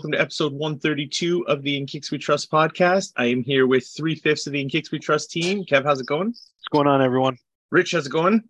Welcome to episode 132 of the In Kix We Trust podcast. I am here with three fifths of the In Kix We Trust team. Kev, how's it going? What's going on, everyone? Rich, how's it going?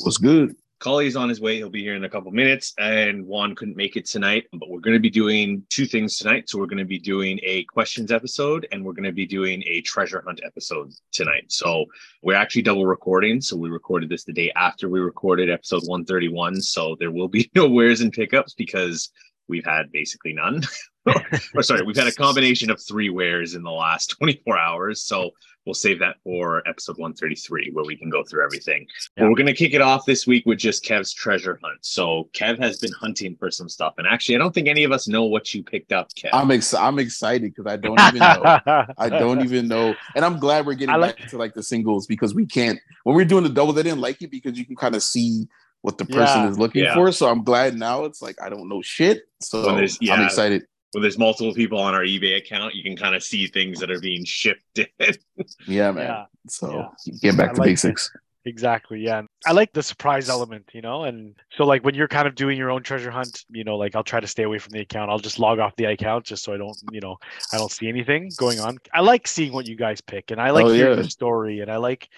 What's good? Collie's on his way. He'll be here in a couple minutes. And Juan couldn't make it tonight, but we're going to be doing two things tonight. So we're going to be doing a questions episode and we're going to be doing a treasure hunt episode tonight. So we're actually double recording. So we recorded this the day after we recorded episode 131. So there will be no wares and pickups because we've had basically none. or sorry, we've had a combination of three wares in the last 24 hours. So we'll save that for episode 133 where we can go through everything. Yeah. But we're going to kick it off this week with just Kev's treasure hunt. So Kev has been hunting for some stuff. And actually, I don't think any of us know what you picked up, Kev. I'm ex- I'm excited because I don't even know. I don't even know. And I'm glad we're getting like- back to like the singles because we can't when we're doing the doubles, I didn't like it because you can kind of see what the person Yeah. is looking Yeah. for. So I'm glad now it's like I don't know shit. So When there's- I'm excited. when there's multiple people on our eBay account, you can kind of see things that are being shipped in. Yeah, man. Yeah, So yeah. get back I to like it. basics. exactly. Yeah. I like the surprise element, you know? And so, like, when you're kind of doing your own treasure hunt, you know, like, I'll try to stay away from the account. I'll just log off the account just so I don't, you know, I don't see anything going on. I like seeing what you guys pick and I like Oh, hearing yeah. the story. And I like,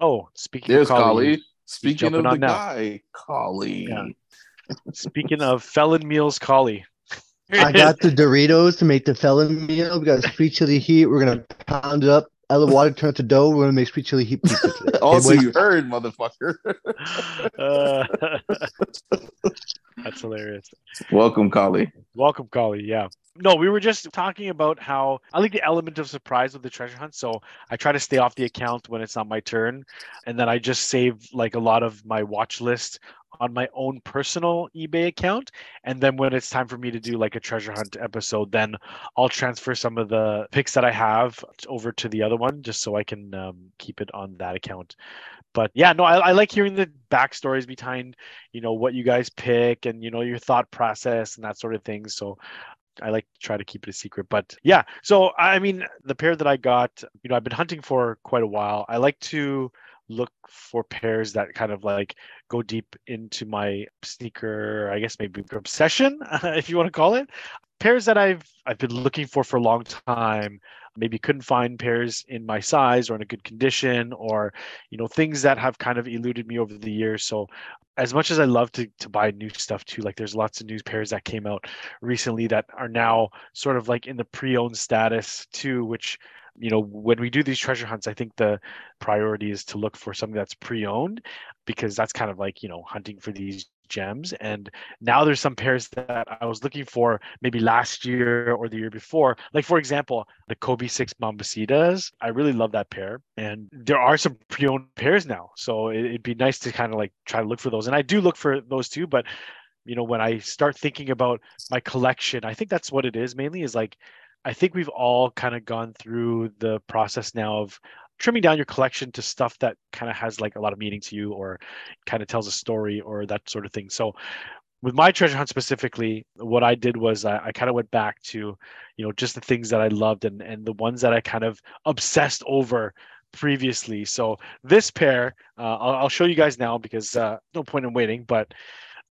oh, speaking There's of Collie, Collie. Speaking of the on now. guy, Collie. Yeah. speaking of felon meals, Collie. I got the Doritos to make the felon meal. We got sweet chili heat. We're gonna pound it up. Out of the water, turn it to dough. We're gonna make sweet chili heat pizza today. also, boys. you heard, motherfucker. Uh, that's hilarious. Welcome, Collie. Welcome, Collie. Yeah. No, we were just talking about how I like the element of surprise with the treasure hunt. So I try to stay off the account when it's not my turn. And then I just save like a lot of my watch list on my own personal eBay account. And then when it's time for me to do like a treasure hunt episode, then I'll transfer some of the picks that I have over to the other one just so I can um, keep it on that account. But yeah, no, I, I like hearing the backstories behind, you know, what you guys pick and, you know, your thought process and that sort of thing. So I like to try to keep it a secret. But yeah, so I mean, the pair that I got, you know, I've been hunting for quite a while. I like to look for pairs that kind of like go deep into my sneaker, I guess maybe obsession, if you want to call it. Pairs that I've I've been looking for for a long time. Maybe couldn't find pairs in my size or in a good condition, or you know things that have kind of eluded me over the years. So as much as I love to to buy new stuff too, like there's lots of new pairs that came out recently that are now sort of like in the pre-owned status too, which you know when we do these treasure hunts, I think the priority is to look for something that's pre-owned because that's kind of like you know hunting for these gems. And now there's some pairs that I was looking for maybe last year or the year before. Like for example the Kobe 6 Mambacitas. I really love that pair. And there are some pre-owned pairs now. So it'd be nice to kind of like try to look for those. And I do look for those too but you know when I start thinking about my collection I think that's what it is mainly is like I think we've all kind of gone through the process now of trimming down your collection to stuff that kind of has like a lot of meaning to you or kind of tells a story or that sort of thing. So with my treasure hunt specifically, what I did was I, I kind of went back to, you know, just the things that I loved and and the ones that I kind of obsessed over previously. So this pair, uh, I'll, I'll show you guys now because uh, no point in waiting, but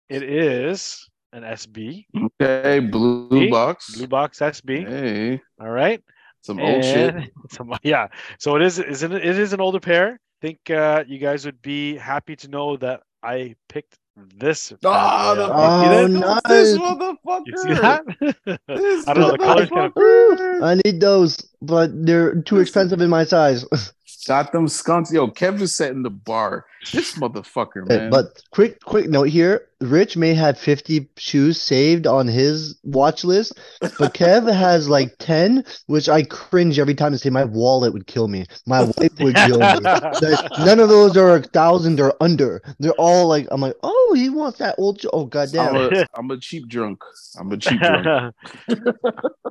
it is an SB, Okay, blue See? box. blue box SB. Hey, All right. some old shit. Some- yeah. So it is is it, it is an older pair. I think uh, you guys would be happy to know that I picked this. bad Oh, boy the. Oh, You see nice. this motherfucker. You see that? This I don't know, the color's kind of- I need those, but they're too expensive in my size. Got them skunks. Yo, Kevin's setting the bar. This motherfucker, man. But quick, quick note here: Rich may have fifty shoes saved on his watch list, but Kev has like ten, which I cringe every time to say. My wallet would kill me. My wife would kill me. There's- None of those are a thousand or under. They're all like, I'm like, oh, he wants that old. Jo- oh, I'm goddamn. a, I'm a cheap drunk. I'm a cheap drunk.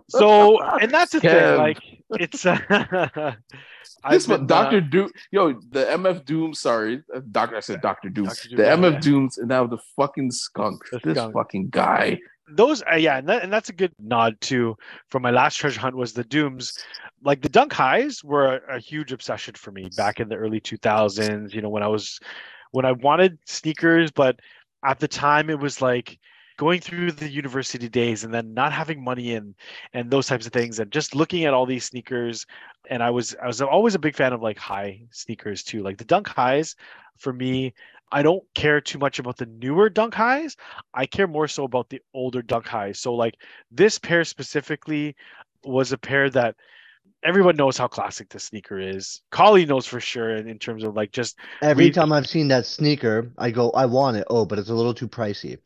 so, and that's the thing. Like, it's. Uh, This been, Doctor uh, Doom. Yo, the MF Doom. Sorry, uh, Doctor. I said Doctor Doom. Dr. Doom, the yeah, MF yeah. Dooms, and now the fucking skunk. The this skunk. fucking guy. those uh, yeah and, that, and that's a good nod too from my last treasure hunt was the dooms like the dunk highs were a, a huge obsession for me back in the early 2000s you know when i was when i wanted sneakers but at the time it was like going through the university days and then not having money and and those types of things and just looking at all these sneakers and i was i was always a big fan of like high sneakers too like the dunk highs for me i don't care too much about the newer dunk highs I care more so about the older dunk highs. So like this pair specifically was a pair that everyone knows how classic the sneaker is. Collie knows for sure in, in terms of like just Every time I've seen that sneaker, I go, I want it. Oh, but it's a little too pricey.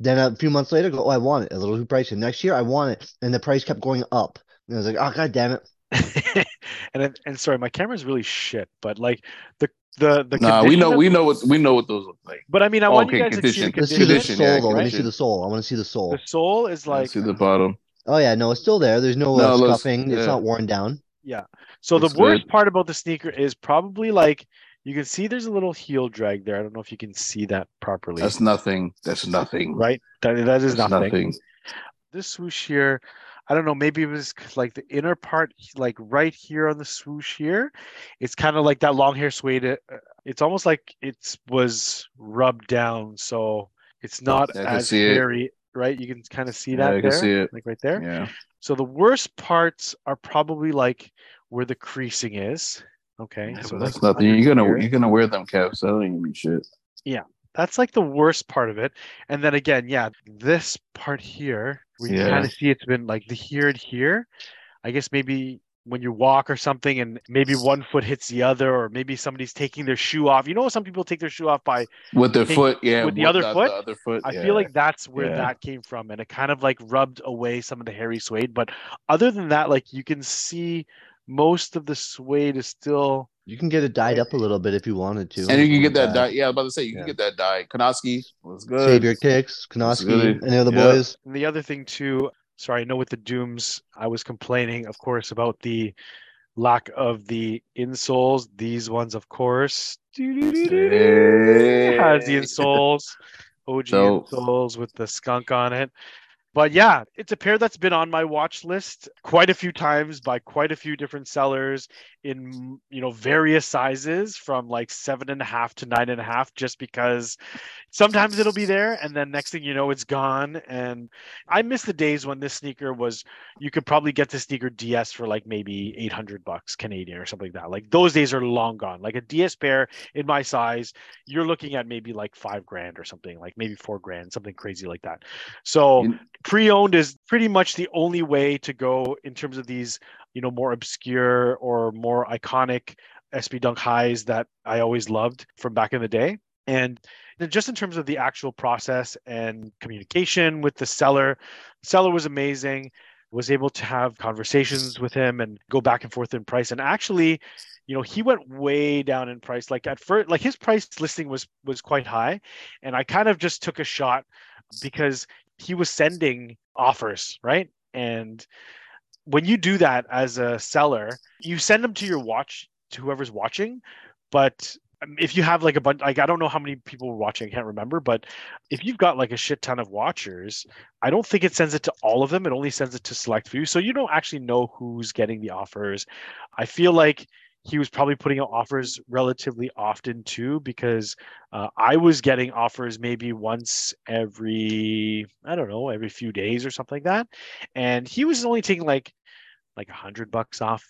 Then a few months later, I go, oh, I want it. A little too pricey. Next year, I want it, and the price kept going up. And I was like, ah, oh god damn it. and then- and sorry, my camera's really shit, but like the the the Nah, we know. We know what we know what those look like. But I mean, I Oh, want okay, you guys to see the condition. Let's see the Condition, sole yeah. Let me see the sole. I want to see the soul. The soul is Like, like see the bottom. Oh yeah, no, it's still there. There's no, No, uh, it looks- scuffing. It's not worn down. Yeah. So the worst good. part about the sneaker is probably like you can see there's a little heel drag there. I don't know if you can see that properly. That's nothing. That's nothing. right. That that is That's nothing. nothing. This swoosh here, I don't know. Maybe it was like the inner part, like right here on the swoosh here. It's kind of like that long hair suede. uh, It's almost like it was rubbed down, so it's not Yeah, I as see it. hairy. Right, you can kind of see Yeah, that I can there, see it. like right there. Yeah. So the worst parts are probably like where the creasing is. Okay, so that's like nothing. You're gonna you're gonna wear them caps. That ain't gonna be shit. Yeah. That's like the worst part of it. And then again, yeah, this part here, where you Yeah. kind of see it's been like the here and here. I guess maybe when you walk or something and maybe one foot hits the other, or maybe somebody's taking their shoe off. You know, some people take their shoe off by With their Hey, foot, yeah. with the other foot, The other foot. I yeah. feel like that's where Yeah. that came from, and it kind of like rubbed away some of the hairy suede. But other than that, like you can see most of the suede is still You can get it dyed up a little bit if you wanted to. and you can get that dye. Yeah, I was about to say you Yeah. can get that dye. Konoski was good. Savior Kicks, Konoski, good. any other Yeah. boys? And the other thing too, sorry, I know with the dooms, I was complaining, of course, about the lack of the insoles. These ones, of course, has the insoles, OG So- insoles with the skunk on it. But yeah, it's a pair that's been on my watch list quite a few times by quite a few different sellers in you know various sizes from like seven and a half to nine and a half, just because sometimes it'll be there and then next thing you know it's gone. And I miss the days when this sneaker was you could probably get the sneaker DS for like maybe 800 bucks Canadian or something like that. Like those days are long gone. Like a DS pair in my size, you're looking at maybe like five grand or something, like maybe four grand, something crazy like that. So You- pre-owned is pretty much the only way to go in terms of these, you know, more obscure or more iconic SB Dunk highs that I always loved from back in the day. And just in terms of the actual process and communication with the seller, seller was amazing. Was able to have conversations with him and go back and forth in price. And actually, you know, he went way down in price. Like at first, like his price listing was was quite high, and I kind of just took a shot because he was sending offers, right? And when you do that as a seller, you send them to your watch to whoever's watching, but um, if you have like a bunch like i don't know how many people were watching i can't remember but if you've got like a shit ton of watchers i don't think it sends it to all of them it only sends it to select few so you don't actually know who's getting the offers i feel like he was probably putting out offers relatively often too because uh, i was getting offers maybe once every i don't know every few days or something like that. And he was only taking like like a hundred bucks off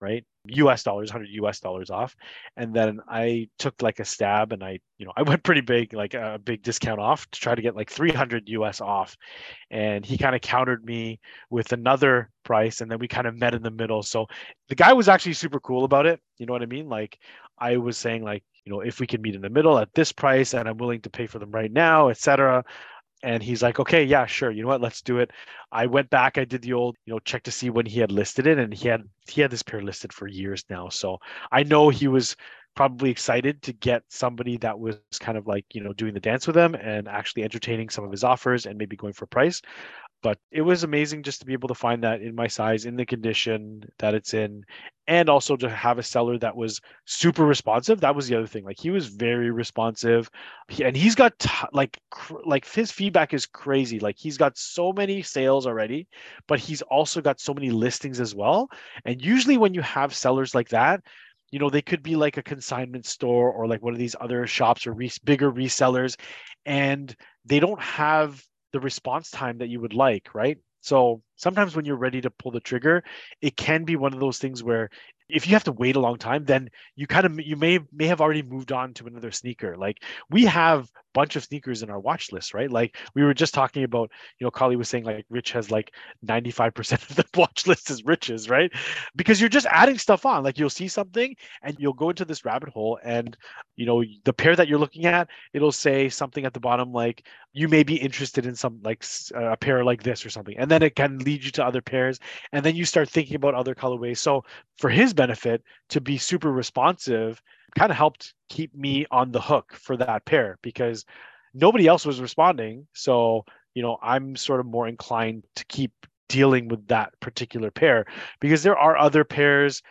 right US dollars, 100 US dollars off. And then I took like a stab and I, you know, I went pretty big, like a big discount off to try to get like 300 US off. And he kind of countered me with another price. And then we kind of met in the middle. So the guy was actually super cool about it. You know what I mean? Like I was saying, like, you know, if we can meet in the middle at this price and I'm willing to pay for them right now, etc and he's like okay yeah sure you know what let's do it. I went back i did the old you know check to see when he had listed it and he had he had this pair listed for years now. So i know he was probably excited to get somebody that was kind of like you know doing the dance with him and actually entertaining some of his offers and maybe going for price but it was amazing just to be able to find that in my size in the condition that it's in and also to have a seller that was super responsive. That was the other thing like he was very responsive. And he's got t- like cr- like his feedback is crazy. Like he's got so many sales already but he's also got so many listings as well. And usually when you have sellers like that you know they could be like a consignment store or like one of these other shops or re- bigger resellers and they don't have the response time that you would like, right? So sometimes when you're ready to pull the trigger, it can be one of those things where if you have to wait a long time, then you kind of you may may have already moved on to another sneaker. Like we have bunch of sneakers in our watch list, right? Like we were just talking about, you know, Collie was saying like Rich has like 95% of the watch list is Rich's, right? Because you're just adding stuff on. Like you'll see something and you'll go into this rabbit hole and you know, the pair that you're looking at, it'll say something at the bottom like you may be interested in some like uh, a pair like this or something. And then it can lead you to other pairs and then you start thinking about other colorways. So for his benefit to be super responsive kind of helped keep me on the hook for that pair because nobody else was responding. So, you know, I'm sort of more inclined to keep dealing with that particular pair because there are other pairs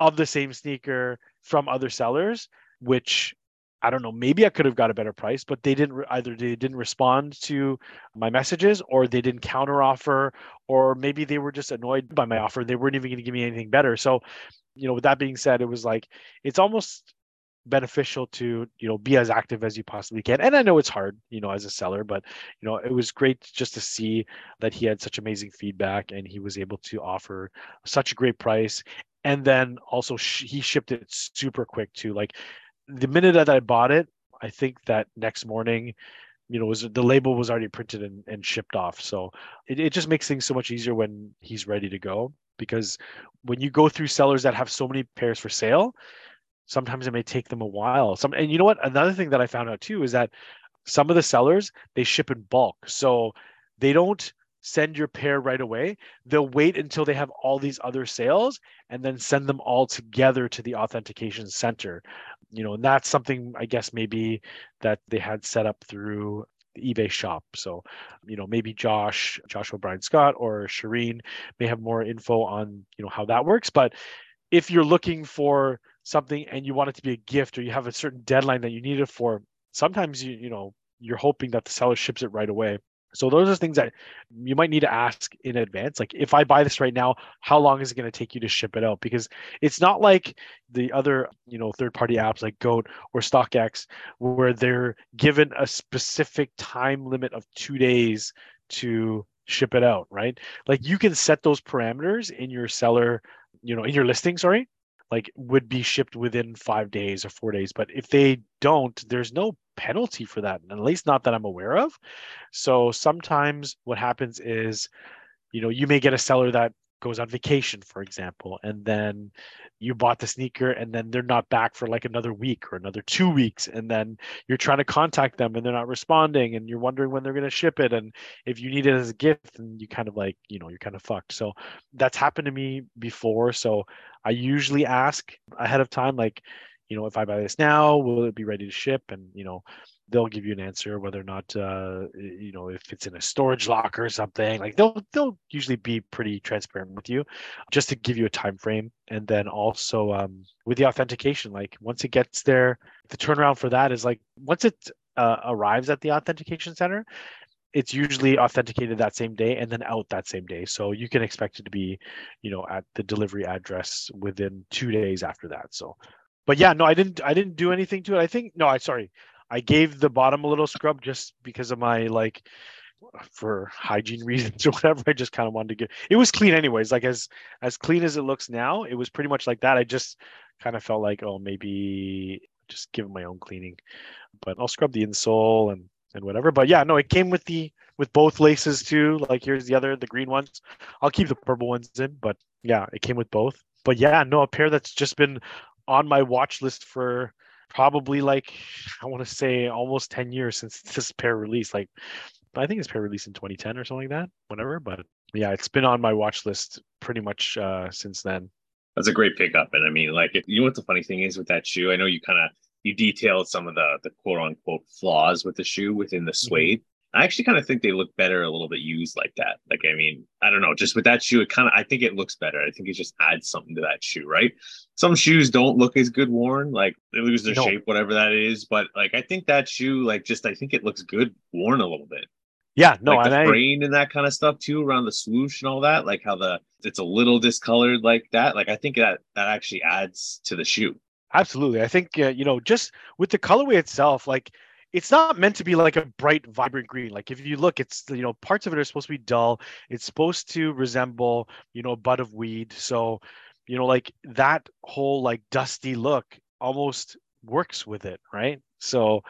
of the same sneaker from other sellers, which I don't know, maybe I could have got a better price, but they didn't either they didn't respond to my messages or they didn't counter offer or maybe they were just annoyed by my offer. They weren't even going to give me anything better. So, you know, with that being said, it was like it's almost beneficial to you know be as active as you possibly can and i know it's hard you know as a seller but you know it was great just to see that he had such amazing feedback and he was able to offer such a great price and then also sh- he shipped it super quick too like the minute that I bought it, I think that next morning, you know, was the label was already printed and, and shipped off. So it, it just makes things so much easier when he's ready to go. Because when you go through sellers that have so many pairs for sale, sometimes it may take them a while. Some and you know what? Another thing that I found out too is that some of the sellers they ship in bulk. So they don't send your pair right away. They'll wait until they have all these other sales and then send them all together to the authentication center. You know, and that's something I guess maybe that they had set up through the eBay shop. So, you know, maybe Josh, Joshua Brian Scott or Shireen may have more info on, you know, how that works. But if you're looking for something and you want it to be a gift or you have a certain deadline that you need it for, sometimes you, you know, you're hoping that the seller ships it right away. So those are things that you might need to ask in advance. Like if I buy this right now, how long is it going to take you to ship it out? Because it's not like the other, you know, third-party apps like Goat or StockX where they're given a specific time limit of 2 days to ship it out, right? Like you can set those parameters in your seller, you know, in your listing, sorry, like would be shipped within 5 days or 4 days, but if they don't, there's no penalty for that, at least not that I'm aware of. So sometimes what happens is, you know, you may get a seller that goes on vacation, for example, and then you bought the sneaker and then they're not back for like another week or another two weeks. And then you're trying to contact them and they're not responding and you're wondering when they're going to ship it. And if you need it as a gift, and you kind of like, you know, you're kind of fucked. So that's happened to me before. So I usually ask ahead of time, like, you know, if I buy this now, will it be ready to ship? And, you know, they'll give you an answer whether or not, uh, you know, if it's in a storage locker or something. Like they'll they'll usually be pretty transparent with you, just to give you a time frame. And then also um, with the authentication, like once it gets there, the turnaround for that is like once it uh, arrives at the authentication center, it's usually authenticated that same day and then out that same day. So you can expect it to be, you know, at the delivery address within two days after that. So but yeah, no, I didn't. I didn't do anything to it. I think no. I sorry. I gave the bottom a little scrub just because of my like for hygiene reasons or whatever. I just kind of wanted to get it was clean anyways. Like as as clean as it looks now, it was pretty much like that. I just kind of felt like, oh, maybe just give it my own cleaning. But I'll scrub the insole and and whatever. But yeah, no, it came with the with both laces too. Like here's the other, the green ones. I'll keep the purple ones in, but yeah, it came with both. But yeah, no, a pair that's just been on my watch list for probably like I want to say almost 10 years since this pair released. Like I think it's pair released in 2010 or something like that, whatever. But yeah, it's been on my watch list pretty much uh, since then. That's a great pickup. And I mean, like, if, you know what the funny thing is with that shoe? I know you kind of you detailed some of the the quote unquote flaws with the shoe within the Mm-hmm. I actually kind of think they look better a little bit used like that. Like, I mean, I don't know, just with that shoe, it kind of I think it looks better. I think it just adds something to that shoe, right? Some shoes don't look as good worn, like they lose their No. shape, whatever that is. But like, I think that shoe, like, just I think it looks good worn a little bit. Yeah, no, like and the I frame and that kind of stuff too around the swoosh and all that like how the it's a little discolored like that like i think that that actually adds to the shoe Absolutely. I think, uh, you know, just with the colorway itself, like it's not meant to be like a bright, vibrant green. Like if you look, it's, you know, parts of it are supposed to be dull. It's supposed to resemble, you know, a bud of weed. So, you know, like that whole like dusty look almost works with it, right? So,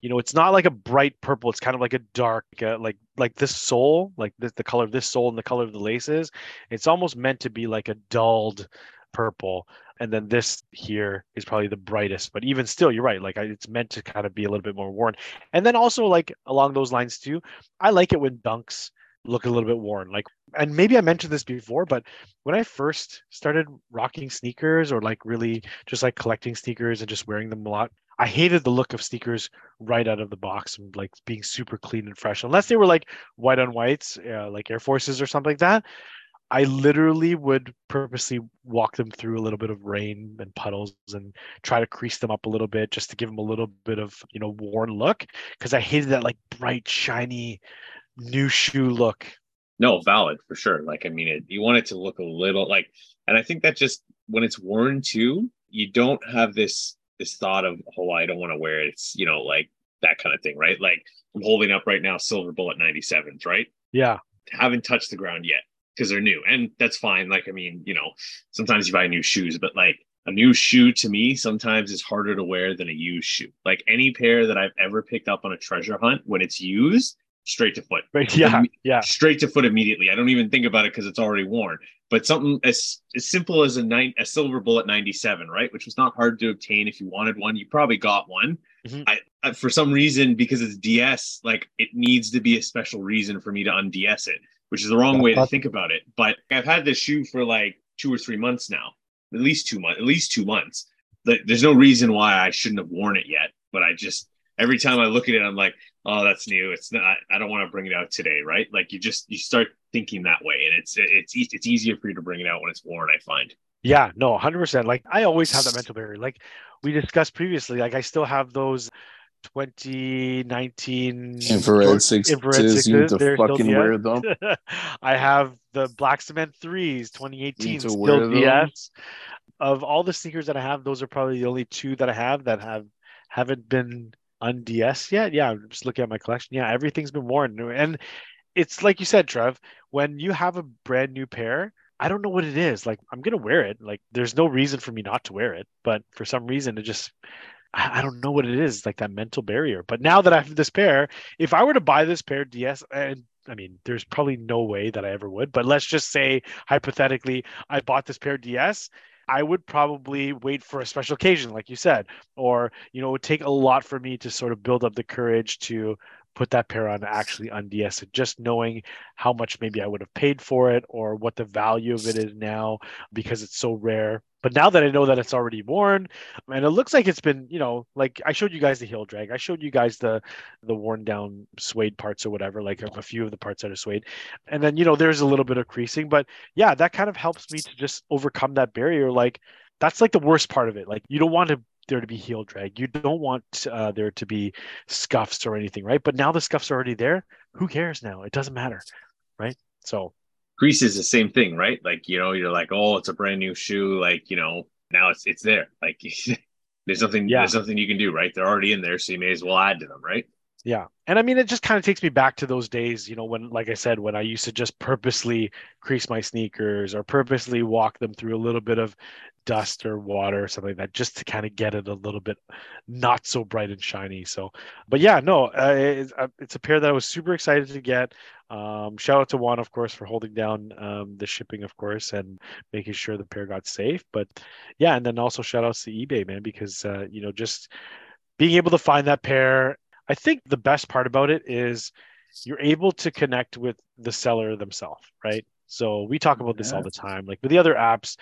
you know, it's not like a bright purple. It's kind of like a dark, uh, like like this sole, like this, the color of this sole and the color of the laces. It's almost meant to be like a dulled purple and then this here is probably the brightest but even still you're right like I, it's meant to kind of be a little bit more worn. And then also like along those lines too i like it when dunks look a little bit worn like and maybe i mentioned this before but when i first started rocking sneakers or like really just like collecting sneakers and just wearing them a lot i hated the look of sneakers right out of the box and like being super clean and fresh unless they were like white on whites uh, like air forces or something like that I literally would purposely walk them through a little bit of rain and puddles and try to crease them up a little bit just to give them a little bit of, you know, worn look because I hated that like bright, shiny new shoe look. no valid for sure. Like i mean it, you want it to look a little like and i think that just when it's worn too you don't have this this thought of oh i don't want to wear it. It's you know like that kind of thing right? Like i'm holding up right now silver bullet 97s right? Yeah. haven't touched the ground yet because they're new and that's fine like i mean you know sometimes you buy new shoes but like a new shoe to me sometimes is harder to wear than a used shoe. Like any pair that i've ever picked up on a treasure hunt when it's used straight to foot. Yeah, Imme- yeah. straight to foot immediately. I don't even think about it because it's already worn. But something as as simple as a nine a silver bullet 97 right which was not hard to obtain. If you wanted one you probably got one. Mhm. I, I for some reason because it's ds like it needs to be a special reason for me to unds it which is the wrong way to think about it but i've had this shoe for like two or three months now at least two months at least two months. Like, there's no reason why i shouldn't have worn it yet but i just every time i look at it i'm like oh that's new. It's not i don't want to bring it out today right? Like you just you start thinking that way and it's it's it's easier for you to bring it out when it's worn i find. Yeah, no, 100%. Like I always have that mental barrier. Like we discussed previously, like I still have those 2019 Infrared sixes. infrared You need to they're fucking wear them. I have the Black Cement threes, 2018, Need to still. DS. Of all the sneakers that I have, those are probably the only two that I have that have haven't been on DS yet. Yeah, I'm just looking at my collection. Yeah, everything's been worn, and it's like you said, Trev. When you have a brand new pair, I don't know what it is. Like I'm gonna wear it. Like there's no reason for me not to wear it, but for some reason it just I don't know what it is, like that mental barrier. But now that I have this pair, if I were to buy this pair DS, and I mean, there's probably no way that I ever would, but let's just say hypothetically, I bought this pair DS. I would probably wait for a special occasion, like you said, or you know, it would take a lot for me to sort of build up the courage to put that pair on actually on DS it, just knowing how much maybe I would have paid for it or what the value of it is now because it's so rare. But now that I know that it's already worn, and it looks like it's been, you know, like I showed you guys the heel drag, I showed you guys the the worn down suede parts or whatever, like a, few of the parts that are suede, and then you know there's a little bit of creasing, but yeah, that kind of helps me to just overcome that barrier. Like that's like the worst part of it. Like you don't want to there to be heel drag. You don't want uh, there to be scuffs or anything, right? But now the scuffs are already there. Who cares now? It doesn't matter, right? So grease is the same thing right? Like you know you're like oh it's a brand new shoe like you know now it's it's there. Like there's nothing Yeah. there's nothing you can do right? They're already in there so you may as well add to them right Yeah. And I mean, it just kind of takes me back to those days, you know, when, like I said, when I used to just purposely crease my sneakers or purposely walk them through a little bit of dust or water or something like that, just to kind of get it a little bit not so bright and shiny. So, but yeah, no, uh, it's, uh, it's a pair that I was super excited to get. Um, shout out to Juan, of course, for holding down um, the shipping, of course, and making sure the pair got safe. But yeah, and then also shout outs to eBay, man, because, uh, you know, just being able to find that pair I think the best part about it is you're able to connect with the seller themselves, right? So we talk about this all the time. Like with the other apps,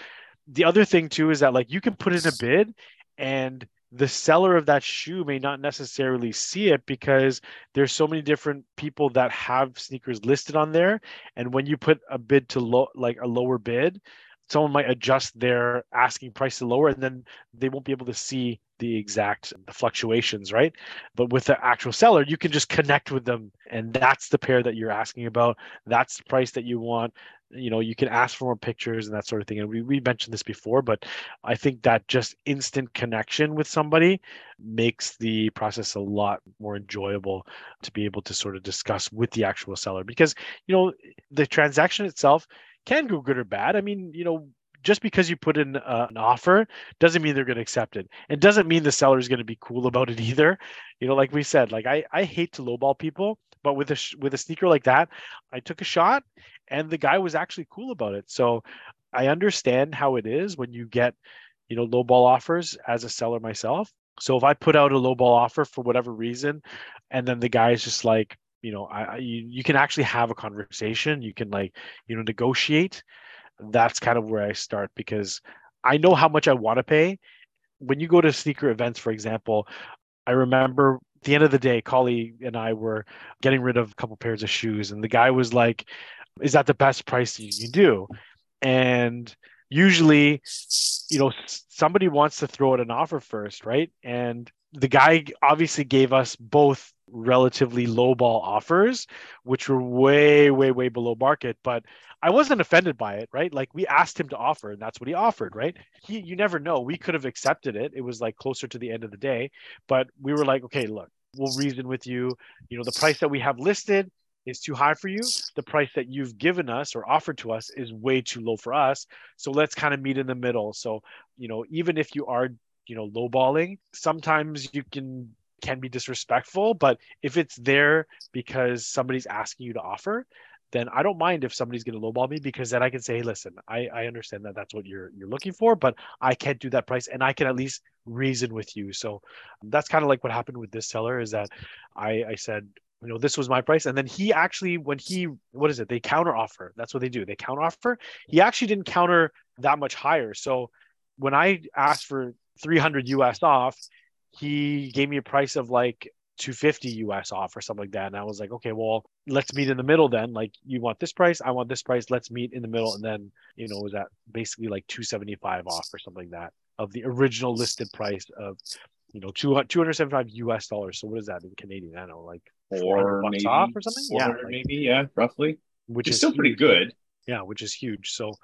the other thing too is that like you can put in a bid and the seller of that shoe may not necessarily see it because there's so many different people that have sneakers listed on there and when you put a bid to low like a lower bid someone might adjust their asking price to lower and then they won't be able to see the exact fluctuations right? But with the actual seller you can just connect with them and that's the pair that you're asking about. That's the price that you want. You know you can ask for more pictures and that sort of thing and we, we mentioned this before but i think that just instant connection with somebody makes the process a lot more enjoyable to be able to sort of discuss with the actual seller. Because you know the transaction itself can go good or bad i mean you know just because you put in uh, an offer doesn't mean they're going to accept it. It doesn't mean the seller is going to be cool about it either. You know, like we said, like I, I hate to lowball people, but with a with a sneaker like that, I took a shot, and the guy was actually cool about it. So I understand how it is when you get, you know, lowball offers as a seller myself. So if I put out a lowball offer for whatever reason, and then the guy is just like, you know, I, I you, you can actually have a conversation. You can like, you know, negotiate that's kind of where I start because I know how much I want to pay. When you go to sneaker events, for example, I remember at the end of the day, Collie and I were getting rid of a couple pairs of shoes, and the guy was like, "Is that the best price you can do?" And usually, you know, somebody wants to throw out an offer first, right? And the guy obviously gave us both relatively low ball offers, which were way, way, way below market. But I wasn't offended by it, right? Like we asked him to offer, and that's what he offered, right? He, you never know. We could have accepted it. It was like closer to the end of the day, but we were like, okay, look, we'll reason with you. You know, the price that we have listed is too high for you. The price that you've given us or offered to us is way too low for us. So let's kind of meet in the middle. So, you know, even if you are, you know, lowballing, sometimes you can can be disrespectful, but if it's there because somebody's asking you to offer, then I don't mind if somebody's going to lowball me because then I can say, hey, listen, I, I understand that that's what you're you're looking for, but I can't do that price, and I can at least reason with you. So um, that's kind of like what happened with this seller is that I I said, you know, this was my price, and then he actually when he what is it? They counter offer. That's what they do. They counter offer. He actually didn't counter that much higher. So when I asked for 300 US off, he gave me a price of like 250 US off or something like that. And I was like, okay, well, let's meet in the middle then. Like, you want this price, I want this price. Let's meet in the middle. And then, you know, was that basically like 275 off or something like that of the original listed price of, you know, 275 US dollars. So what is that in Canadian? I don't know, like four bucks off or something. Yeah, like, maybe yeah, roughly. Which it's is still huge. pretty good. Yeah, which is huge. So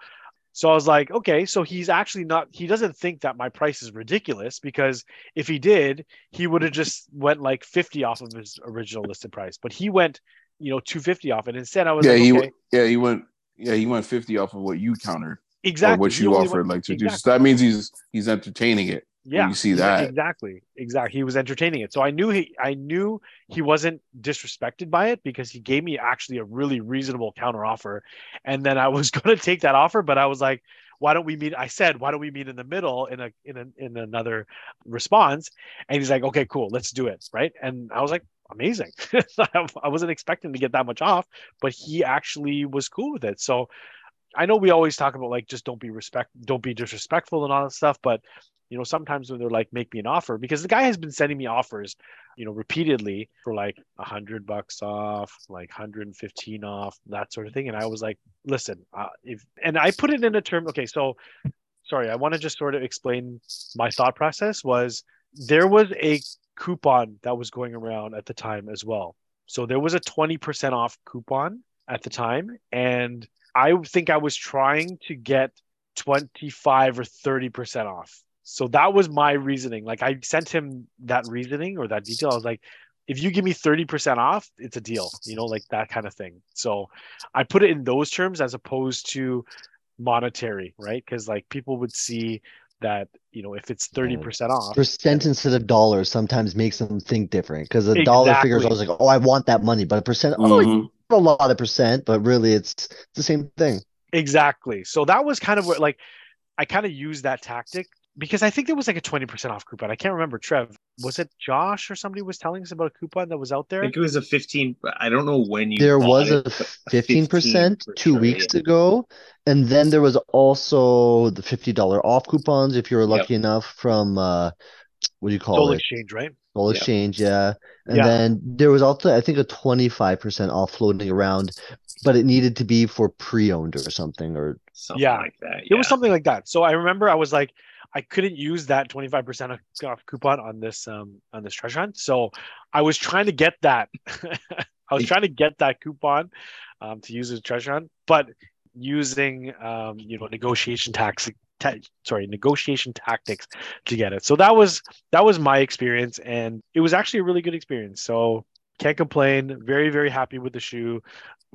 so I was like, okay, so he's actually not he doesn't think that my price is ridiculous because if he did, he would have just went like 50 off of his original listed price. But he went, you know, 250 off. And instead I was yeah, like, he okay, went. Yeah, he went. Yeah, he went fifty off of what you countered exactly what you offered. went- like to do. So that means he's he's entertaining it. Yeah you see that. exactly exactly he was entertaining it. So i knew he i knew he wasn't disrespected by it because he gave me actually a really reasonable counter offer and then i was going to take that offer but i was like why don't we meet? I said why don't we meet in the middle in a in a in another response? And he's like okay cool let's do it right? And i was like amazing. I wasn't expecting to get that much off but he actually was cool with it. So I know we always talk about like just don't be respect, don't be disrespectful and all that stuff, but you know sometimes when they're like make me an offer because the guy has been sending me offers, you know, repeatedly for like a hundred bucks off, like hundred and fifteen off, that sort of thing, and I was like, listen, uh, if and I put it in a term. Okay, so sorry, I want to just sort of explain my thought process. Was there was a coupon that was going around at the time as well, so there was a twenty percent off coupon at the time, and I think I was trying to get 25 or 30% off. So that was my reasoning. Like I sent him that reasoning or that detail. I was like, if you give me 30% off, it's a deal, you know, like that kind of thing. So I put it in those terms as opposed to monetary, right? Because like people would see that, you know, if it's 30% off, Percent instead of dollars sometimes makes them think different because a dollar figures Exactly. always like, oh, I want that money, but a percent, oh, it's Mhm. a lot of percent, but really it's, it's the same thing. Exactly. So that was kind of what like I kind of used that tactic because I think there was like a 20% off coupon. I can't remember, Trev. Was it Josh or somebody was telling us about a coupon that was out there? I think it was a 15. I don't know when you. There was it, a but fifteen percent for two sure, weeks yeah. ago, and then there was also the fifty dollar off coupons if you were Yep. lucky enough from uh, what do you call Sole it? exchange, right? Sole Yep. Exchange, yeah. And Yeah. then there was also I think a twenty five percent off floating around, but it needed to be for pre owned or something or Something Yeah. like that. It was something like that. So I remember I was like, I couldn't use that 25% off coupon on this um on this treasure hunt. So I was trying to get that. I was trying to get that coupon um, to use as a treasure hunt, but using um, you know negotiation tax ta- sorry negotiation tactics to get it. So that was that was my experience, and it was actually a really good experience. So can't complain. Very very happy with the shoe.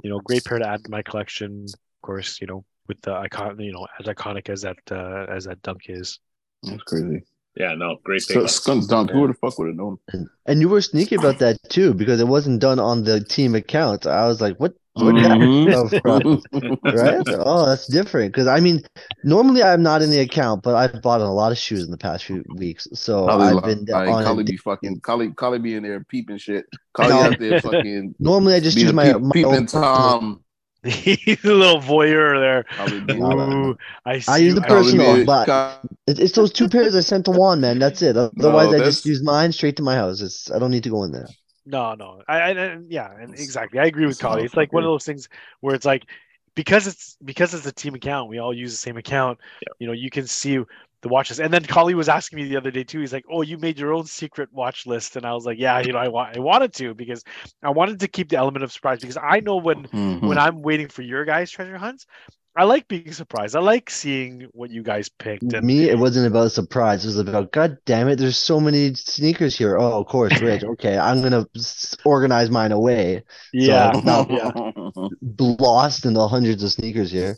You know, great pair to add to my collection. Of course, you know with the icon, you know, as iconic as that uh, as that dunk is. That's crazy. Yeah, no, great So, pickup. skunk dunk. Who the fuck would have known? and, and you were sneaky about that too because it wasn't done on the team account. I was like, what where did that Mhm. right? Oh, that's different. Because I mean, normally I'm not in the account, but I've bought a lot of shoes in the past few weeks. So Collie, I've like, been on. a be fucking Collie, Collie be in there peeping shit. Collie No. out there fucking normally I just use my, peep, my peeping own. Tom. He's a little voyeur there. Collie be, No, no, no. Ooh, I see. I use the personal, be- but- It's those two pairs I sent to Juan, man. That's it. Otherwise, I just use mine straight to my house. It's I don't need to go in there. No, no. I, I, I yeah, and exactly. I agree with This Collie. It's like one of those things where it's like because it's because it's a team account, we all use the same account. Yep. You know, you can see the watches. And then Collie was asking me the other day too. He's like, "Oh, you made your own secret watch list," and I was like, "Yeah, you know, I want I wanted to because I wanted to keep the element of surprise because I know when Mhm. when I'm waiting for your guys' treasure hunts, I like being surprised. I like seeing what you guys picked. And Me, it wasn't about surprise. It was about, God damn it, there's so many sneakers here. Oh, of course, Rich. Okay, I'm gonna organize mine away. yeah, it's not- yeah. Lost in the hundreds of sneakers here.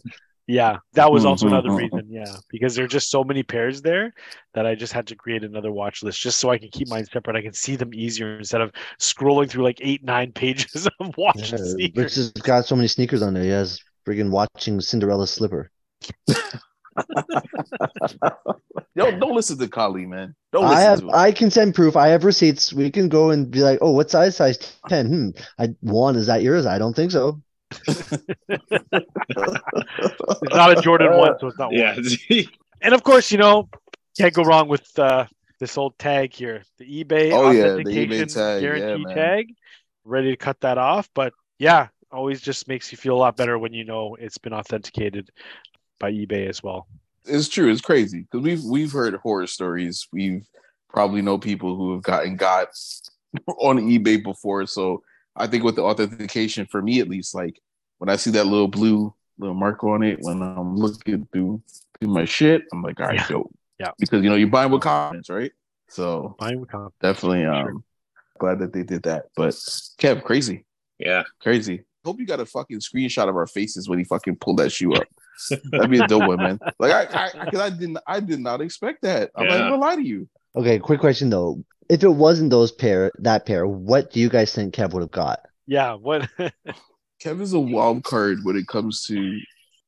Yeah, that was also Mhm, another mhm. reason. Yeah, because there are just so many pairs there that I just had to create another watch list just so I can keep mine separate. I can see them easier instead of scrolling through like eight, nine pages of watch Yeah, sneakers. Rich has got so many sneakers on there. He has friggin' watching Cinderella's slipper. Yo, don't listen to Collie, man. Don't I have to. I can send proof. I have receipts. We can go and be like, oh, what size? Size 10. Hmm. I one, is that yours? I don't think so. It's not a Jordan one, so it's not Yeah, one. And of course, you know, can't go wrong with uh, this old tag here, the eBay Oh, yeah, the authentication eBay tag. Guarantee man. tag. Ready to cut that off, but yeah, always just makes you feel a lot better when you know it's been authenticated by eBay as well. it's true. It's crazy because we've we've heard horror stories. We've probably know people who have gotten got on eBay before. So I think with the authentication, for me at least, like when I see that little blue little mark on it, when I'm looking through through my shit, I'm like, all right, Yeah. dope. Yeah. Because you know you're buying with confidence, right? So Fine with confidence. definitely Sure. um glad that they did that. But Kev, crazy, yeah. crazy. Hope you got a fucking screenshot of our faces when he fucking pulled that shoe up. That'd be a dope one, man. Like I, I, because I didn't, I did not expect that. I'm not Yeah. even gonna lie to you. Okay, quick question though. If it wasn't those pair, that pair, what do you guys think Kev would have got? Yeah, what Kevin's a wild card when it comes to.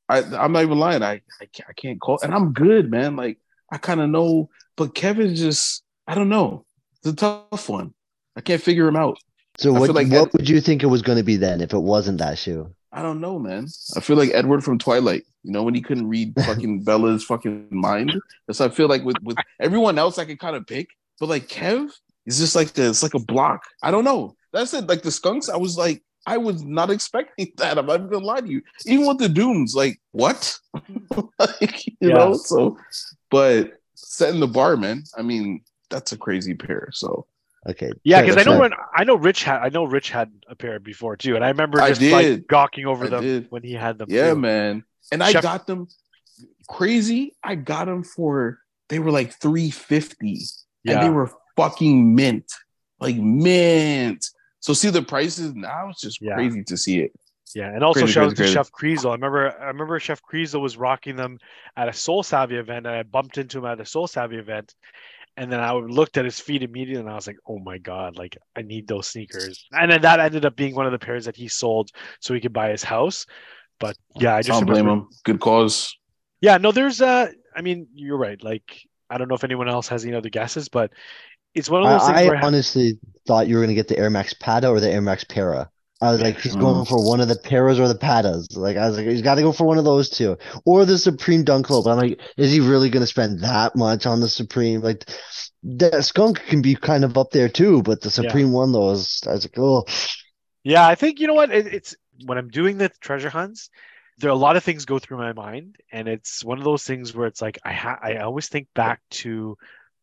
I, I'm not even lying. I, I, can't, I can't call, and I'm good, man. Like I kind of know, but Kevin's just, I don't know. It's a tough one. I can't figure him out. So what like what Ed- would you think it was going to be then if it wasn't that shoe? I don't know, man. I feel like Edward from Twilight. You know when he couldn't read fucking Bella's fucking mind. That's I feel like with with everyone else I could kind of pick, but like Kev is just like the, it's like a block. I don't know. That's it. Like the skunks, I was like, I was not expecting that. I'm not even gonna lie to you. Even with the dooms, like what? Mm-hmm. like you Yeah. know. So, but setting the bar, man. I mean, that's a crazy pair. So Okay. Yeah, because I know when I know Rich had I know Rich had a pair before too, and I remember I just did. like gawking over I them did. when he had them. Yeah, too. man. And I got them crazy. I got them for they were like 350 and they were fucking mint. like mint. So see the prices now. It's just Yeah. crazy to see it. Yeah, and also Crazy, shout out to crazy. Chef Kriesel. I remember I remember Chef Kriesel was rocking them at a Sole Savvy event, and I bumped into him at a Sole Savvy event. And then I looked at his feet immediately, and I was like, "Oh my god! Like I need those sneakers." And then that ended up being one of the pairs that he sold, so he could buy his house. But yeah, I I just don't blame him. Good cause. Yeah, no, there's uh, I mean, you're right. Like I don't know if anyone else has any other guesses, but it's one of those I, where I- honestly thought you were gonna get the Air Max Pada or the Air Max Para. I was like, he's going for one of the Paras or the Padas. Like I was like, he's got to go for one of those two, or the Supreme Dunk Low. But I'm like, is he really gonna spend that much on the Supreme? Like, the Skunk can be kind of up there too, but the Yeah. Supreme one, though, is, I was like, oh, Yeah, I think you know what it, it's when I'm doing the treasure hunts, there are a lot of things go through my mind, and it's one of those things where it's like I ha- I always think back to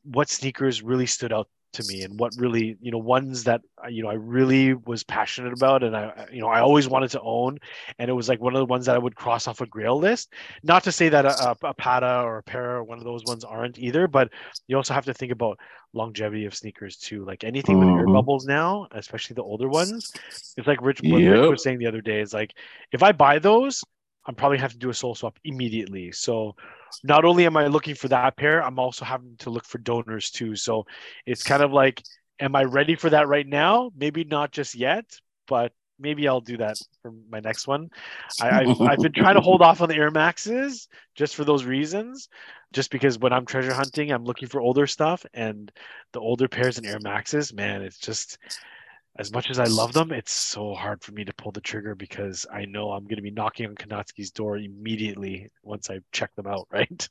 what sneakers really stood out to me and what really you know ones that uh, you know I really was passionate about and I you know I always wanted to own, and it was like one of the ones that I would cross off a Grail list. Not to say that a, a, a Pata or a Para or one of those ones aren't either, but you also have to think about longevity of sneakers too. Like anything with air bubbles now, especially the older ones, it's like Rich, Yep. was saying the other day is like, if I buy those, I'm probably have to do a sole swap immediately. So not only am I looking for that pair, I'm also having to look for donors too. So it's kind of like, am I ready for that right now? Maybe not just yet, but maybe I'll do that for my next one. I, I've, I've been trying to hold off on the Air Maxes just for those reasons. Just because when I'm treasure hunting, I'm looking for older stuff, and the older pairs and Air Maxes, man, it's just as much as I love them, it's so hard for me to pull the trigger because I know I'm going to be knocking on Kanatsky's door immediately once I check them out, right?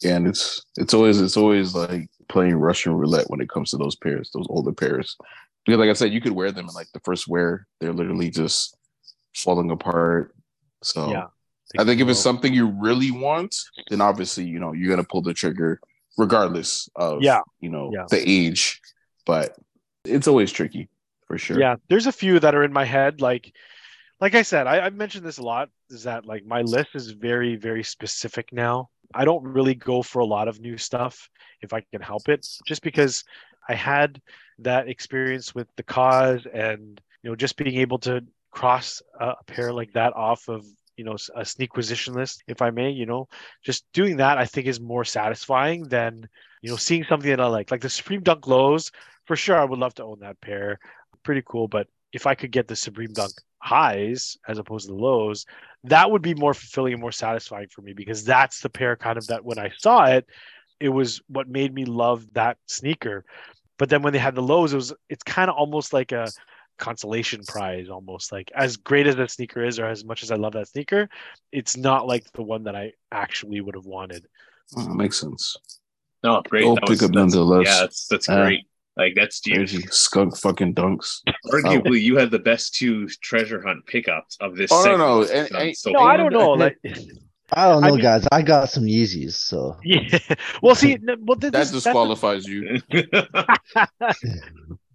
Yeah, and it's it's always it's always like playing Russian roulette when it comes to those pairs, those older pairs. Because like I said, you could wear them in like the first wear, they're literally just falling apart. So Yeah. I think if it's something you really want, then obviously, you know, you're gonna pull the trigger regardless of Yeah. you know, Yeah. the age. But it's always tricky for sure. Yeah, there's a few that are in my head. Like, like I said, I, I've mentioned this a lot. Is that like my list is very, very specific now. I don't really go for a lot of new stuff if I can help it, just because I had that experience with the cause and you know just being able to cross a pair like that off of you know a sneakquisition list, if I may. You know, just doing that I think is more satisfying than you know seeing something that I like, like the Supreme Dunk lows. For sure, I would love to own that pair pretty cool. But if I could get the Supreme Dunk highs as opposed to the lows, that would be more fulfilling and more satisfying for me because that's the pair kind of that when I saw it, it was what made me love that sneaker. But then when they had the lows, it was it's kind of almost like a consolation prize almost like as great as that sneaker is or as much as I love that sneaker, it's not like the one that I actually would have wanted. Oh, makes sense. No, great. I'll That pick was- up that's- nonetheless. Yeah, that's that's Uh, great. Like that's Crazy skunk fucking dunks. Arguably, you had the best two treasure hunt pickups of this. Oh, no, segment. no, and- and- so No. I don't know. Like I don't I know, mean- guys. I got some Yeezys, so yeah. Well, see, well, th- That this- that's disqualifies you.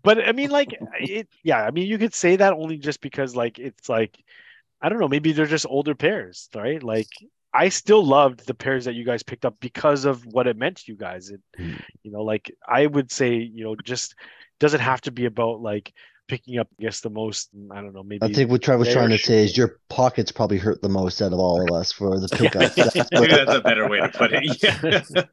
but I mean, like, it, yeah, I mean, you could say that only just because, like, it's like, I don't know, maybe they're just older pairs, right? Like, I still loved the pairs that you guys picked up because of what it meant to you guys. It, Mm. you know, like, I would say, you know, just doesn't have to be about like picking up, I guess, the most, I don't know, maybe. I think what Trevor's rare trying to shoe. say is your pockets probably hurt the most out of all of us for the pickup. That's Maybe that's a better way to put it.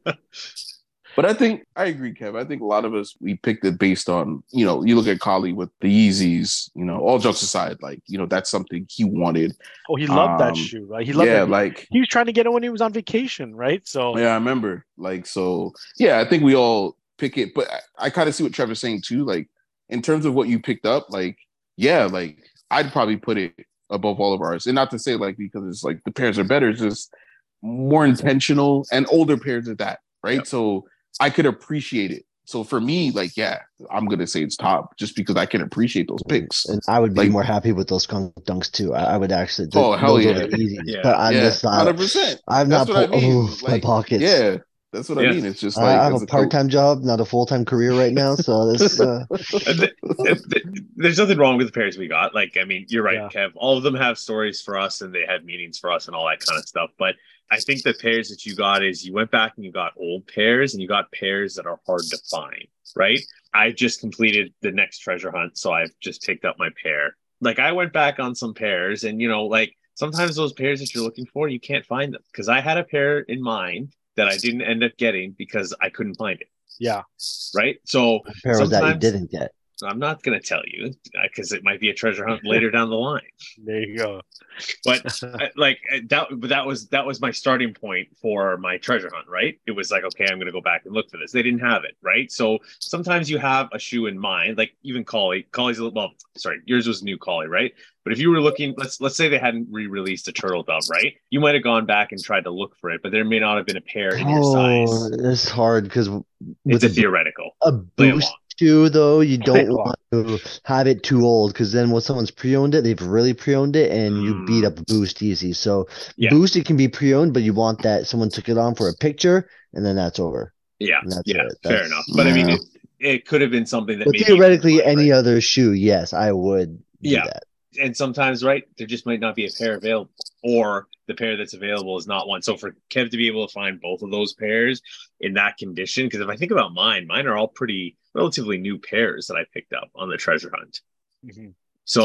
Yeah. But I think I agree, Kev. I think a lot of us we picked it based on, you know, you look at Collie with the Yeezys, you know, all jokes aside, like, you know, that's something he wanted. oh, he loved that um, shoe, right? He loved it. yeah, that. like he was trying to get it when he was on vacation, right? So, yeah, I remember. Like, so yeah, I think we all pick it, but I, I kind of see what Trevor's saying too. Like, in terms of what you picked up, like, yeah, like I'd probably put it above all of ours. And not to say like because it's like the pairs are better, it's just more intentional and older pairs at that, right? Yep. So I could appreciate it. So for me, like, yeah, I'm gonna say it's top just because I can appreciate those picks. And I would be Like- more happy with those skunk dunks too. I, I would actually. Oh, hell yeah. the Yeah. But I'm yeah, just not. hundred percent. I'm That's not. what I mean. Ooh, my Like, pockets. Yeah, that's what Yeah. I mean. It's just I- like I have a part-time job, not a full-time career right now. So this. Uh, Th- th- There's nothing wrong with the pairs we got. Like, I mean, you're right, Yeah. Kev. All of them have stories for us and they have meanings for us and all that kind of stuff. But I think the pairs that you got is you went back and you got old pairs and you got pairs that are hard to find. right? I just completed the next treasure hunt, so I've just picked up my pair. Like I went back on some pairs, and you know, like sometimes those pairs that you're looking for, you can't find them because I had a pair in mind that I didn't end up getting because I couldn't find it. Yeah. Right. So What pair that you didn't get? I'm not going to tell you because it might be a treasure hunt later down the line. There you go. But like uh, that, that was that was my starting point for my treasure hunt. Right. It was like, okay, I'm going to go back and look for this. They didn't have it. Right. So sometimes you have a shoe in mind, like even Collie. Collie's a little, well, sorry, yours was new Collie, right? But if you were looking, let's let's say they hadn't re-released a turtle dove, right? You might have gone back and tried to look for it, but there may not have been a pair in your size. Oh, it's hard because It's a a, theoretical. a Play boost shoe, though, you don't want to have it too old because then when someone's pre-owned it, they've really pre-owned it, and you beat Mm. up boost easy. So Yeah. boost it can be pre-owned, but you want that someone took it on for a picture, and then that's over. Yeah, that's yeah, it. fair enough. But I mean, it, it could have been something that theoretically, any right? other shoe, yes, I would do Yeah. that. and sometimes right there just might not be a pair available or the pair that's available is not one so for kev to be able to find both of those pairs in that condition because if i think about mine mine are all pretty relatively new pairs that i picked up on the treasure hunt Mhm. so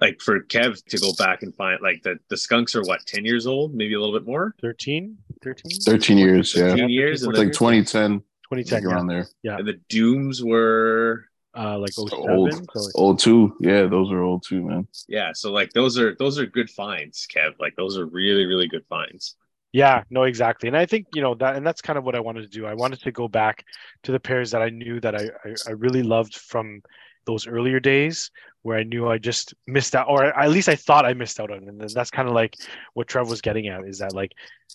like for kev to go back and find like the the skunks are what 10 years old maybe a little bit more 13? 13? 13 years, yeah. 13 years and It's the, like 2010, 2010, like yeah. around there. and the dooms were Uh, like 07. Old. So like- Old too. Yeah, those are old too, man. yeah so like those are those are good finds kev like those are really really good finds Yeah, no, exactly. And I think, you know, that and that's kind of what I wanted to do. I wanted to go back to the pairs that I knew that I, I, I really loved from those earlier days where I knew I just missed out, or at least I thought I missed out on. And that's kind of like what Trev was getting at is that like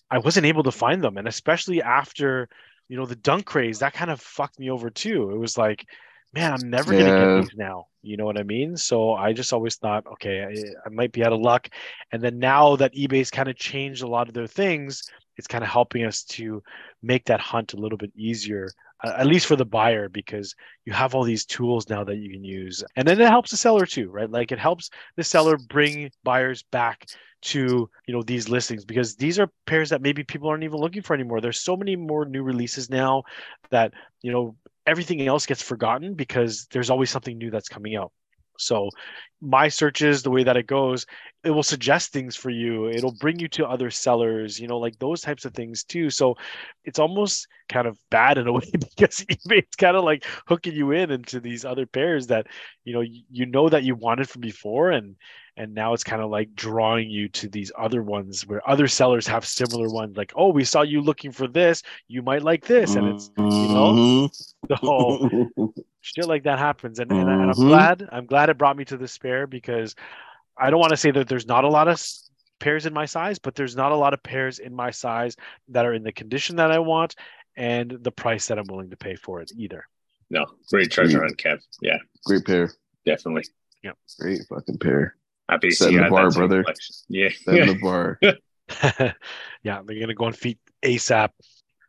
I wasn't able to find them. And especially after, you know, the dunk craze, that kind of fucked me over too. It was like, man, I'm never gonna get these now. You know what I mean? So I just always thought, okay, I, I might be out of luck. And then now that eBay's kind of changed a lot of their things, it's kind of helping us to make that hunt a little bit easier, uh, at least for the buyer, because you have all these tools now that you can use. And then it helps the seller too, right? Like it helps the seller bring buyers back to you know these listings because these are pairs that maybe people aren't even looking for anymore there's so many more new releases now that you know everything else gets forgotten because there's always something new that's coming out so my searches the way that it goes it will suggest things for you it'll bring you to other sellers you know like those types of things too so it's almost kind of bad in a way because ebay's kind of like hooking you in into these other pairs that you know you, know that you wanted from before and and now it's kind of like drawing you to these other ones where other sellers have similar ones like oh we saw you looking for this you might like this and it's you know? so Mhm. shit like that happens and, and, I- and i'm Mhm. glad i'm glad it brought me to this pair because i don't want to say that there's not a lot of pairs in my size but there's not a lot of pairs in my size that are in the condition that i want and the price that i'm willing to pay for it either no great treasure hunt kev yeah Great pair. definitely Yeah, Great fucking pair. happy to Setting see you the bar, brother. collection. yeah Setting the bar. yeah they're gonna go on feet asap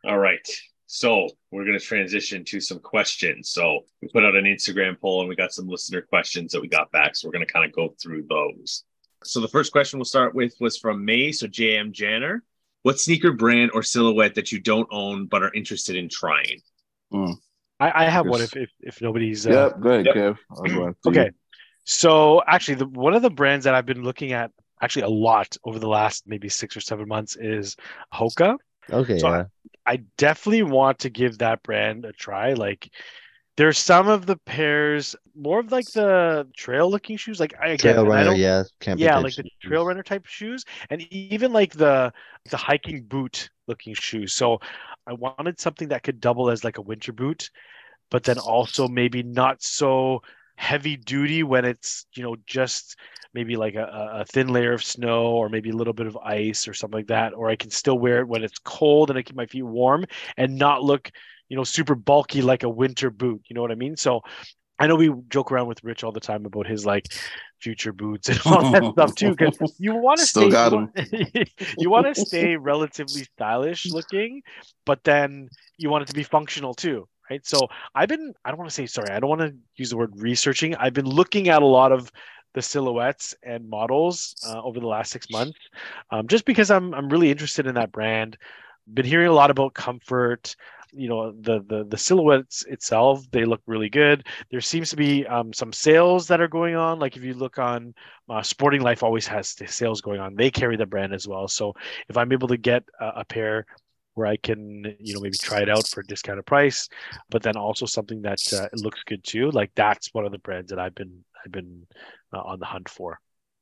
All right. So we're going to transition to some questions. So we put out an Instagram poll and we got some listener questions that we got back. So we're going to kind of go through those. So the first question we'll start with was from May. So JM Janner. What sneaker brand or silhouette that you don't own but are interested in trying? I, I have one if, if if nobody's uh, Yep. Go ahead, Yep. Kev. I'll go after Okay. So actually, the, one of the brands that I've been looking at actually a lot over the last maybe six or seven months is Hoka. Okay, So yeah. I definitely want to give that brand a try. Like, there's some of the pairs more of like the trail looking shoes. Like I again, Trail I runner, don't- yeah. Yeah, like the trail runner type shoes, and even like the the hiking boot looking shoes. So I wanted something that could double as like a winter boot, but then also maybe not so heavy duty when it's you know just maybe like a, a- thin layer of snow or maybe a little bit of ice or something like that or i can still wear it when it's cold and i keep my feet warm and not look you know super bulky like a winter boot you know what i mean so i know we joke around with rich all the time about his like future boots and all that stuff too because you want to stay got you 'em. you want to stay relatively stylish looking but then you want it to be functional too right? So i've been i don't want to say sorry i don't want to use the word researching. I've been looking at a lot of the silhouettes and models uh, over the last six months um, just because i'm i'm really interested in that brand. Been hearing a lot about comfort you know the the the silhouettes itself they look really good. There seems to be um, some sales that are going on. Like if you look on uh, sporting life always has sales going on. They carry the brand as well. So if i'm able to get a, a pair where i can you know maybe try it out for a discounted price but then also something that uh, looks good too like that's one of the brands that i've been i've been uh, on the hunt for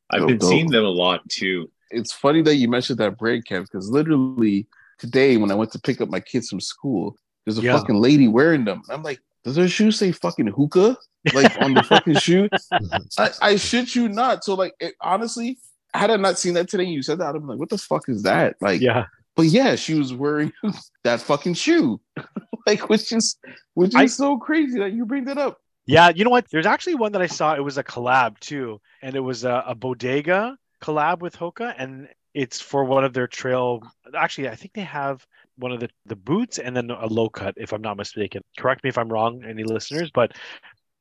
I've Dope, been dope. seeing them a lot too. It's funny that you mentioned that brand, Kev, because literally today when I went to pick up my kids from school, there's a Yeah. fucking lady wearing them. I'm like, does her shoe say fucking hookah? Like on the fucking shoe? I, I shit you not. So like it, honestly, had I not seen that today, you said that, I'm like, what the fuck is that? Like, yeah but yeah, she was wearing that fucking shoe. like, which is which is I- so crazy that you bring that up. Yeah, you know what? There's actually one that I saw. It was a collab too, and it was a, a bodega collab with Hoka, and it's for one of their trail. Actually, I think they have one of the the boots and then a low cut, if I'm not mistaken. Correct me if I'm wrong, any listeners, but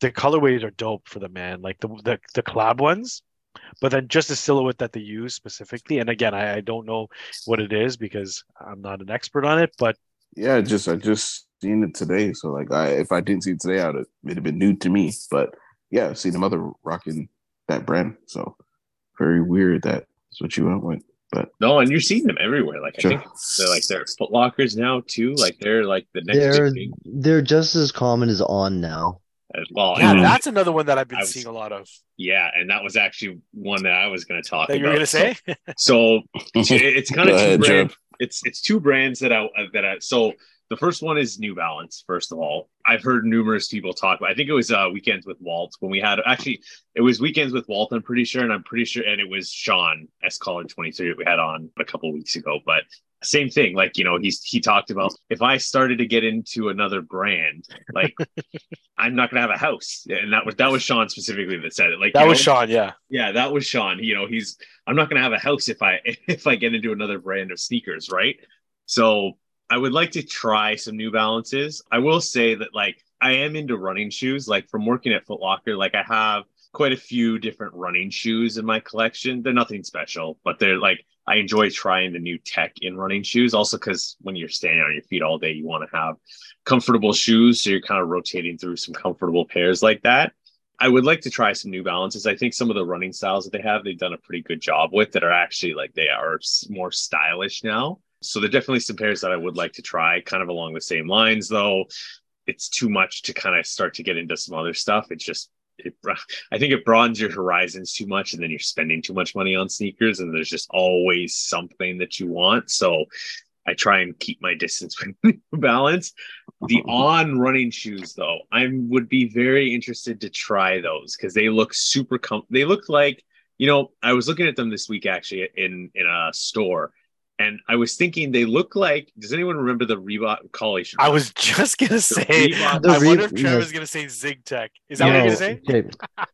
the colorways are dope for the man, like the the, the collab ones. But then just the silhouette that they use specifically, and again, I, I don't know what it is because I'm not an expert on it, but Yeah, just I just seen it today. So like I if I didn't see it today, I'd have it'd have been new to me. But yeah, I've seen them other rocking that brand. So very weird that that's what you went with. But No, and you're seeing them everywhere. Like Sure. I think they're like they're Foot Lockers now too. Like they're like the next They're thing. they're just as common as on now. Uh, Well, yeah, and- that's another one that I've been was- seeing a lot of. yeah, and that was actually one that I was going to talk That about. you were gonna say? So, so it's kind of two ahead, brands. It's it's two brands that I that I so the first one is New Balance. First of all, I've heard numerous people talk about. I think it was uh, weekends with Walt when we had actually it was weekends with Walt. I'm pretty sure, and I'm pretty sure, and it was Sean S Caller 23 that we had on a couple weeks ago. But same thing, like you know, he's he talked about if I started to get into another brand, like I'm not gonna have a house, and that was that was Sean specifically that said it. Like That was know, Sean, yeah. yeah, that was Sean. You know, he's I'm not gonna have a house if I if I get into another brand of sneakers, right? So I would like to try some New Balances. I will say that like I am into running shoes. Like from working at Foot Locker, like I have quite a few different running shoes in my collection. They're nothing special, but they're like I enjoy trying the new tech in running shoes. Also, because when you're standing on your feet all day, you want to have comfortable shoes, so you're kind of rotating through some comfortable pairs like that. I would like to try some New Balances. I think some of the running styles that they have, they've done a pretty good job with that are actually like they are more stylish now. So there are definitely some pairs that I would like to try, kind of along the same lines, though. It's too much to kind of start to get into some other stuff. It's just, it, I think it broadens your horizons too much, and then you're spending too much money on sneakers, and there's just always something that you want. So I try and keep my distance with New Balance. The on running shoes, though, I would be very interested to try those because they look super com. They look like you know. I was looking at them this week actually in in a store, and I was thinking they look like. Does anyone remember the Reebok college? I was just gonna say. Reebok- The I wonder if Trevor's yes. gonna say Zig Tech. Is that what you're gonna say? okay.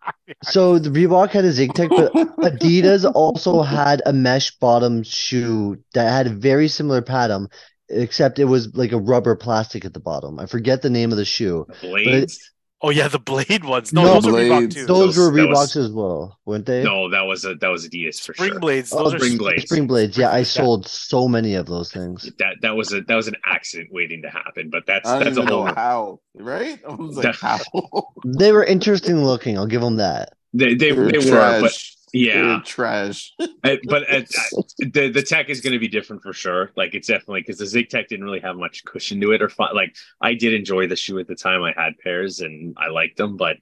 So the Reebok had a Zig Tech, but Adidas also had a mesh bottom shoe that had a very similar pattern, except it was like a rubber plastic at the bottom. I forget the name of the shoe. Blades. Oh yeah, the blade ones. No, No, those are Reebok Blades. too. Those, Those- were that was- Reeboks as well, weren't they? No, that was a that was Adidas for Spring sure. blades. Oh, Those are Spring blades. Spring blades. Yeah, I Yeah. sold so many of those things. That that was a that was an accident waiting to happen, but that's I don't that's a even know whole. how, right? I was like, how? They were interesting looking. I'll give them that. They they, They're they were, but trash. Yeah, trash. But uh, the the tech is going to be different for sure. Like it's definitely because the Zig Tech didn't really have much cushion to it or fun. Like I did enjoy the shoe at the time. I had pairs and I liked them, but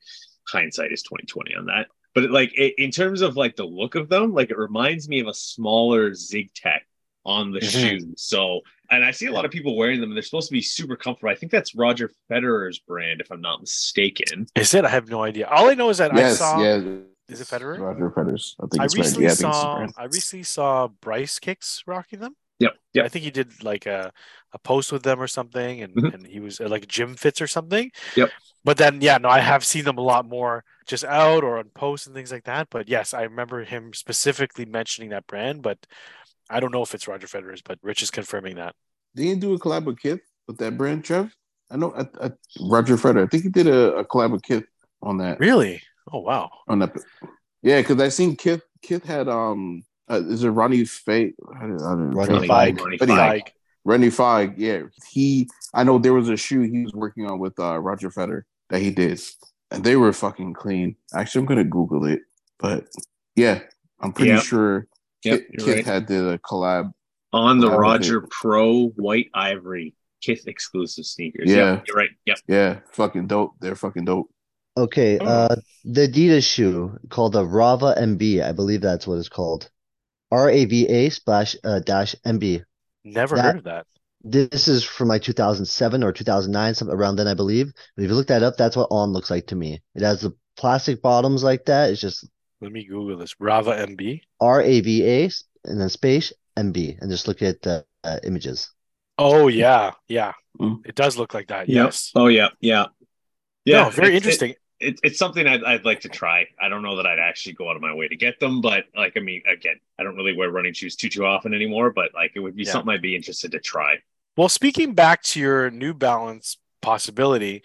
hindsight is twenty twenty on that. But like it, in terms of like the look of them, like it reminds me of a smaller Zig Tech on the Mhm. shoe. So and I see a lot of people wearing them. and They're supposed to be super comfortable. I think that's Roger Federer's brand, if I'm not mistaken. Is it? I have no idea. All I know is that yes, I saw. yeah. Is it Federer? Roger Federer's. I think I it's brand. recently Yeah, I think saw. I recently saw Bryce Kicks rocking them. Yep. Yep. I think he did like a, a post with them or something, and, Mhm. and he was uh, like gym fits or something. Yep. But then, yeah, no, I have seen them a lot more just out or on posts and things like that. But yes, I remember him specifically mentioning that brand, but I don't know if it's Roger Federer's, but Rich is confirming that. Did he do a collab with Kith with that brand, Trev? I know I, I, Roger Federer. I think he did a, a collab with Kith on that. Really? Oh wow. On that. Yeah, because I seen Kith. Kith had um. Uh, is it Ronnie Fay? I don't, I don't know. Ronnie Fay. Fieg. Ronnie But he- Fieg. Fogg, yeah, he. I know there was a shoe he was working on with uh, Roger Federer that he did, and they were fucking clean. Actually, I'm gonna Google it, but yeah, I'm pretty Yep. sure Yep, Kith, you're Kith right. had the collab. On the That was Roger Pro White Ivory Kith exclusive sneakers. Yeah. Yep, you're right. Yep. Yeah, fucking dope. They're fucking dope. Okay, Oh. uh, the Adidas shoe called the Rava MB, I believe that's what it's called. R-A-V-A splash uh, dash MB. Never That- heard of that. This is from like 2007 or 2009, something around then, I believe. But if you look that up, that's what On looks like to me. It has the plastic bottoms like that. It's just Let me Google this. Rava MB. R-A-V-A and then space MB, and just look at the uh, images. Oh yeah, yeah. Mm. It does look like that. Yep. Yes. Oh yeah. Yeah. Yeah. no, very it- it- interesting. it, it's something I'd, I'd like to try. I don't know that I'd actually go out of my way to get them, but like, I mean, again, I don't really wear running shoes too, too often anymore, but like, it would be Yeah. something I'd be interested to try. Well, speaking back to your New Balance possibility,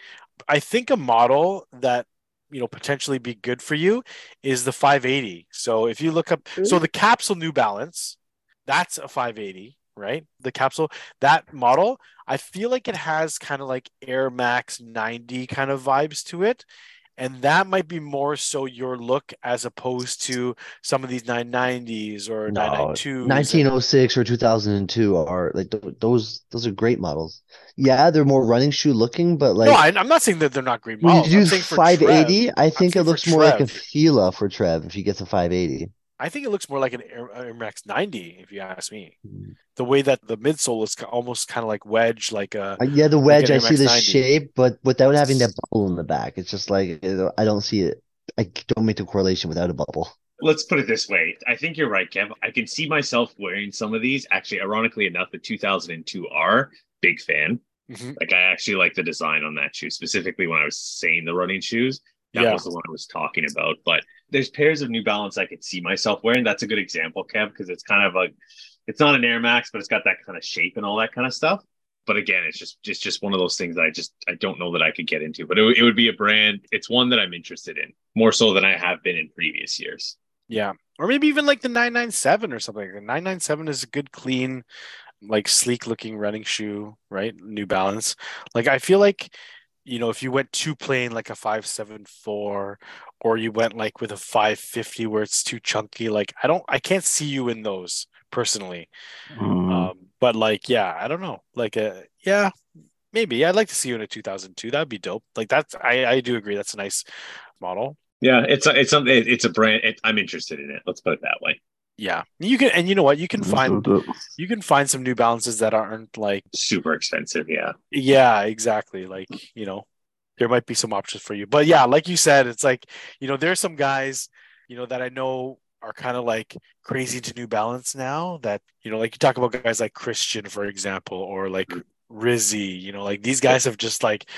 I think a model that you know potentially be good for you is the 580. So if you look up, so the capsule New Balance, that's a 580, right? The capsule that model, I feel like it has kind of like Air Max 90 kind of vibes to it. And that might be more so your look as opposed to some of these 990s or No, 992s. 1906 or 2002 are like th- those. Those are great models. Yeah, they're more running shoe looking, but like no, I, I'm not saying that they're not great when models. you I'm do saying for Trev- 580, I think it looks more like a Trev. Fila for Trev if he gets a 580. I think it looks more like an Air, Air Max 90, if you ask me. Mm. The way that the midsole is almost kind of like wedge, like a Uh, yeah, the wedge, an I see the MX-90. shape, but without having that bubble in the back, it's just like uh, I don't see it. I don't make the correlation without a bubble. Let's put it this way. I think you're right, Kev. I can see myself wearing some of these. Actually, ironically enough, the 2002 R, big fan. Mhm. Like, I actually like the design on that shoe, specifically when I was saying the running shoes. That Yeah. was the one I was talking about. But there's pairs of New Balance I could see myself wearing. That's a good example, Kev, because it's kind of like it's not an Air Max, but it's got that kind of shape and all that kind of stuff. But again, it's just just just one of those things that I just I don't know that I could get into. But it, would- it would be a brand. It's one that I'm interested in more so than I have been in previous years. yeah, or maybe even like the 997 or something. The 997 is a good, clean, like sleek looking running shoe, right? New Balance. Like I feel like, you know, if you went too plain, like a 574, or you went like with a 550 where it's too chunky, like I don't, I can't see you in those personally. Mm. Um, but like, yeah, I don't know. Like, uh, yeah, maybe I'd like to see you in a 2002. That'd be dope. Like that's, I, I do agree. That's a nice model. Yeah, it's a, it's something. It's a brand. It, I'm interested in it. Let's put it that way. Yeah, you can, and you know what? You can find, you can find some New Balances that aren't like, Super expensive. Yeah. yeah, exactly. Like, you know, there might be some options for you. But yeah, like you said, it's like, you know, there's some guys, you know, that I know are kind of like crazy to New Balance now that, you know, like you talk about guys like Christian, for example, or like Rizzy, you know, like these guys have just like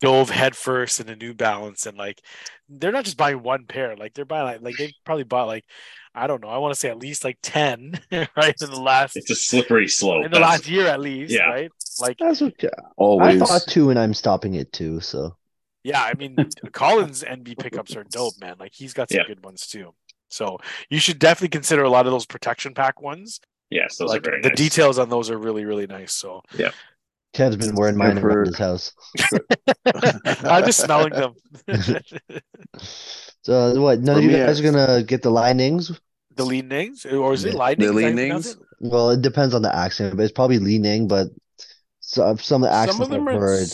dove headfirst into New Balance and like they're not just buying one pair, like they're buying like, like they probably bought like I don't know, I want to say at least like 10, right? In the last It's a slippery slope. in the That's- last year at least, Yeah. right? Like That's okay. I thought two, and I'm stopping it too. So Yeah, I mean, Collie's NB pickups are dope, man. Like he's got some Yeah. good ones too. So you should definitely consider a lot of those protection pack ones. yes, those like are very the nice. details on those are really, really nice. So yeah. Kev's been wearing mine for- around his house. I'm just smelling them. So what? None of you guys are gonna get the linings. The leanings, or is it Yeah. lightning? The Is that how you pronounce leanings? it? Well, it depends on the accent, but it's probably leaning. But so, some of the Some accents of them I've are heard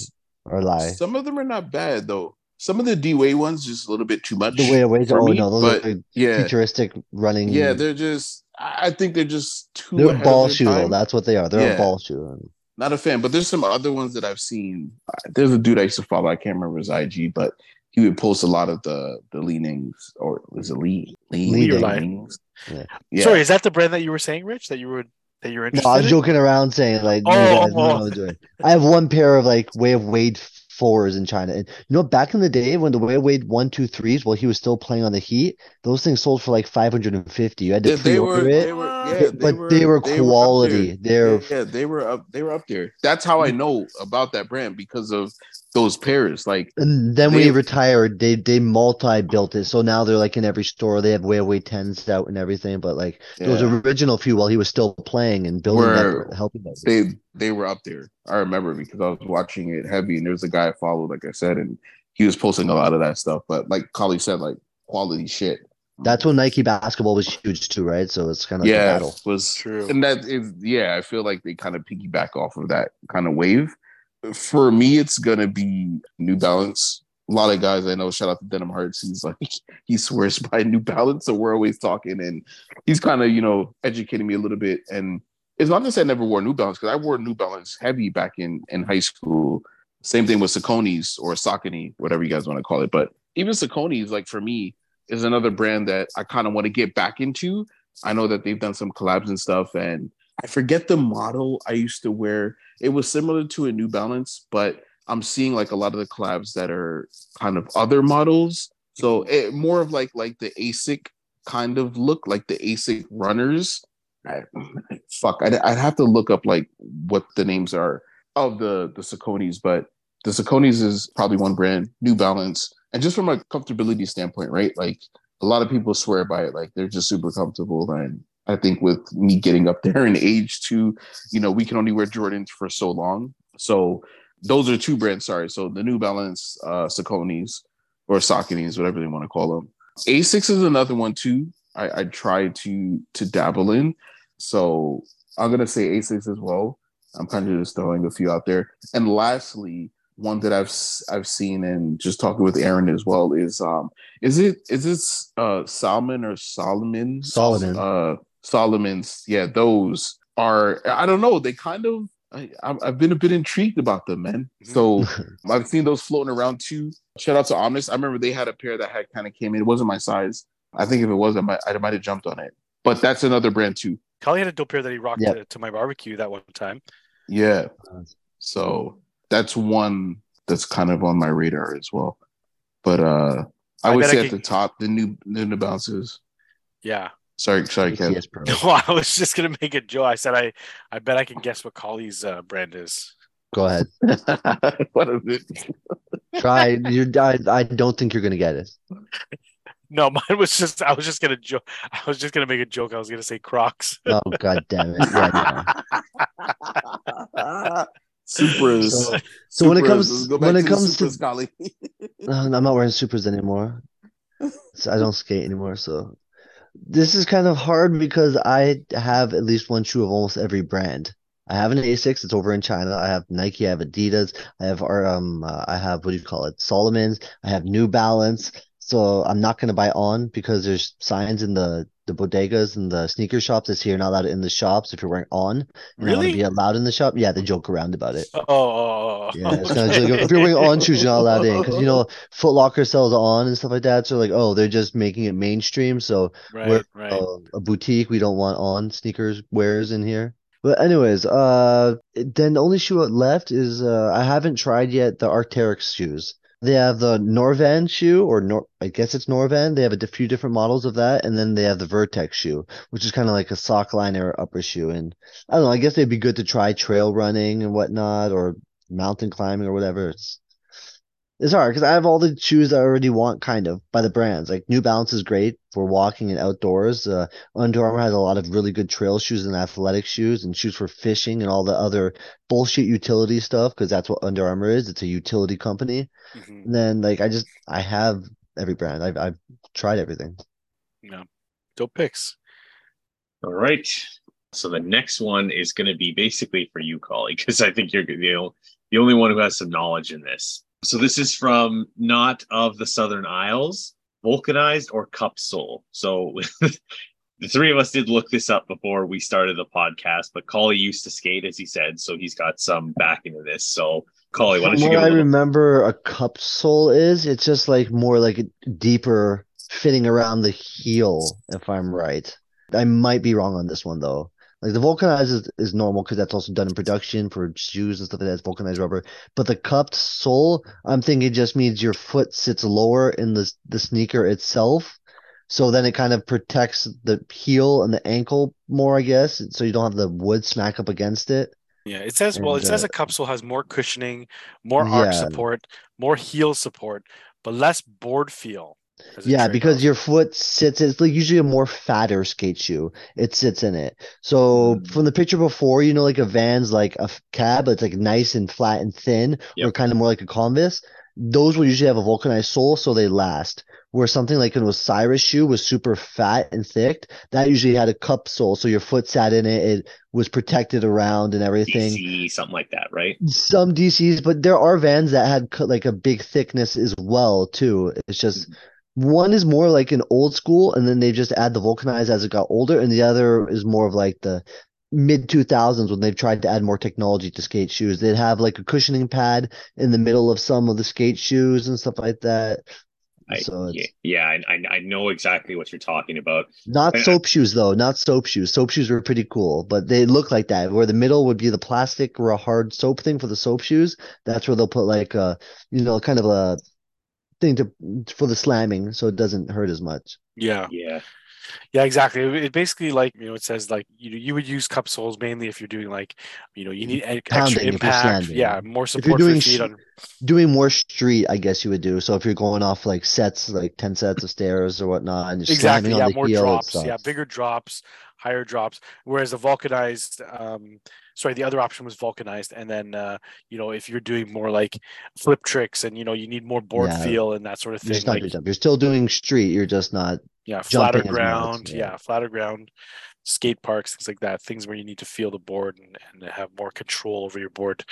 are lie. some of them are not bad though. Some of the D Way ones just a little bit too much. The way away. for Oh me, no, those but are like yeah, futuristic running. yeah, they're just. I I think they're just too. they're a ahead ball their shoe though. That's what they are. They're a ball shoe. Not a fan, but there's some other ones that I've seen. There's a dude I used to follow. I can't remember his IG, but he would post a lot of the the leanings, or was it lean lean Leaning. leanings? Yeah. Yeah. Sorry, is that the brand that you were saying, Rich? That you were that you're No, interested I was in? joking around saying like, no, Oh, guys, no, oh. no, doing. I have one pair of like Way of Wade fours in China, and you know, back in the day when the Way of Wade one, two, threes, while he was still playing on the Heat, those things sold for like five hundred and fifty. You had to They, they were, pre-order it, they were, yeah, They- but they were up there. quality. They're yeah, they were up. They were up there. That's how I know about that brand because of those pairs. Like And then when he retired, they they multi built it. So now they're like in every store. They have Way of Wade tens out and everything. But like those yeah, original few while he was still playing and building Were- that, helping that. they they were up there. I remember because I was watching it heavy, and there was a guy I followed, like I said, and he was posting a lot of that stuff. But like Collie said, like quality shit. That's when Nike basketball was huge too, right? So it's kind of like a yeah, battle. was True. and that is yeah. I feel like they kind of piggyback off of that kind of wave. For me, it's gonna be New Balance. A lot of guys I know. Shout out to Denim Hearts. He's like he swears by New Balance, so we're always talking, and he's kind of you know educating me a little bit. And it's not to say I never wore New Balance because I wore New Balance heavy back in in high school. Same thing with Saucony's or Saucony, whatever you guys want to call it. But even Saucony's, like for me, is another brand that I kind of want to get back into. I know that they've done some collabs and stuff, and I forget the model I used to wear. It was similar to a New Balance, but I'm seeing like a lot of the collabs that are kind of other models. So it, more of like like the ASIC kind of look, like the ASIC runners. I, fuck, I'd, I'd have to look up like what the names are of the the Saucony's, but the Saucony's is probably one brand, New Balance, and just from a comfortability standpoint, right? Like a lot of people swear by it, like they're just super comfortable. And I think with me getting up there in age too, you know, we can only wear Jordans for so long. So those are two brands. Sorry, so the New Balance, uh, Saucony's or Saucony's, whatever they want to call them. Asics is another one too. I, I try to to dabble in. So I'm gonna say Asics as well. I'm kind of just throwing a few out there. And lastly, one that I've I've seen and just talking with Aaron as well is um is it is this uh Salmon or Salomon Salomon. uh Salomon's yeah those are I don't know they kind of I, I'm- I've been a bit intrigued about them man so I've seen those floating around too shout out to Omnis I remember they had a pair that had kind of came in it wasn't my size I think if it was I might I might have jumped on it but that's another brand too Collie had a dope pair that he rocked Yeah. to, to my barbecue that one time. Yeah. So that's one that's kind of on my radar as well. But uh I, I would bet I say at the top the new the new bounces. Yeah. Sorry, sorry, Kev. ATS Pro. No, I was just gonna make a joke. I said I, I bet I can guess what Collie's uh, brand is. Go ahead. what is it? Try. You. I, I don't think you're gonna get it. No, mine was just I was just gonna joke. I was just gonna make a joke. I was gonna say Crocs. Oh god damn it! Yeah, no. Supras. So- so when it comes- Let's go back when it comes to- Supras, Collie. Uh, I'm not wearing Supras anymore. So I don't skate anymore. So this is kind of hard because I have at least one shoe of almost every brand. I have an Asics. It's over in China. I have Nike. I have Adidas. I have um. Uh, I have what do you call it? Salomon's. I have New Balance. So I'm not gonna buy on because there's signs in the the bodegas and the sneaker shops that say you're not allowed in the shops if you're wearing on. You're not allowed Really? be allowed in the shop. Yeah, they joke around about it. Oh, oh, oh, oh. Yeah, it's kind of like if you're wearing on shoes, you're not allowed in because you know Foot Locker sells on and stuff like that. So like, oh, they're just making it mainstream. So right, we're right. uh, a boutique. We don't want on sneakers wears in here. But anyways, uh, then the only shoe left is uh, I haven't tried yet the Arc'teryx shoes. They have the Norvan shoe, or Nor I guess it's Norvan. They have a few different models of that, and then they have the Vertex shoe, which is kind of like a sock liner upper shoe. And I don't know. I guess they'd be good to try trail running and whatnot, or mountain climbing or whatever. It's it's hard because I have all the shoes I already want, kind of by the brands. Like New Balance is great for walking and outdoors. Uh, Under Armour has a lot of really good trail shoes and athletic shoes and shoes for fishing and all the other bullshit utility stuff because that's what Under Armour is. It's a utility company. Mhm. And then like I just I have every brand. I've I've tried everything. Yeah. Dope picks. All right. So the next one is going to be basically for you, Collie, because I think you're the, o- the only one who has some knowledge in this. So this is from not of the Southern Isles, vulcanized or cup sole. So the three of us did look this up before we started the podcast, but Collie used to skate, as he said, so he's got some back into this. So Collie, why don't you What give a I little? remember a cup sole is, it's just like more like deeper fitting around the heel, if I'm right. I might be wrong on this one though. Like the vulcanized is, is normal because that's also done in production for shoes and stuff like that. It's vulcanized rubber. But the cupped sole, I'm thinking just means your foot sits lower in the the sneaker itself. So then it kind of protects the heel and the ankle more, I guess. So you don't have the wood smack up against it. Yeah, it says well, it And, says uh, a cup sole has more cushioning, more arch Yeah. support, more heel support, but less board feel. Yeah, because your foot sits, it's like usually a more fatter skate shoe. It sits in it. So Mm. from the picture before, you know, like a Van's like a cab, it's like nice and flat and thin, or kind of more like a Converse. Those will usually have a vulcanized sole, so they last. Where something like an Osiris shoe was super fat and thick, that usually had a cup sole, so your foot sat in it, it was protected around and everything. DC, something like that, right? Some DCs, but there are vans that had like a big thickness as well too. It's just one is more like an old school, and then they just add the vulcanized as it got older, and the other is more of like the mid 2000s when they've tried to add more technology to skate shoes. They'd have like a cushioning pad in the middle of some of the skate shoes and stuff like that. I, So yeah, yeah I, I- I know exactly what you're talking about. not I- soap shoes though, not soap shoes. Soap shoes were pretty cool, but they look like that. Where the middle would be the plastic or a hard soap thing for the soap shoes. That's where they'll put like a, you know, kind of a thing to for the slamming, so it doesn't hurt as much. yeah, Yeah, yeah, exactly. It, it basically like you know it says like you you would use cup soles mainly if you're doing like you know you need extra Pounding, if you're impact. Yeah, more support. If you're support for doing feet sh- on. Doing more street, I guess you would do. So if you're going off like sets, like ten sets of stairs or whatnot, and you're Exactly. slamming Yeah, on the more heel, drops. Yeah, bigger drops, higher drops. Whereas the vulcanized, um, sorry, the other option was vulcanized. And then, uh, you know, if you're doing more like flip tricks and you know you need more board Yeah. feel and that sort of You're thing, just not like doing jump. You're still doing street. You're just not. yeah, flatter jumping as much, ground. yeah. Yeah. flatter ground, skate parks, things like that. Things where you need to feel the board and, and have more control over your board.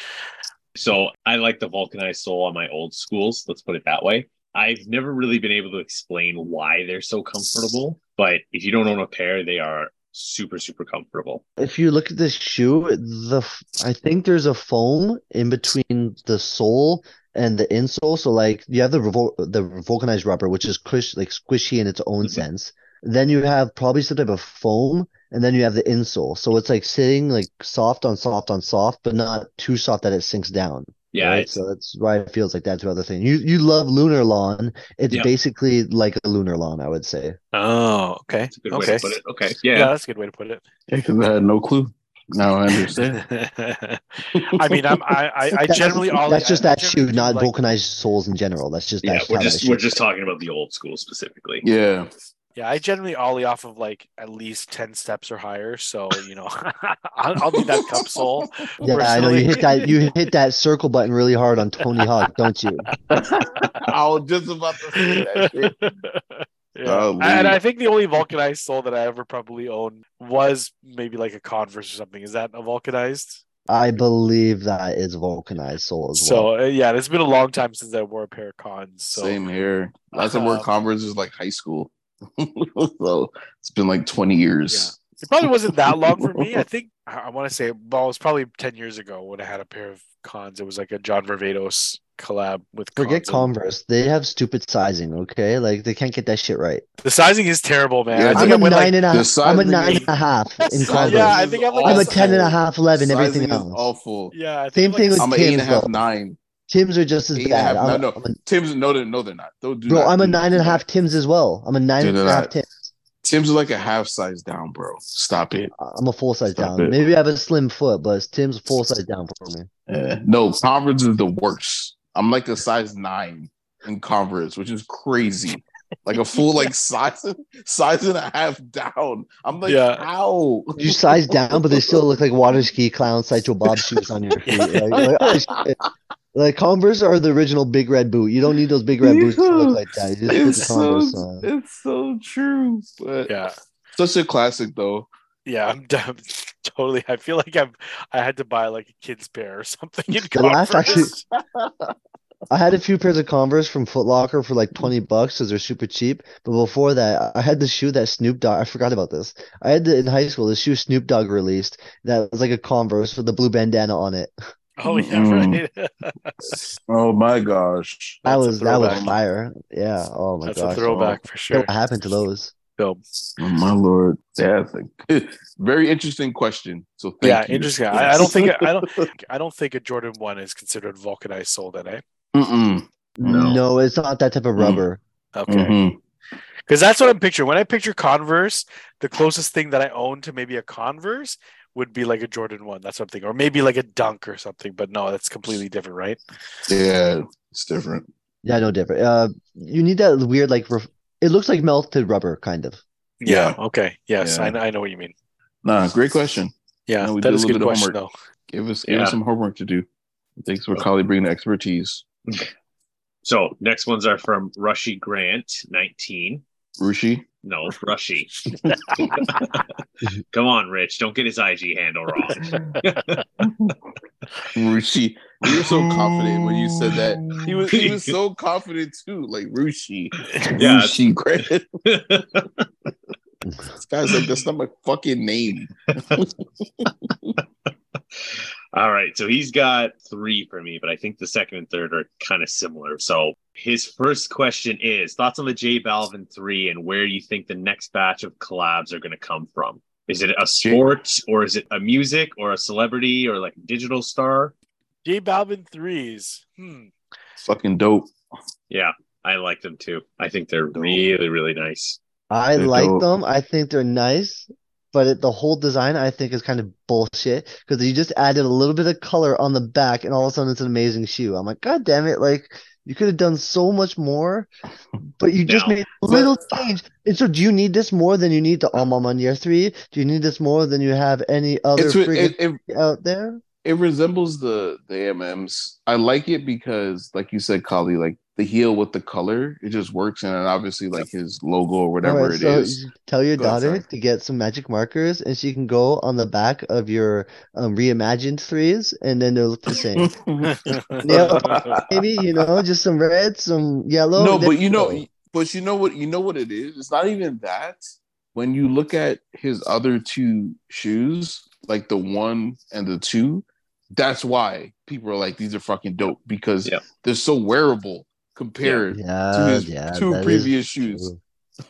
So I like the vulcanized sole on my old schools. Let's put it that way. I've never really been able to explain why they're so comfortable, but if you don't own a pair, they are super, super comfortable. If you look at this shoe, the I think there's a foam in between the sole and the insole. So like you have the revol the vulcanized rubber, which is cush like squishy in its own Mhm. sense. Then you have probably some type of foam, and then you have the insole. So it's like sitting like soft on soft on soft, but not too soft that it sinks down. Yeah, right? it's, So that's why it feels like that to other thing. You you love Lunarlon. It's Yeah. basically like a Lunarlon, I would say. Oh, okay. it's a good way okay. to put it. Okay. Yeah. Yeah. that's a good way to put it. Because I had no clue. Now I understand. I mean, I'm, I, I, I generally all that's just I- I that shoe, not like- vulcanized soles in general. That's just Yeah, that's we're just we're just talking about the old school specifically. yeah. Yeah, I generally ollie off of like at least ten steps or higher. So you know, I'll, I'll do that cup sole. Yeah, I know you hit that you hit that circle button really hard on Tony Hawk, don't you? I was just about to say that. Yeah. Golly. And I think the only vulcanized sole that I ever probably owned was maybe like a Converse or something. Is that a vulcanized? I believe that is vulcanized sole as well. So uh, yeah, it's been a long time since I wore a pair of cons. So Same here. Last time I wore Um, Converse was like high school. so it's been like 20 years. It probably wasn't that long for me. I think I, I want to say well, it was probably ten years ago when I had a pair of cons. It was like a John Varvatos collab with Forget Cons. Converse. They have stupid sizing, okay? Like they can't get that shit right. The sizing is terrible, man. Yeah, I I think I'm I a went nine like and a the half. I'm a sizing nine and a half in Converse. Yeah, I think I'm like I'm a a 10 and a awful. half, 11, everything is else. awful. yeah. I think Same like thing a with I'm an Tim's, eight and a half, though. nine. Tim's are just as Eight and a half. bad. No, I'm, no. A, Tim's no, they're, no, they're not. Don't do bro, not I'm a do- nine do and a not. half Tim's as well. I'm a nine Do and a not. half Tim's. Tim's is like a half size down, bro. Stop it. I'm a full size Stop down. it. Maybe I have a slim foot, but Tim's full size down for me. Uh, no, Converse is the worst. I'm like a size nine in Converse, which is crazy. Like a full like size size and a half down. I'm like, Yeah. how? You size down, but they still look like water ski clown Sideshow Bob shoes on your feet. Like, like, oh, shit. Like, Converse are the original big red boot. You don't need those big red boots to look like that. You just It's put the Converse so, on. it's so true. But yeah. such a classic though. Yeah, I'm done. Totally. I feel like I'm. I had to buy like a kid's pair or something in The last Converse. I had a few pairs of Converse from Foot Locker for like 20 bucks because they're super cheap. But before that, I had the shoe that Snoop Dogg, I forgot about this. I had the, in high school, the shoe Snoop Dogg released that was like a Converse with the blue bandana on it. Oh yeah, Mm. right. Oh my gosh. That That's was that was fire. Yeah. Oh my That's gosh. a throwback for sure. What happened to those? So, Oh my lord. Yeah, I very interesting question. So thank yeah, you. interesting. I, I don't think I don't. I don't think a Jordan One is considered vulcanized sole. Then, eh? Mm-mm. No. No, it's not that type of Mm. rubber. Okay. Mhm. Because that's what I'm picturing. When I picture Converse, the closest thing that I own to maybe a Converse would be like a Jordan one. That's something, or maybe like a dunk or something. But no, that's completely different, right? Yeah, it's different. Yeah, no different. Uh, you need that weird like ref- it looks like melted rubber, kind of. Yeah. Okay. Yes, Yeah. I, I know what you mean. Nah, great question. Yeah, No, we that did a is a good question, homework. though. Give us give Yeah. us some homework to do. Thanks for Collie bringing the expertise. So next ones are from Rushy Grant, 19. Rushi. No, Rushy. Come on, Rich. Don't get his IG handle wrong. Rushi. You were so confident when you said that. He was he was so confident too. Like Rushi. Yeah. Rushi Grant. This guy's like, that's not my fucking name. All right. So he's got three for me, but I think the second and third are kind of similar. So his first question is thoughts on the J Balvin 3 and where you think the next batch of collabs are going to come from? Is it a sport or is it a music or a celebrity or like a digital star? J Balvin threes. Hmm. Fucking dope. Yeah, I like them too. I think they're really, really nice. I They're like dope. them. I think they're nice, but it, the whole design I think is kind of bullshit because you just added a little bit of color on the back and all of a sudden it's an amazing shoe. I'm like, God damn it! Like you could have done so much more, but you just No. made a little change. And so, do you need this more than you need the A Ma Maniére three? Do you need this more than you have any other It's it, it, out there? it resembles the the AMMs. I like it because, like you said, Collie, like the heel with the color, it just works, and then obviously like his logo or whatever Alright, it so is. tell your Go daughter sorry. to get some magic markers and she can go on the back of your um, reimagined threes and then they'll look the same. Yeah. Maybe, you know, just some red, some yellow. no, but you know, go. but you know what? You know what it is. It's not even that. When you look at his other two shoes, like the one and the two, that's why people are like, these are fucking dope because Yeah. they're so wearable compared Yeah, his yeah, two previous shoes.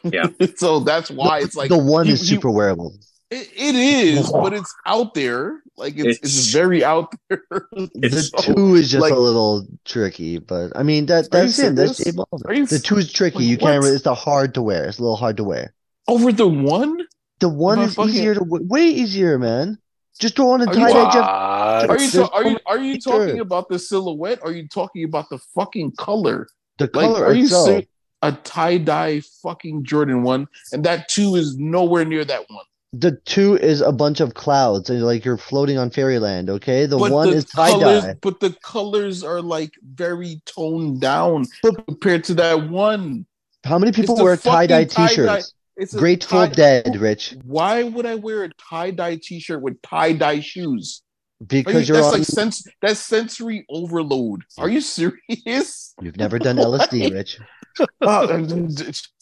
Yeah. so that's why it's like the one he- is he- super wearable. It, it is, but it's out there. Like it's, it's, It's- very out there. The so- two is just like- a little tricky, but I mean that that's him. That's serious? Balvin. The two is tricky. like, You can't. what? It's the hard to wear. It's a little hard to wear. over the one. The one is fucking- easier to w- way easier, man. Just throw on a Are you tie dye. Jeff. Are you ta- are you are you talking about the silhouette? Or are you talking about the fucking color? The Like, color are you itself. serious? A tie dye fucking Jordan one, and that two is nowhere near that one. The two is a bunch of clouds, and like you're floating on fairyland. Okay, the but one the is tie dye, but the colors are like very toned down compared to that one. How many people the wear tie dye tie-dye- t-shirts? It's Grateful tie- Dead, Rich, Why would I wear a tie dye t shirt with tie dye shoes? Are you, because you're that's on. like sens- that's sensory overload. Are you serious? You've never done LSD, Rich. Uh,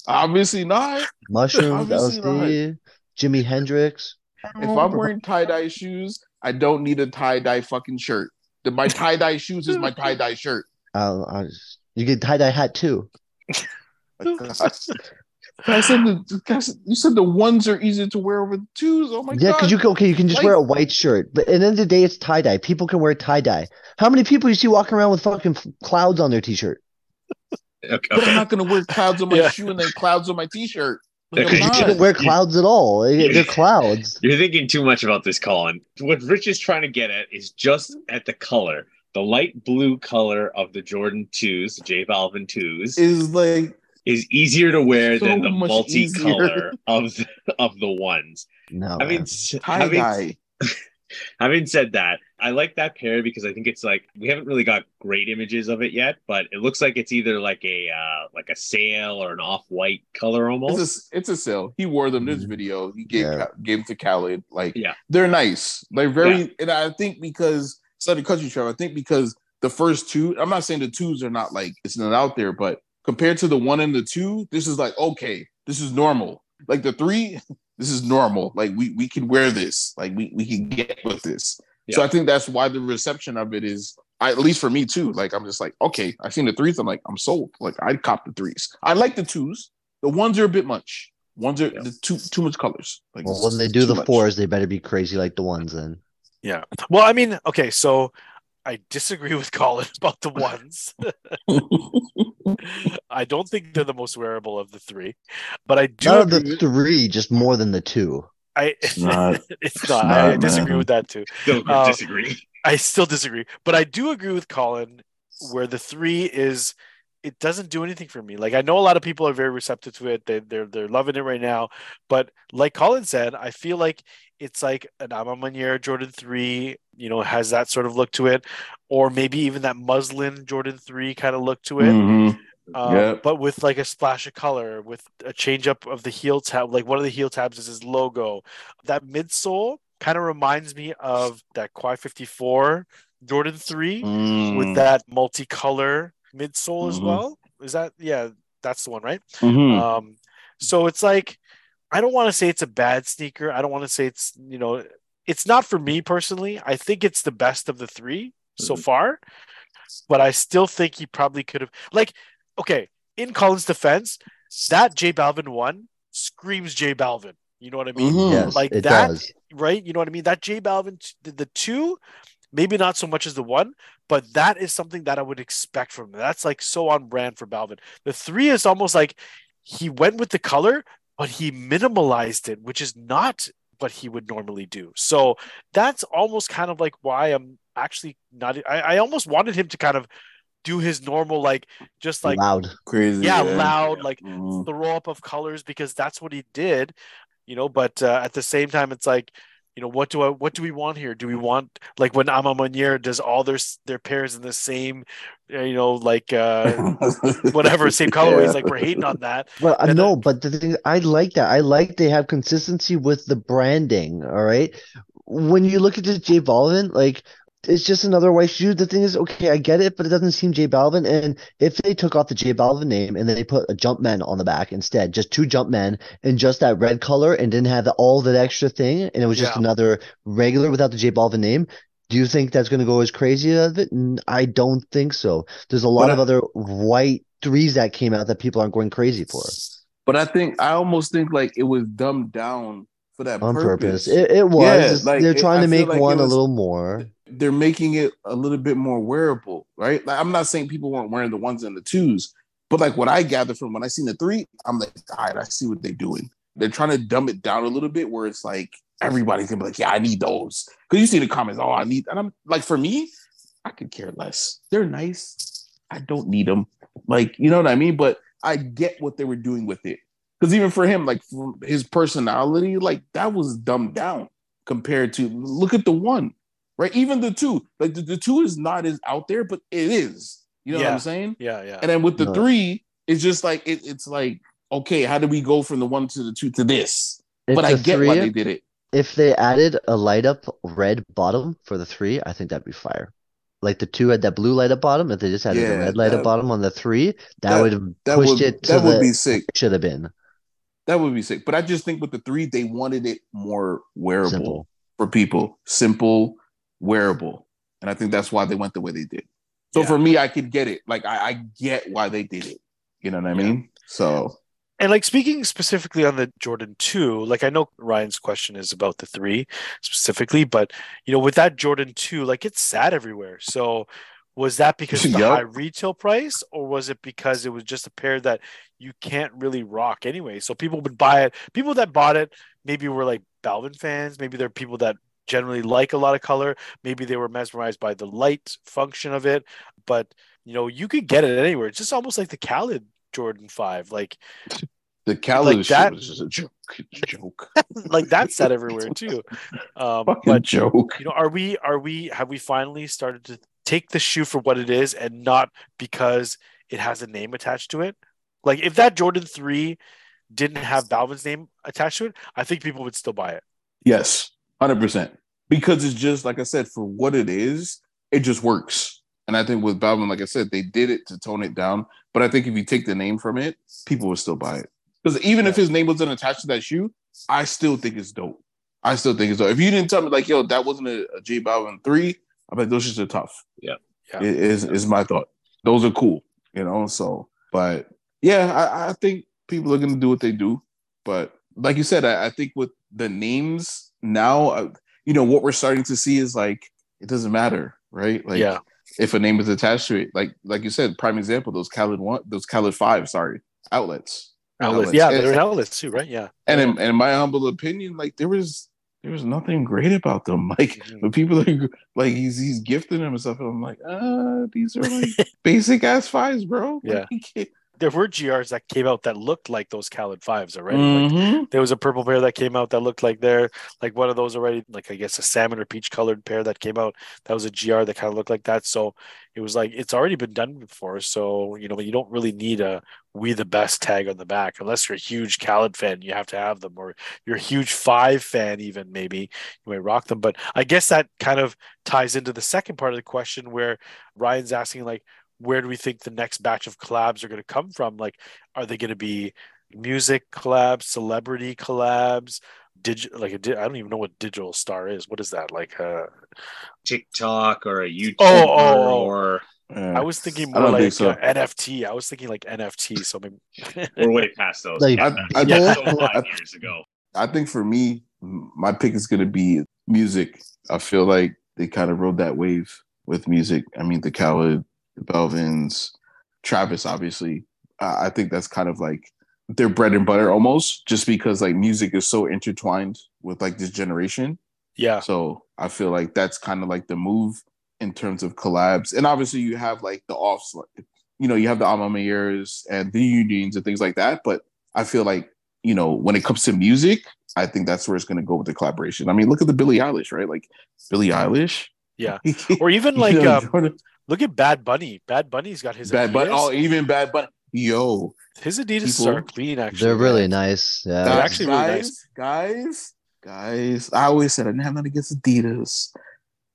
obviously not. Mushrooms, Obviously LSD, Jimi Hendrix. If I'm wearing tie dye shoes, I don't need a tie dye fucking shirt. The, my tie dye shoes is my tie dye shirt. I'll, I'll just- you get tie dye hat too. Like, I said the guys, you said the ones are easier to wear over the twos. Oh my Yeah, god! Yeah, because you can, okay, you can just Like- wear a white shirt, but at the end of the day, it's tie dye. People can wear tie dye. How many people you see walking around with fucking clouds on their t-shirt? Okay. but I'm not gonna wear clouds on my Yeah. shoe and then clouds on my t-shirt. Yeah, Like, 'cause I'm you not. You can't wear You- clouds at all. They- They're clouds. You're thinking too much about this, Colin. What Rich is trying to get at is just at the color. The light blue color of the Jordan 2s, the J Balvin 2s, is like is easier to wear So than the much multicolor of the, of the ones. No, I mean, man. s- tie having, having said that, I like that pair because I think it's like we haven't really got great images of it yet, but it looks like it's either like a uh, like a sail or an off white color almost. It's a, it's a sale. He wore them in this Mhm. video. He gave Yeah. Gave them to Khaled. Like Yeah. they're nice. They're very and I think because Southern Country Trail, I think because the first two, I'm not saying the twos are not like it's not out there, but compared to the one and the two, this is like okay, this is normal. Like the three, this is normal. Like we we can wear this. Like we we can get with this. So I think that's why the reception of it is I, at least for me too. Like I'm just like, okay, I've seen the threes. I'm like, I'm sold. Like I'd cop the threes. I like the twos. The ones are a bit much. Ones are Yeah. the too too much colors. Like well, when they do the much. fours, they better be crazy like the ones. Then Yeah. Well, I mean, okay, so I disagree with Colin about the ones. I don't think they're the most wearable of the three, but I do out of agree the three, just more than the two. I not. it's not. not, I, I disagree man. with that too. Don't Uh, disagree. I still disagree, but I do agree with Colin where the three is it doesn't do anything for me. Like I know a lot of people are very receptive to it. They they're they're loving it right now. But like Colin said, I feel like it's like an A Ma Maniére Jordan 3, you know, has that sort of look to it. Or maybe even that muslin Jordan 3 kind of look to it. Mhm. Um, Yep. but with like a splash of color, with a change up of the heel tab. Like one of the heel tabs is his logo. That midsole kind of reminds me of that Quai 54 Jordan 3 Mm. with that multicolor midsole as Mhm. well. Is that yeah, that's the one, right? Mhm. Um, so it's like I don't want to say it's a bad sneaker. I don't want to say it's you know it's not for me personally. I think it's the best of the 3 so Mhm. far, but I still think he probably could have like okay in Colin's defense that J Balvin one screams J Balvin. You know what I mean? Mhm. Yes, like it that- does. right? You know what I mean? That J Balvin, the, the two, maybe not so much as the one, but that is something that I would expect from him. That's like so on brand for Balvin. The three is almost like he went with the color, but he minimalized it, which is not what he would normally do. So that's almost kind of like why I'm actually not. I, I almost wanted him to kind of do his normal, like just like Loud. Crazy. yeah, loud, like Mhm. throw up of colors because that's what he did, you know. But uh, at the same time, it's like, you know, what do I, what do we want here? Do we want like when A Ma Maniére does all their their pairs in the same, uh, you know, like uh, whatever same colorways? Yeah. Like we're hating on that. Well, uh, And no, but the thing I like that. I like they have consistency with the branding. All right. When you look at this J Balvin, like it's just another white shoe. The thing is, okay, I get it, but it doesn't seem J Balvin. And if they took off the J Balvin name and then they put a Jumpman on the back instead, just two Jumpmen and just that red color and didn't have the, all that extra thing, and it was just Yeah. another regular without the J Balvin name. Do you think that's going to go as crazy of it? I don't think so. There's a lot But of I- other white threes that came out that people aren't going crazy for. But I think I almost think like it was dumbed down for that on purpose. purpose. It, it was. Yeah, like, They're trying I to make like it one a little more. They're making it a little bit more wearable, right? Like, I'm not saying people weren't wearing the ones and the twos, but like what I gather from when I seen the three, I'm like, all right, I see what they're doing. They're trying to dumb it down a little bit where it's like everybody's gonna be like, yeah, I need those. Because you see the comments, oh, I need, and I'm like, for me, I could care less. They're nice. I don't need them. Like, you know what I mean? But I get what they were doing with it. Because even for him, like his personality, like that was dumbed down compared to look at the one, right? Even the two, like the, the two is not as out there, but it is. You know what I'm saying? Yeah, yeah. And then with the No. three, it's just like it, it's like, okay, how do we go from the one to the two to this? If but I the get why they did it. If they added a light up red bottom for the three, I think that'd be fire. Like the two had that blue light up bottom. If they just added a Yeah, red light up bottom on the three, that, that- would have That pushed would it to that would the be sick. should have been That would be sick. But I just think with the three, they wanted it more wearable simple. for people, simple, wearable, and I think that's why they went the way they did. So Yeah. for me, I could get it. Like I, I get why they did it. You know what I Yeah. mean? So And like speaking specifically on the Jordan 2, like I know Ryan's question is about the 3 specifically, but you know, with that Jordan 2, like it's sad everywhere. So was that because of the Yup. high retail price or was it because it was just a pair that you can't really rock anyway? So people would buy it. People that bought it maybe were like Balvin fans, maybe they're people that generally like a lot of color, maybe they were mesmerized by the light function of it, but you know, you could get it anywhere. It's just almost like the Khaled Jordan 5. Like the Khaled Like that- was a joke. Joke. like that's said everywhere too. Um, Fucking but joke. you know, are we are we have we finally started to take the shoe for what it is and not because it has a name attached to it? Like if that Jordan three didn't have Balvin's name attached to it, I think people would still buy it. Yes, hundred percent. Because it's just like I said, for what it is, it just works. And I think with Balvin, like I said, they did it to tone it down. But I think if you take the name from it, people would still buy it. Because even if his name wasn't attached to that shoe, I still think it's dope. I still think it's dope. If you didn't tell me like, yo, that wasn't a, a J Balvin three, I bet those shoes are tough. Yeah. Yeah. It is is my thought. Those are cool, you know. So, but yeah, I, I think people are gonna do what they do. But like you said, I, I think with the names now, uh, you know, what we're starting to see is like it doesn't matter, right? Like Yeah. if a name is attached to it, like like you said, prime example, those Khaled one, those Khaled five, sorry, outlets. Outlets. outlets. Yeah, And- they're outlets too, right? Yeah. And in, in my humble opinion, like there was there was nothing great about them. Like Mhm. when people are like he's he's gifting them and stuff, and I'm like, uh, these are like basic ass fives, bro. Yeah. Like, you can't- There were GRs that came out that looked like those Khaled fives already. Like, Mhm. there was a purple pair that came out that looked like they're like one of those already, like I guess a salmon or peach colored pair that came out. That was a GR that kind of looked like that. So it was like it's already been done before. So you know, you don't really need a "We the Best" tag on the back unless you're a huge Khaled fan. You have to have them, or you're a huge Five fan, even maybe you may rock them. But I guess that kind of ties into the second part of the question where Ryan's asking like, where do we think the next batch of collabs are going to come from? Like, are they going to be music collabs, celebrity collabs, digital? Like, a di- I don't even know what digital star is. What is that? Like, uh, TikTok or a YouTube Oh, oh, oh. or Yeah. I was thinking more like think so. uh, NFT. I was thinking like NFT. So maybe we're way past those. Like, yeah, I- that's I- so five years ago. I think for me, my pick is going to be music. I feel like they kind of rode that wave with music. I mean, the Khaled, the Balvins, Travis, obviously. Uh, I think that's kind of like their bread and butter almost, just because like music is so intertwined with like this generation. yeah, So I feel like that's kind of like the move in terms of collabs. And obviously, you have like the offs, you know, you have the A Ma Maniéres and the unions and things like that. But I feel like, you know, when it comes to music, I think that's where it's going to go with the collaboration. I mean, look at the Billie Eilish, right? Like Billie Eilish. Yeah. or even like You know, um, look at Bad Bunny. Bad Bunny's got his Bad Bunny. Adidas. Oh, even Bad Bunny. Yo, his Adidas people- are clean. Actually, They're really man. nice. They're Yeah. actually really guys, guys, guys. I always said I didn't have nothing against Adidas.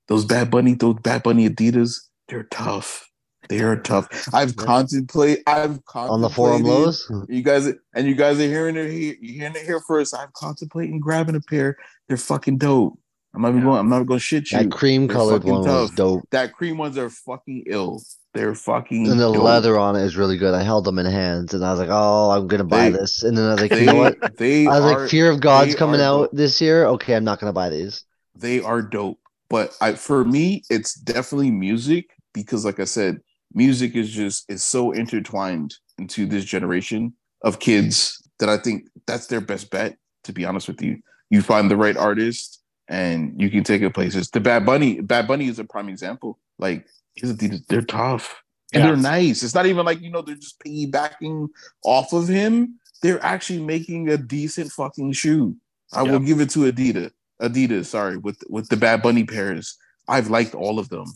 Those Bad Bunny, those Bad Bunny Adidas, they're tough. They are tough. I've Yeah. contemplate. I've On the forum contemplated- lows. You guys, and you guys are hearing it here. You're hearing it here first. I'm contemplating grabbing a pair. They're fucking dope. I'm not even going. I'm not going to shit you. That cream colored one was dope. that cream ones are fucking ill. They're fucking. And the dope. leather on it is really good. I held them in hands and I was like, oh, I'm to buy They- this. And then I was like, They, you know what? they I was are, like, Fear of God's coming out dope. this year. Okay, I'm not to buy these. they are dope. But I for me, it's definitely music because, like I said, music is just is so intertwined into this generation of kids that I think that's their best bet. To be honest with you, you find the right artist and you can take it places. The Bad Bunny, Bad Bunny is a prime example. Like his Adidas, they're tough and Yeah. they're nice. It's not even like you know they're just piggybacking off of him. They're actually making a decent fucking shoe. I will give it to Adidas. Adidas, sorry, with with the Bad Bunny pairs. I've liked all of them.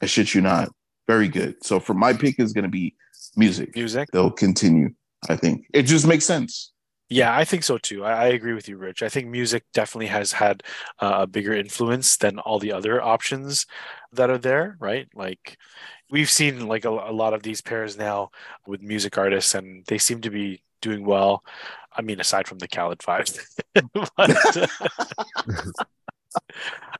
I shit you not. Very good. So for my pick is gonna be music. music. They'll continue. I think it just makes sense. Yeah, I think so too. I, I agree with you, Rich. I think music definitely has had uh, a bigger influence than all the other options that are there, right? Like we've seen like a, a lot of these pairs now with music artists, and they seem to be doing well. I mean, aside from the Khaled fives, but,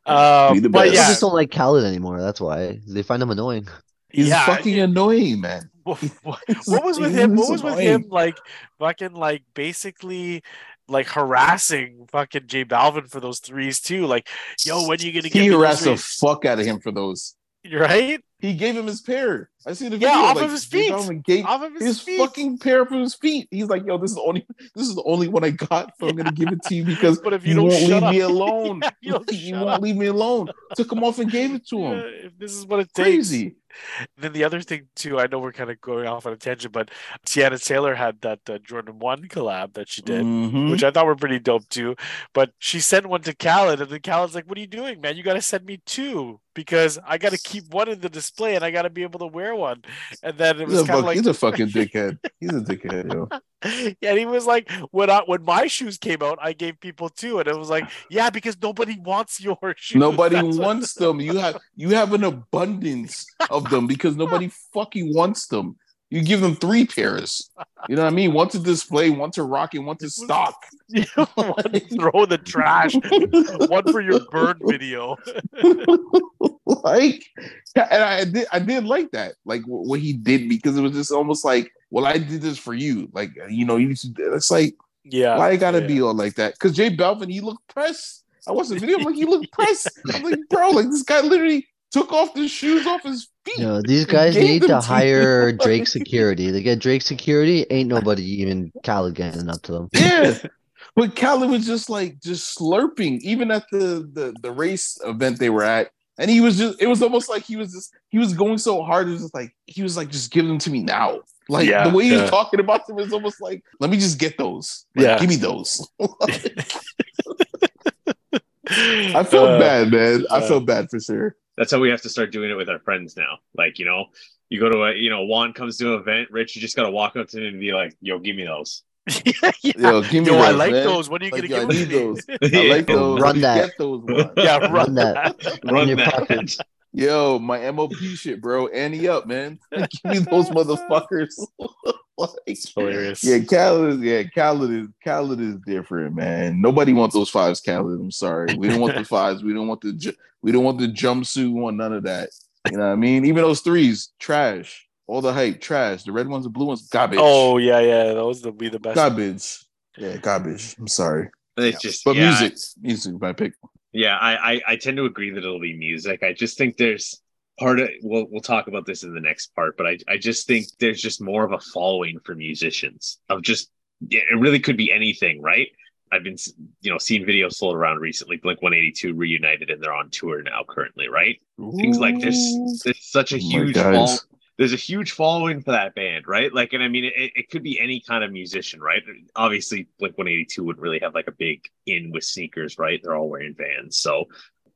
um, Be but best. I just don't like Khaled anymore. That's why they find him annoying. He's Yeah, fucking annoying, man. What, what what was with him? What was with him? Like fucking like basically like harassing fucking J Balvin for those threes too. Like, yo, when are you gonna get He harassed the fuck out of him for those. right He gave him his pair. I see the Yeah, video. off like, of his feet. Gave off of his, his feet. fucking pair from his feet. He's like, yo, this is the only this is the only one I got, so I'm gonna give it to you because But if you you don't won't leave up, me alone. Yeah, you don't you won't up. leave me alone. Took him off and gave it to Yeah, him. if this is what it takes. Crazy. Then the other thing too, I know we're kind of going off on a tangent, but Teyana Taylor had that uh, Jordan One collab that she did. Mhm. which I thought were pretty dope too. But she sent one to Khaled, and then Khaled's like, "What are you doing, man? You got to send me two because I got to keep one in the display, and I got to be able to wear one." And then it was a, kind of like, he's a fucking dickhead. He's a dickhead, yo. yeah, and he was like, "When I when my shoes came out, I gave people two, and it was like, yeah, because nobody wants your shoes. Nobody That's what- wants them. You have you have an abundance of them because nobody fucking wants them. You give them three pairs. You know what I mean? One to display, one to rock, and one to stock. To throw the trash. one for your bird video. like, and I did, I did like that, like what he did because it was just almost like, well, I did this for you, like uh, you know, you. to- It's like, Yeah, why it gotta yeah. be all like that? Because J Balvin, he looked pressed. I watched the video, I'm like, he looked pressed. I'm like, bro, like this guy literally took off the shoes off his feet. No, these guys need them to you. hire Drake security. They get Drake security, ain't nobody even Khaled getting up to them. Yeah. But Khaled was just like just slurping, even at the, the the race event they were at. And he was just it was almost like he was just he was going so hard, it was just like he was like, just give them to me now. Like Yeah, the way he yeah. was talking about them is almost like, let me just get those. Like, Yeah. give me those. I felt Uh, bad, man. I uh, felt bad for sure. That's how we have to start doing it with our friends now. Like, you know, you go to a, you know, Juan comes to an event, Rich, you just got to walk up to him and be like, yo, give me those. yeah, yeah. Yo, give me those. Yo, I like man. those. When are you Like, gonna yo, give I them need to me? I like those. Run that. Get those yeah, run, Run that. that. Run your that. Pocket. Yo, my MOP shit, bro. Annie up, man. Give me those motherfuckers. like, Hilarious. yeah, Khaled is yeah, Khaled is Khaled is different, man. Nobody wants those fives, Khaled. I'm sorry. We don't want the fives. We don't want the ju- we don't want the jumpsuit. We want none of that. You know what I mean? Even those threes, trash. All the hype, trash. The red ones, the blue ones, garbage. Oh yeah, yeah. Those will be the best. garbage. Yeah, garbage. I'm sorry. It's just, But yeah, music, music, my pick. Yeah, I, I I tend to agree that it'll be music. I just think there's part of we'll we'll talk about this in the next part, but I I just think there's just more of a following for musicians of just it really could be anything, right? I've been you know seeing videos float around recently. Blink 182 reunited and they're on tour now currently, right? Things like this. There's such a Oh huge fall, there's a huge following for that band, right? Like, and I mean, it, it could be any kind of musician, right? Obviously, Blink 182 wouldn't really have like a big in with sneakers, right? They're all wearing vans. So,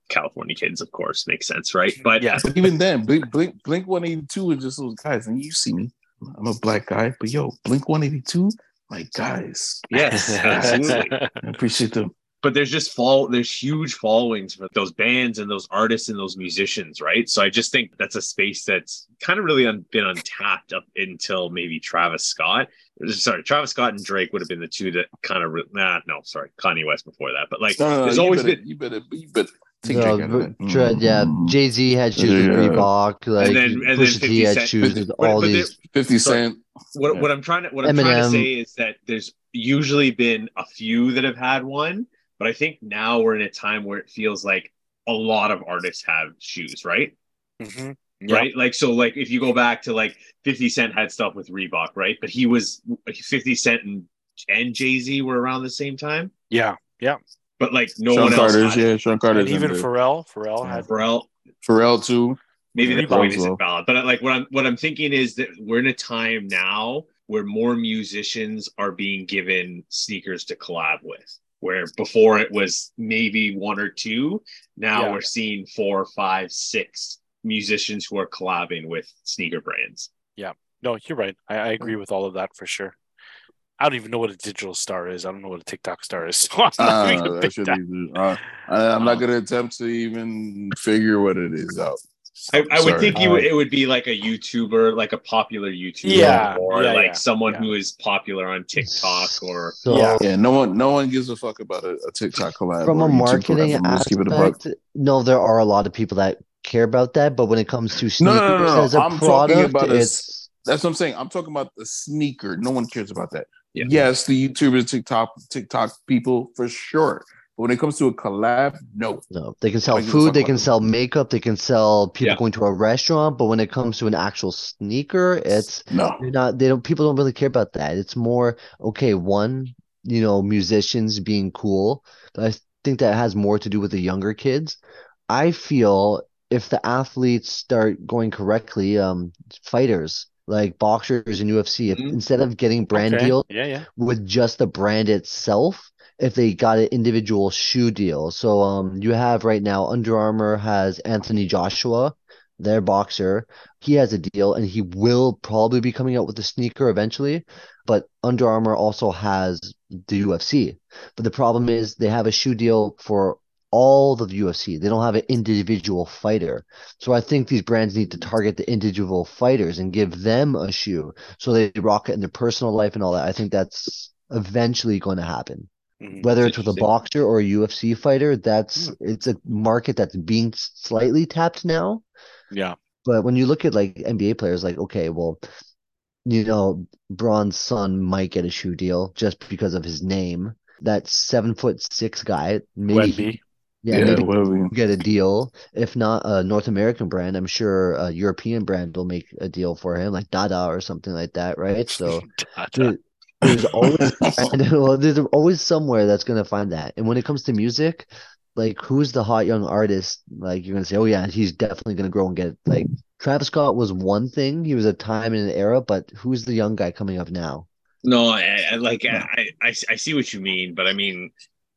California kids, of course, makes sense, right? But Yeah. But even then, Blink Blink Blink 182 is just those guys, and you see me. I'm a black guy, but yo, Blink 182, my guys. yes, absolutely. I appreciate them. But there's just fall there's huge followings for those bands and those artists and those musicians right so i just think that's a space that's kind of really un- been untapped up until maybe travis scott sorry travis scott and drake would have been the two that kind of re- nah no sorry kanye west before that but like No, no, no, there's you always better, been you better, you better No, Drake out of but that. Dre- yeah, Mm. Jay Z had shoes with Reebok, like then- and then Pusha 50 T had Cent- shoes but- with all but there- these. 50 Sorry. Cent. what, Yeah. what i'm trying to what i'm trying to say is that there's usually been a few that have had one but i think now we're in a time where it feels like a lot of artists have shoes right Mhm. right? Like so, like if you go back to like Fifty Cent had stuff with Reebok, right? But he was Fifty Cent and and Jay Z were around the same time, Yeah, Yeah. but like no Sean one else. Carter's, had yeah, Sean Carter. and even in there. Pharrell, Pharrell Yeah. had. Pharrell, Pharrell too. maybe the point well. isn't valid, but like what I'm what I'm thinking is that we're in a time now where more musicians are being given sneakers to collab with. Where before it was maybe one or two, now Yeah. we're seeing four, five, six musicians who are collabing with sneaker brands. Yeah. No, you're right. I, I agree with all of that for sure. I don't even know what a digital star is. I don't know what a TikTok star is. So I'm not Uh, gonna that pick should that. be, uh, I, I'm not gonna attempt to even figure what it is out. I, I would think you Uh, would, it would be like a YouTuber, like a popular YouTuber, Yeah, or yeah, like yeah, someone yeah. who is popular on TikTok, or So, Yeah. Yeah, no one, no one gives a fuck about a, a TikTok collab from a YouTube marketing collab. Let's give it a aspect, no, there are a lot of people that care about that, but when it comes to sneakers no, no, no, no. as a I'm talking product, about a s- it's That's what I'm saying. I'm talking about the sneaker. No one cares about that. Yeah. Yes, the YouTubers, TikTok, TikTok people for sure. But when it comes to a collab, no. no, they can sell Like, give a food, they can sell makeup, they can sell people Yeah. going to a restaurant, but when it comes to an actual sneaker, it's No. They're not they don't people don't really care about that. It's more okay, one, you know, musicians being cool, I think that has more to do with the younger kids. I feel if the athletes start going correctly, um, fighters like boxers and UFC, if Mhm. instead of getting brand Okay. deals Yeah, yeah. with just the brand itself, if they got an individual shoe deal. So um you have right now Under Armour has Anthony Joshua, their boxer. He has a deal and he will probably be coming out with a sneaker eventually. But Under Armour also has the UFC. But the problem is they have a shoe deal for all of the UFC. They don't have an individual fighter. So I think these brands need to target the individual fighters and give them a shoe so they rock it in their personal life and all that. I think that's eventually going to happen. Mhm. Whether it's with a boxer or a UFC fighter, that's it's a market that's being slightly tapped now. Yeah. But when you look at like NBA players, like, okay, well, you know, Bron's son might get a shoe deal just because of his name. That seven foot six guy, maybe he- Wemby. Yeah, Yeah, maybe whatever. we- get a deal. If not a North American brand, I'm sure a European brand will make a deal for him, like Dada or something like that, right? So there- there's always well, there's always somewhere that's gonna find that. And when it comes to music, like who's the hot young artist? Like you're gonna say, oh yeah, he's definitely gonna grow and get like Travis Scott was one thing. He was a time and an era, but who's the young guy coming up now? No, I, I like I, I I see what you mean, but I mean,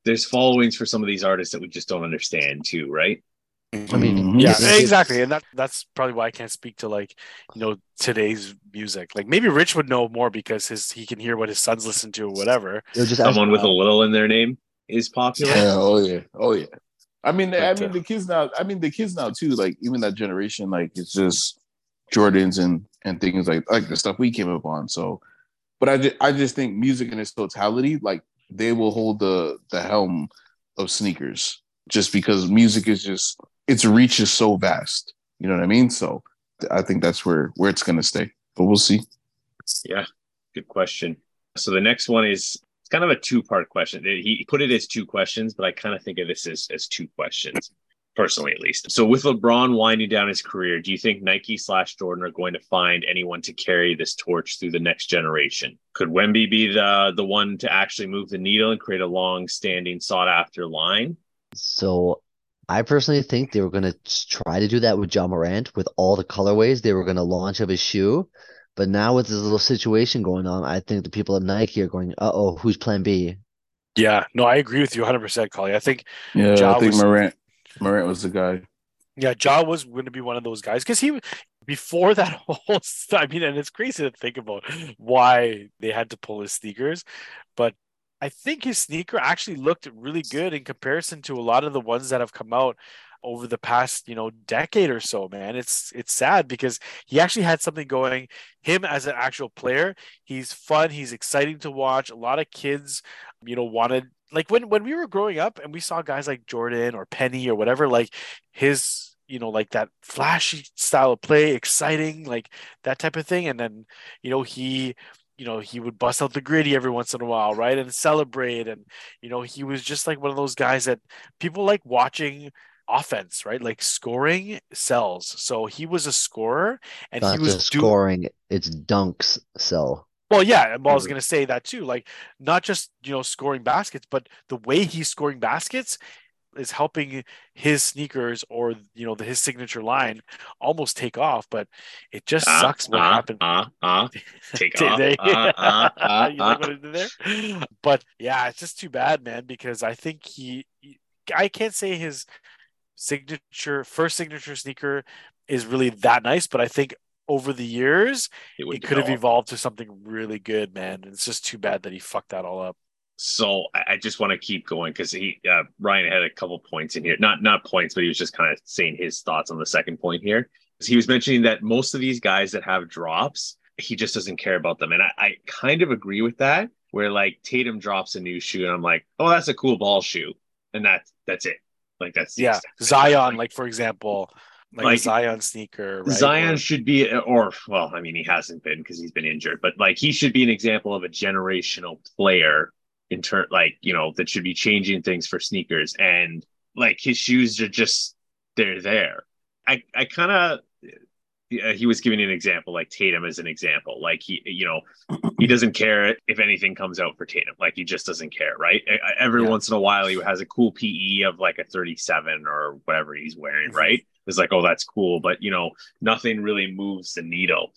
there's followings for some of these artists that we just don't understand too, right? I mean, Mhm. yeah, It's- exactly, and that that's probably why I can't speak to like you know today's music. Like maybe Rich would know more because his he can hear what his sons listen to or whatever. Just Someone with a little in their name is popular. Yeah, oh yeah, oh yeah. I mean, I mean uh, the kids now. I mean the kids now too. Like even that generation, like it's just Jordans and and things like like the stuff we came up on. So, but I just I just think music in its totality, like they will hold the the helm of sneakers, just because music is just its reach is so vast. You know what I mean? So I think that's where where it's gonna stay. But we'll see. Yeah, good question. So the next one is it's kind of a two-part question. He put it as two questions, but I kind of think of this as, as two questions, personally at least. So with LeBron winding down his career, do you think Nike slash Jordan are going to find anyone to carry this torch through the next generation? Could Wemby be the the one to actually move the needle and create a long-standing, sought-after line? So I personally think they were gonna try to do that with Ja Morant with all the colorways they were gonna launch of his shoe. But now with this little situation going on, I think the people at Nike are going, uh-oh, who's plan B? Yeah, no, I agree with you 100, percent Collie. I think Yeah, Ja I think was- Morant Morant was the guy. yeah, Ja was going to be one of those guys because he before that whole. I mean, and it's crazy to think about why they had to pull his sneakers, but I think his sneaker actually looked really good in comparison to a lot of the ones that have come out over the past you know decade or so man. It's it's sad because he actually had something going him as an actual player. He's fun he's exciting to watch. A lot of kids you know wanted like when when we were growing up and we saw guys like jordan or penny or whatever like his you know like that flashy style of play exciting like that type of thing. And then you know he you know he would bust out the gritty every once in a while right and celebrate and you know he was just like one of those guys that people like watching offense right like scoring sells so he was a scorer and Not he was scoring, it's dunks sell. well, yeah, and I was going to say that too. Like, not just you know scoring baskets, but the way he's scoring baskets is helping his sneakers or you know the, his signature line almost take off. But it just Ah, sucks what ah, happened. Ah, ah, take off. they? Ah, ah, you like what I did there? But yeah, it's just too bad, man, because I think he, he- I can't say his signature first signature sneaker is really that nice, but I think over the years It it could have evolved to something really good, man. And it's just too bad that he fucked that all up. So I just want to keep going because he uh, Ryan had a couple points in here, not not points, but he was just kind of saying his thoughts on the second point here. He was mentioning that most of these guys that have drops, he just doesn't care about them, and I, I kind of agree with that. Where like Tatum drops a new shoe, and I'm like, oh, that's a cool ball shoe, and that's that's it. Like that's Yeah, extent of it. Zion, like for example, like, a Like, Zion sneaker. Right? Zion Or- should be, or well, I mean, he hasn't been because he's been injured, but like he should be an example of a generational player in turn, like you know, that should be changing things for sneakers, and like his shoes are just they're there. I I kind of. He was giving an example, like Tatum as an example. Like he, you know, he doesn't care if anything comes out for Tatum. Like he just doesn't care, right? Every Yeah. once in a while, he has a cool PE of like a 37 or whatever he's wearing, Mhm. right? It's like, oh, that's cool, but you know, nothing really moves the needle.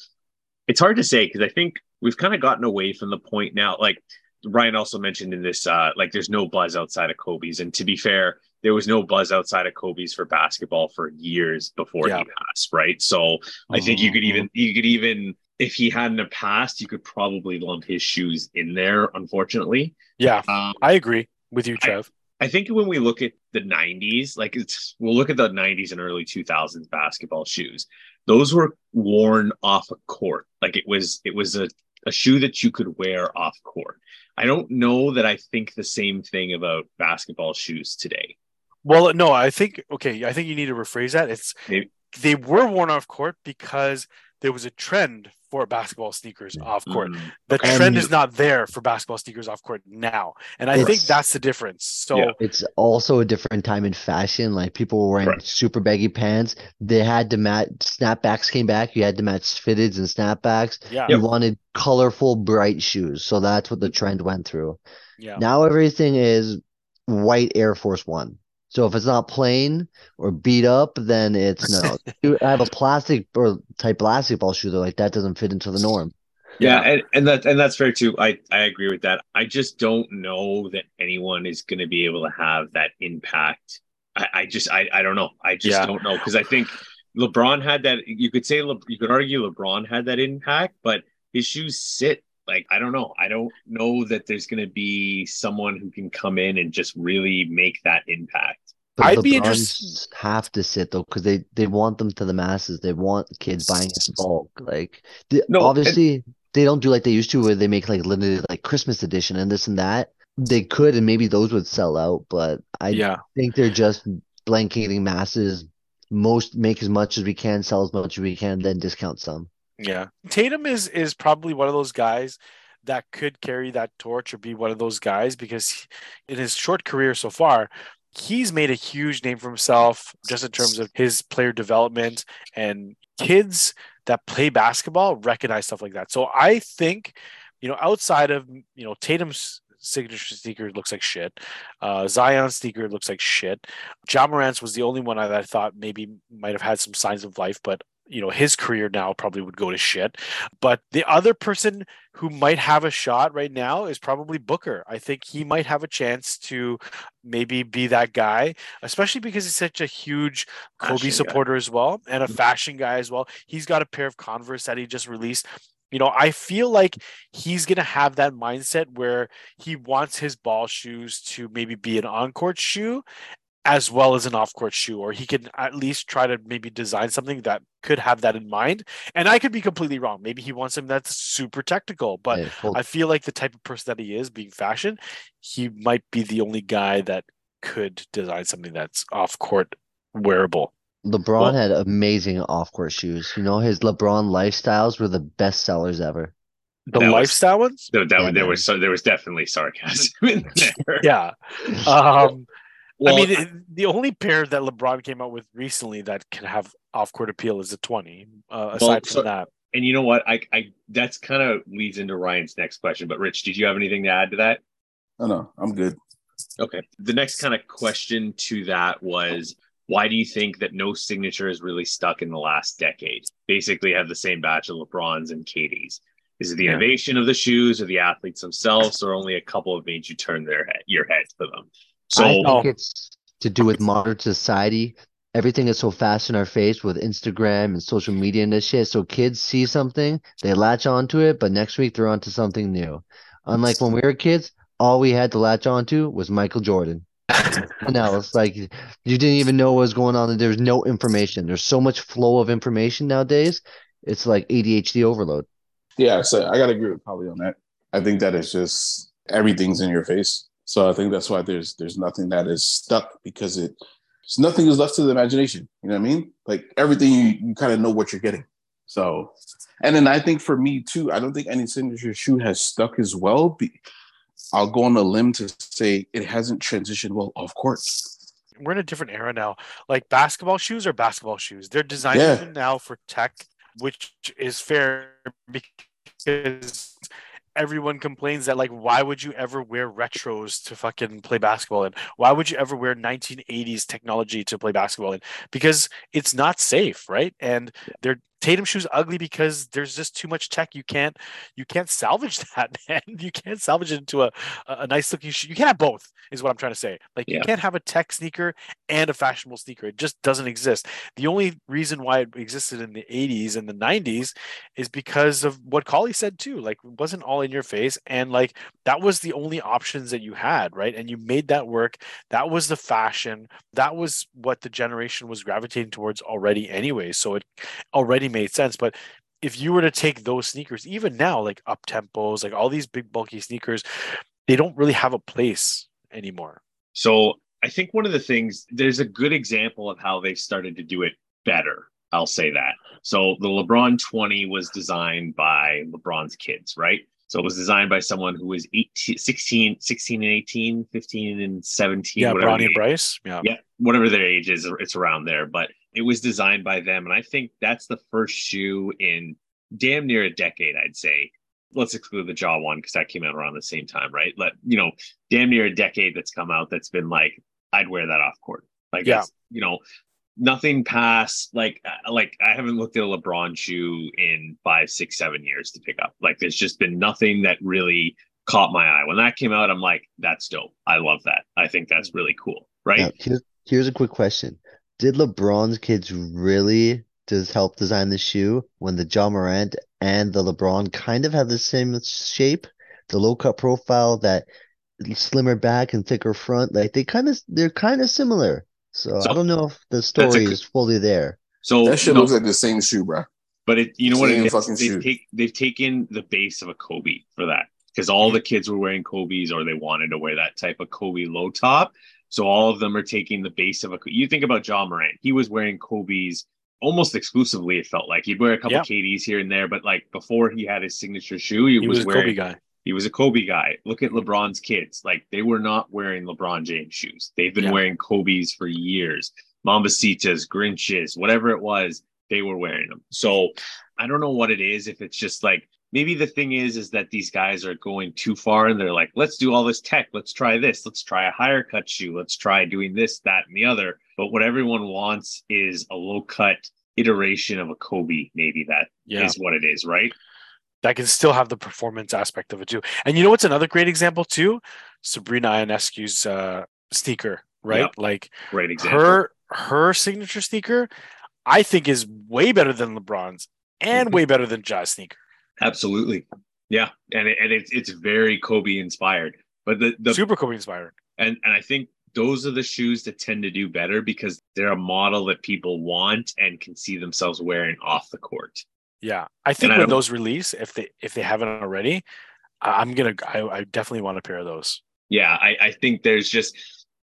It's hard to say because I think we've kind of gotten away from the point now. Like Ryan also mentioned in this, uh, like there's no buzz outside of Kobe's, and to be fair, there was no buzz outside of Kobe's for basketball for years before Yeah. he passed, right? So I think you could even you could even if he hadn't have passed, you could probably lump his shoes in there. Unfortunately, yeah, um, I agree with you, I- Trev. I think when we look at the 90s, like it's we'll look at the 90s and early 2000s basketball shoes. Those were worn off a court. Like it was it was a, a shoe that you could wear off court. I don't know that I think the same thing about basketball shoes today. Well, no, I think okay. I think you need to rephrase that. It's Maybe. they were worn off court because there was a trend for basketball sneakers off court. Mm. The And- trend is not there for basketball sneakers off court now. And I think that's the difference. So Yeah. It's also a different time in fashion. Like people were wearing Correct. super baggy pants. They had to match snapbacks came back. You had to match fitteds and snapbacks. yeah, You wanted colorful, bright shoes. So that's what the trend went through. yeah. Now everything is white Air Force One. So if it's not plain or beat up, then it's no. I have a plastic or type plastic ball shoe, though, like that doesn't fit into the norm. Yeah, and, and that and that's fair too. I I agree with that. I just don't know that anyone is going to be able to have that impact. I, I just I I don't know. I just Yeah. don't know because I think LeBron had that. You could say Le, you could argue LeBron had that impact, but his shoes sit like I don't know. I don't know that there's going to be someone who can come in and just really make that impact. But I'd be LeBrons interested- have to sit though, because they they want them to the masses. They want kids buying in bulk. Like the, No, obviously they don't do like they used to, where they make like limited like Christmas edition and this and that. They could, and maybe those would sell out. But I yeah. think they're just blanketing masses. Most make as much as we can, sell as much as we can, then discount some. Yeah. Tatum is is probably one of those guys that could carry that torch or be one of those guys because in his short career so far, he's made a huge name for himself just in terms of his player development and kids that play basketball recognize stuff like that. So I think, you know, outside of, you know, Tatum's signature sneaker looks like shit. Uh, Zion's sneaker looks like shit. Ja Morant's was the only one that I thought maybe might have had some signs of life, but you know his career now probably would go to shit. But the other person who might have a shot right now is probably Booker. I think he might have a chance to maybe be that guy, especially because he's such a huge Kobe Fashion guy. supporter as well and a fashion guy as well. He's got a pair of Converse that he just released. You know, I feel like he's going to have that mindset where he wants his ball shoes to maybe be an on-court shoe as well as an off-court shoe or he can at least try to maybe design something that could have that in mind and i could be completely wrong maybe he wants something that's super technical but Hey, full- i feel like the type of person that he is being fashion he might be the only guy that could design something that's off-court wearable LeBron Well- had amazing off-court shoes. You know, his LeBron lifestyles were the best sellers ever. the That was- lifestyle ones There, that, Yeah, there man. was so there was definitely sarcasm in there. yeah um Well, I mean, it- the only pair that LeBron came out with recently that can have off-court appeal is a twenty. Uh, aside Well, from that, and you know what? I, I that's kind of leads into Ryan's next question. But Rich, did you have anything to add to that? Oh no, I'm good. Okay. The next kind of question to that was why do you think that no signature has really stuck in the last decade? Basically, have the same batch of LeBrons and KD's. Is it the Yeah. innovation of the shoes or the athletes themselves, or only a couple have made you turn their head, your head to them? So, I think Oh. it's to do with modern society. Everything is so fast in our face with Instagram and social media and this shit. So kids see something, they latch onto it, but next week they're onto something new. Unlike when we were kids, all we had to latch onto was Michael Jordan. And now it's like you didn't even know what was going on. There's no information. There's so much flow of information nowadays. It's like ADHD overload. Yeah, so I gotta agree with Collie on that. I think that is just everything's in your face. So I think that's why there's there's nothing that is stuck because it there's nothing is left to the imagination. You know what I mean? Like everything you, you kind of know what you're getting. So and then I think for me too, I don't think any signature shoe has stuck as well. Be, I'll go on a limb to say it hasn't transitioned well off court. we're in a different era now. Like basketball shoes are basketball shoes. They're designed Yeah. now for tech, which is fair because everyone complains that like why would you ever wear retros to fucking play basketball and why would you ever wear 1980s technology to play basketball in? Because it's not safe right? And they're Tatum shoes ugly because there's just too much tech. You can't you can't salvage that, man. You can't salvage it into a a nice looking shoe. You can't have both, is what I'm trying to say. Like you can't have a tech sneaker and a fashionable sneaker. It just doesn't exist. The only reason why it existed in the 80s and the 90s is because of what Collie said too. Like it wasn't all in your face, and like that was the only options that you had, right? And you made that work. That was the fashion. That was what the generation was gravitating towards already, anyway. So it already made sense. But if you were to take those sneakers, even now, like up tempos, like all these big bulky sneakers, they don't really have a place anymore. So I think one of the things there's a good example of how they've started to do it better. I'll say that. So the LeBron 20 was designed by LeBron's kids, right? So it was designed by someone who was 18, 16, 16 and 18, 15 and 17. Yeah, Bronny and Bryce. Yeah. yeah, whatever their age is, it's around there. But it was designed by them, and I think that's the first shoe in damn near a decade, I'd say. Let's exclude the Ja one because that came out around the same time, right? Let you know, damn near a decade that's come out that's been like, I'd wear that off court. Like, Yeah. you know, nothing past like uh, like I haven't looked at a LeBron shoe in five, six, seven years to pick up. Like, there's just been nothing that really caught my eye when that came out. I'm like, that's dope. I love that. I think that's really cool, right? Now, here's here's a quick question. Did LeBron's kids really just help design the shoe when the Ja Morant and the LeBron kind of have the same shape? The low cut profile, that slimmer back and thicker front, like they kind of they're kind of similar. So, So, I don't know if the story good- is fully there. So That shit no, looks like the same shoe, bro. But it, you know what? Same It is? fucking shoe. They've, take, they've taken the base of a Kobe for that because all mm-hmm. the kids were wearing Kobe's or they wanted to wear that type of Kobe low top. So all of them are taking the base of a. You think about Ja Morant; he was wearing Kobe's almost exclusively. It felt like he'd wear a couple Yeah. KDs here and there, but like before he had his signature shoe, he, He was, was a wearing. Kobe guy. He was a Kobe guy. Look at LeBron's kids; like they were not wearing LeBron James shoes. They've been Yeah. wearing Kobe's for years. Mambacitas, Grinches, whatever it was, they were wearing them. So I don't know what it is. If it's just like maybe the thing is, is that these guys are going too far and they're like, let's do all this tech. Let's try this. Let's try a higher cut shoe. Let's try doing this, that, and the other. But what everyone wants is a low cut iteration of a Kobe. Maybe that is Yeah. what it is, right? That can still have the performance aspect of it too. And you know what's another great example too? Sabrina Ionescu's uh, sneaker, right? Like Great example. her her signature sneaker, I think is way better than LeBron's and Mhm. way better than Ja's sneaker. Absolutely. Yeah. And, it, and it's, it's very Kobe inspired. But the, the Super Kobe inspired. and and I think those are the shoes that tend to do better because they're a model that people want and can see themselves wearing off the court. Yeah, I think I when don't- those release, if they if they haven't already, I- I'm gonna I, I definitely want a pair of those. Yeah, I, I think there's just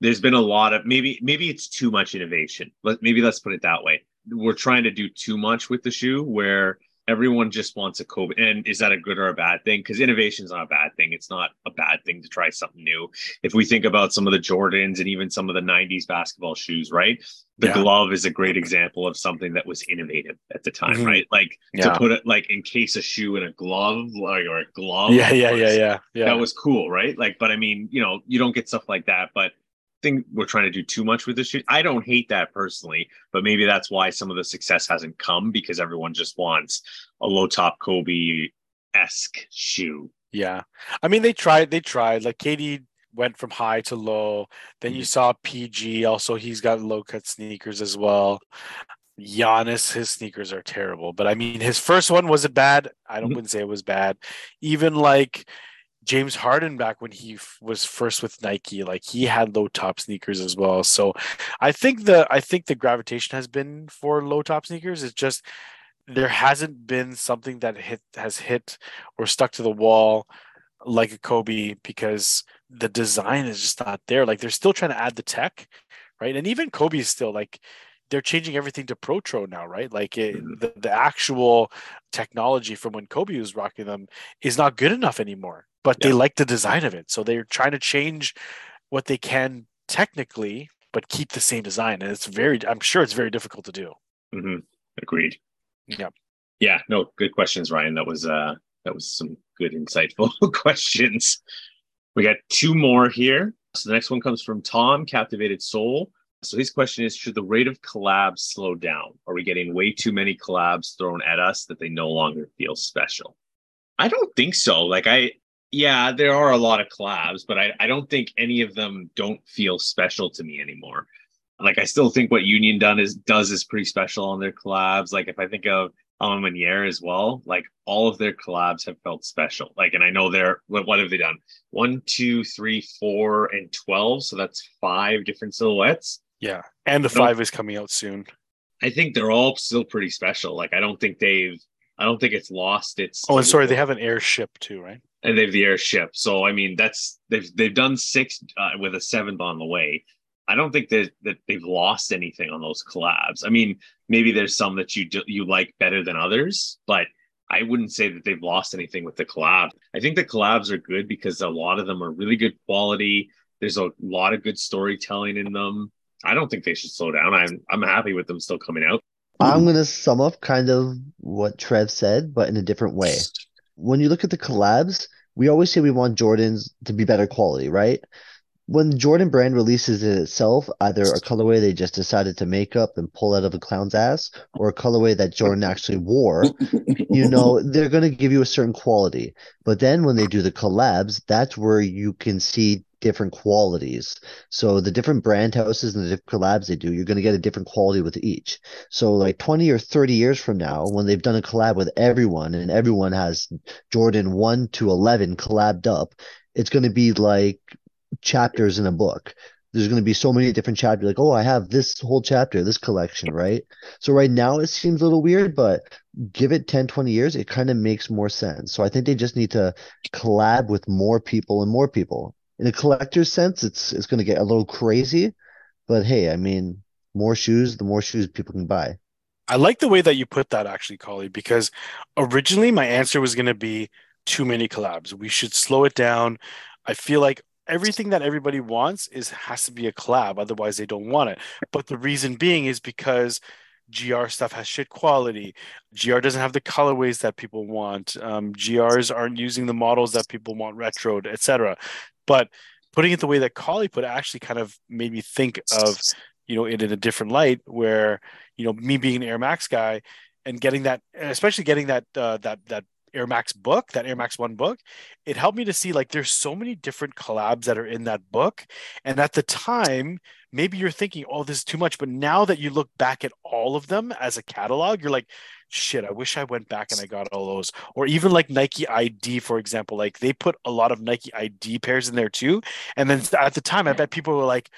there's been a lot of maybe maybe it's too much innovation. Let maybe let's put it that way. We're trying to do too much with the shoe where everyone just wants a Kobe. And is that a good or a bad thing? Because innovation is not a bad thing. It's not a bad thing to try something new. If we think about some of the Jordans and even some of the 90s basketball shoes, right? The Yeah. glove is a great example of something that was innovative at the time, Mhm. right? Like Yeah. to put it like encase a shoe in a glove like or a glove. yeah, yeah, yeah, was- yeah, yeah. that was cool, right? Like, but I mean, you know, you don't get stuff like that. But think we're trying to do too much with this. I don't hate that personally, but maybe that's why some of the success hasn't come because everyone just wants a low top Kobe esque shoe. Yeah. I mean, they tried, they tried. Like KD went from high to low. Then you Mhm. saw PG. Also, he's got low cut sneakers as well. Giannis, his sneakers are terrible. But I mean, his first one was it bad? I don't Mhm. wouldn't say it was bad. Even like James Harden back when he f- was first with Nike, like he had low top sneakers as well. So I think the I think the gravitation has been for low top sneakers. It's just there hasn't been something that hit has hit or stuck to the wall like a Kobe because the design is just not there. Like they're still trying to add the tech, right? And even Kobe is still like they're changing everything to Protro now, right? Like it, Mhm. the, the actual technology from when Kobe was rocking them is not good enough anymore. But they like the design of it, so they're trying to change what they can technically, but keep the same design. And it's very, I'm sure it's very difficult to do. hmm Agreed. Yep. Yeah. No. Good questions, Ryan. That was uh that was some good insightful questions. We got two more here. So the next one comes from Tom, Captivated Soul. So his question is Should the rate of collabs slow down? Are we getting way too many collabs thrown at us that they no longer feel special? I don't think so. Like, I, yeah, there are a lot of collabs, but I, I don't think any of them don't feel special to me anymore. Like, I still think what Union done is does is pretty special on their collabs. Like, if I think of A Ma as well, like all of their collabs have felt special. Like, and I know they're what, what have they done? One, two, three, four, and twelve. So that's five different silhouettes. Yeah. And the five is coming out soon. I think they're all still pretty special. Like, I don't think they've, I don't think it's lost its. Oh, and sorry, they have an airship too, right? and they've the airship. So I mean, that's they've they've done six uh, with a seventh on the way. I don't think that that they've lost anything on those collabs. I mean, maybe there's some that you do, you like better than others, but I wouldn't say that they've lost anything with the collab. I think the collabs are good because a lot of them are really good quality. There's a lot of good storytelling in them. I don't think they should slow down. I'm I'm happy with them still coming out. I'm gonna sum up kind of what Trev said, but in a different way. When you look at the collabs, we always say we want Jordans to be better quality, right? When Jordan brand releases it itself, either a colorway they just decided to make up and pull out of a clown's ass, or a colorway that Jordan actually wore, you know, they're going to give you a certain quality. But then when they do the collabs, that's where you can see different qualities. So the different brand houses and the different collabs they do, you're going to get a different quality with each. So like 20 or 30 years from now, when they've done a collab with everyone and everyone has Jordan 1 to 11 collabed up, it's going to be like chapters in a book. There's going to be so many different chapters. Like, oh, I have this whole chapter, this collection, right? So right now it seems a little weird, but give it 10, 20 years, it kind of makes more sense. So I think they just need to collab with more people and more people. In a collector's sense, it's it's going to get a little crazy, but hey, I mean, more shoes, the more shoes people can buy. I like the way that you put that actually, Collie, because originally my answer was going to be too many collabs. We should slow it down. I feel like everything that everybody wants is has to be a collab otherwise they don't want it but the reason being is because gr stuff has shit quality. Gr doesn't have the colorways that people want. Um, grs aren't using the models that people want retro etc but putting it the way that Collie put actually kind of made me think of you know it in a different light where you know me being an air max guy and getting that especially getting that uh, that that Air Max book, that Air Max One book, it helped me to see like there's so many different collabs that are in that book. And at the time, maybe you're thinking, oh, this is too much. But now that you look back at all of them as a catalog, you're like, shit, I wish I went back and I got all those. Or even like Nike ID, for example, like they put a lot of Nike ID pairs in there too. And then at the time, I bet people were like,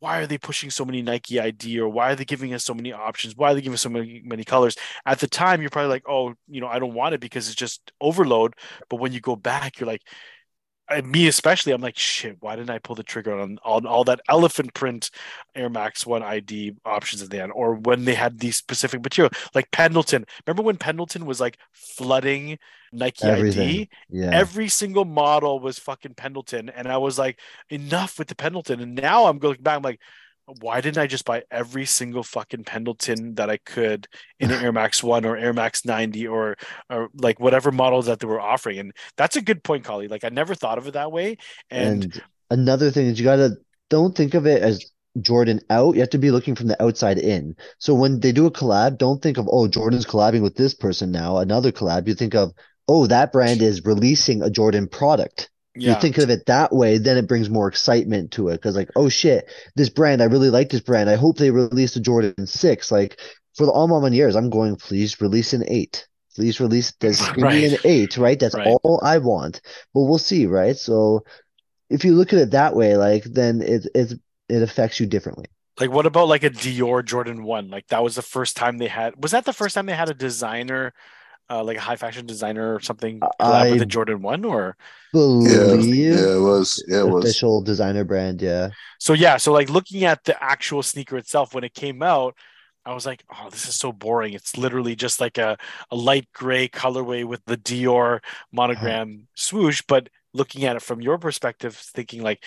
why are they pushing so many Nike ID or why are they giving us so many options? Why are they giving us so many many colors? At the time, you're probably like, oh, you know, I don't want it because it's just overload. But when you go back, you're like, me especially, I'm like, shit, why didn't I pull the trigger on, on all that elephant print Air Max One ID options at the end? Or when they had these specific material, like Pendleton. Remember when Pendleton was like flooding Nike Everything. ID? Yeah. Every single model was fucking Pendleton. And I was like, enough with the Pendleton. And now I'm going back, I'm like, why didn't I just buy every single fucking Pendleton that I could in an Air Max One or Air Max 90 or or like whatever models that they were offering? And that's a good point, Collie. Like I never thought of it that way. And, and another thing is you gotta don't think of it as Jordan out. You have to be looking from the outside in. So when they do a collab, don't think of oh Jordan's collabing with this person now, another collab. You think of oh that brand is releasing a Jordan product yeah. you think of it that way, then it brings more excitement to it. Because like, oh shit, this brand, I really like this brand. I hope they release the Jordan Six. Like for the all my years, I'm going, please release an eight. Please release this. Give right. an eight, right? That's right. all I want. But we'll see, right? So if you look at it that way, like then it it it affects you differently. Like what about like a Dior Jordan One? Like that was the first time they had. Was that the first time they had a designer uh, like a high fashion designer or something I with the Jordan One or believe yeah, yeah, it was yeah, it was official designer brand, yeah. So yeah, so like looking at the actual sneaker itself when it came out, I was like, oh, this is so boring. It's literally just like a, a light gray colorway with the Dior monogram uh-huh. swoosh. But looking at it from your perspective, thinking like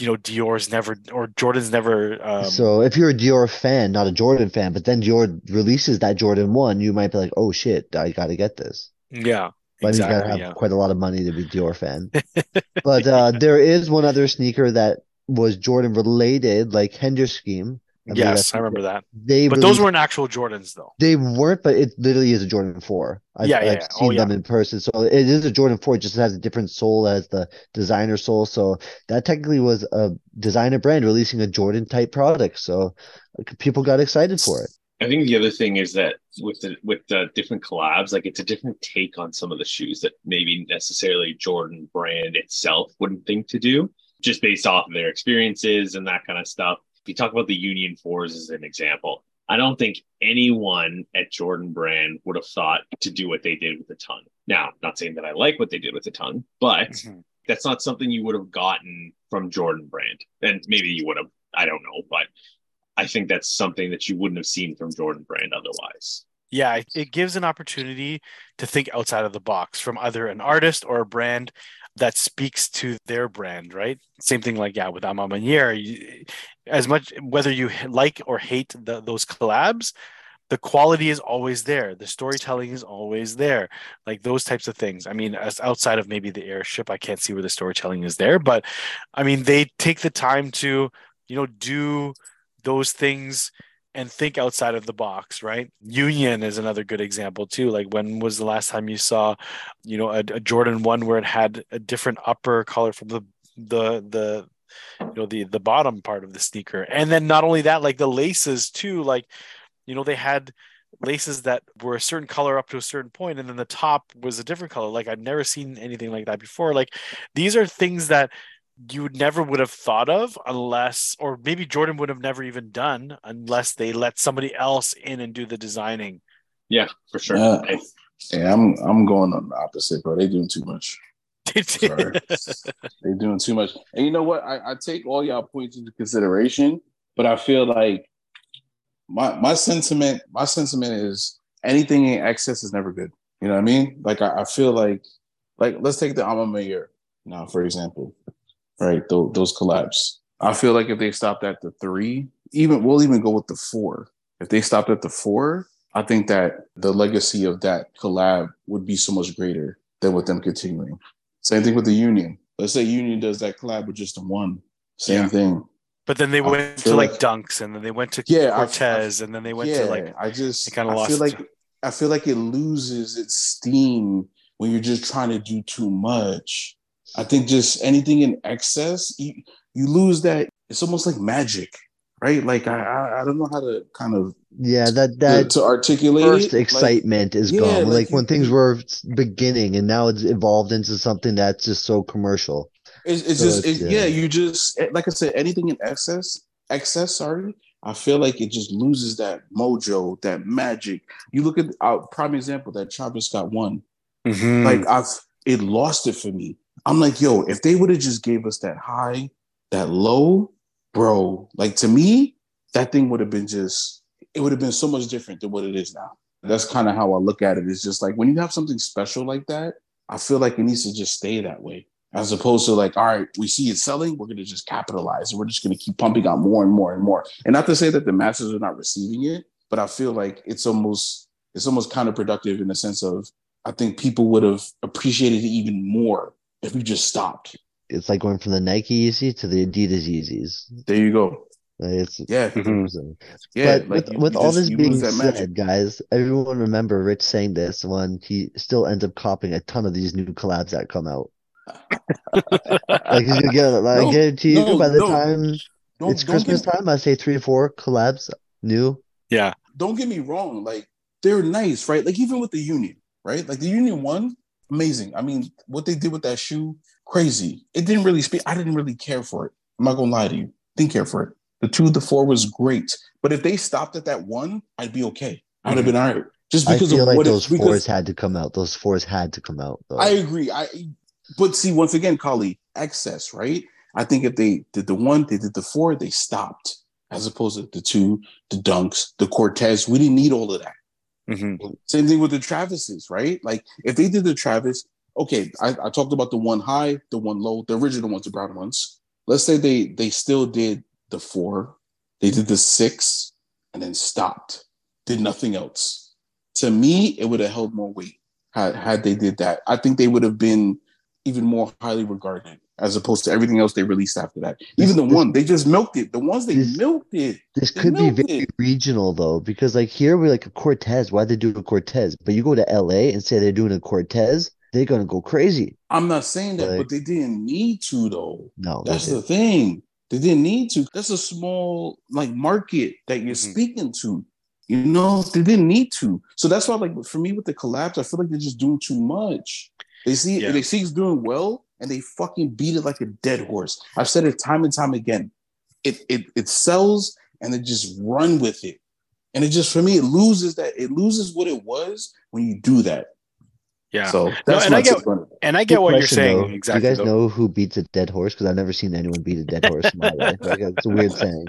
you know Dior's never or Jordan's never. Um... So if you're a Dior fan, not a Jordan fan, but then Dior releases that Jordan one, you might be like, oh shit, I got to get this. Yeah. But exactly, you gotta have yeah. quite a lot of money to be Dior fan. but uh, there is one other sneaker that was Jordan related, like Hender Scheme. I yes, I remember that. They but those weren't actual Jordans though. They weren't, but it literally is a Jordan Four. I've, yeah, yeah, I've oh, seen oh, them yeah. in person, so it is a Jordan Four. Just has a different sole as the designer sole. So that technically was a designer brand releasing a Jordan type product. So people got excited for it. I think the other thing is that with the with the different collabs, like it's a different take on some of the shoes that maybe necessarily Jordan brand itself wouldn't think to do, just based off of their experiences and that kind of stuff you talk about the Union Fours as an example, I don't think anyone at Jordan Brand would have thought to do what they did with the tongue. Now, not saying that I like what they did with the tongue, but mm-hmm. that's not something you would have gotten from Jordan Brand. And maybe you would have, I don't know, but I think that's something that you wouldn't have seen from Jordan Brand otherwise. Yeah, it gives an opportunity to think outside of the box from either an artist or a brand that speaks to their brand, right? Same thing like yeah with A Ma Maniére. As much whether you like or hate the, those collabs, the quality is always there. The storytelling is always there. Like those types of things. I mean, as outside of maybe the airship, I can't see where the storytelling is there, but I mean they take the time to you know do those things and think outside of the box, right? Union is another good example too. Like when was the last time you saw, you know, a, a Jordan one where it had a different upper color from the the the you know the the bottom part of the sneaker, and then not only that, like the laces too. Like you know they had laces that were a certain color up to a certain point, and then the top was a different color. Like I've never seen anything like that before. Like these are things that you never would have thought of unless or maybe Jordan would have never even done unless they let somebody else in and do the designing. Yeah, for sure. Yeah. I- Yeah, I'm I'm going on the opposite, bro. They doing too much. They did. They doing too much. And you know what? I, I take all y'all points into consideration, but I feel like my my sentiment my sentiment is anything in excess is never good. You know what I mean? Like I, I feel like like let's take the A Ma Maniére now for example, right? Those, those collabs. I feel like if they stopped at the three, even we'll even go with the four. If they stopped at the four, I think that the legacy of that collab would be so much greater than with them continuing. Same thing with the Union. Let's say Union does that collab with just the one. Same Yeah. thing. But then they I went to like, like- dunks and then they went to Yeah, I- Cortez and then they went yeah, to like I just kinda I lost- feel like I feel like it loses its steam when you're just trying to do too much. I think just anything in excess, you, you lose that. It's almost like magic, right? Like I I, I don't know how to kind of Yeah, that that to articulate first it. Like, excitement is yeah, gone. like Like, when you- things were beginning and now it's evolved into something that's just so commercial. It's, it's So just it's, it, yeah. yeah. You just eh, like I said, anything in excess, excess. Sorry, I feel like it just loses that mojo, that magic. You look at our prime example that Travis Scott one. Mhm. Like I've it lost it for me. I'm like, yo, if they would have just gave us that high, that low, bro. Like to me, that thing would have been just. It would have been so much different than what it is now. That's kind of how I look at it. It's just like when you have something special like that, I feel like it needs to just stay that way as opposed to like, all right, we see it selling, we're gonna just capitalize and we're just gonna keep pumping out more and more and more. And not to say that the masses are not receiving it, but I feel like it's almost it's almost counterproductive in the sense of I think people would have appreciated it even more if we just stopped. It's like going from the Nike Yeezy to the Adidas Yeezys. There you go. Like, It's Yeah, Mhm. yeah. but like with, you- with you all just- this being lose magic. said, guys, everyone remember Rich saying this when he still ends up copying a ton of these new collabs that come out. Like he's gonna get, like, I guarantee you no, by the no. time Don't, it's don't Christmas get, time, I say three or four collabs new. yeah. don't get me wrong. Like they're nice, right? Like even with the Union, right? Like the Union one, amazing. I mean, what they did with that shoe, crazy. It didn't really speak. I didn't really care for it. I'm not gonna lie to you. Didn't care for it. The two, the four was great. But if they stopped at that one, I'd be okay. I'd have mm-hmm. been all right. Just because I feel of like what it- those because fours had to come out. Those fours had to come out. Though. I agree. I but see once again, Collie, excess, right? I think if they did the one, they did the four, they stopped. As opposed to the two, the dunks, the Cortez. We didn't need all of that. Mhm. Same thing with the Travises, right? Like if they did the Travis, okay, I, I talked about the one high, the one low, the original ones, the brown ones. Let's say they they still did the four, they did the six, and then stopped, did nothing else. To me, it would have held more weight had had they did that. I think they would have been even more highly regarded as opposed to everything else they released after that. Even the one they just milked it. The ones they This- milked it. This could be very it. regional though, because like here we're like a Cortez. Why they do a Cortez? But you go to LA and say they're doing a Cortez, they're gonna go crazy. I'm not saying that, Like- but they didn't need to though. No, That's the thing. They didn't need to. That's a small like market that you're Mhm. speaking to. You know, they didn't need to. So that's why, like, for me with the collapse, I feel like they're just doing too much. They see Yeah. they see it's doing well, and they fucking beat it like a dead horse. I've said it time and time again. It it it sells, and they just run with it. And it just for me, it loses that. It loses what it was when you do that. Yeah. So that's and I get- take on it. And I get Good what you're saying though. exactly. Do you guys though. know who beats a dead horse? Because I've never seen anyone beat a dead horse in my life. Like, it's a weird saying.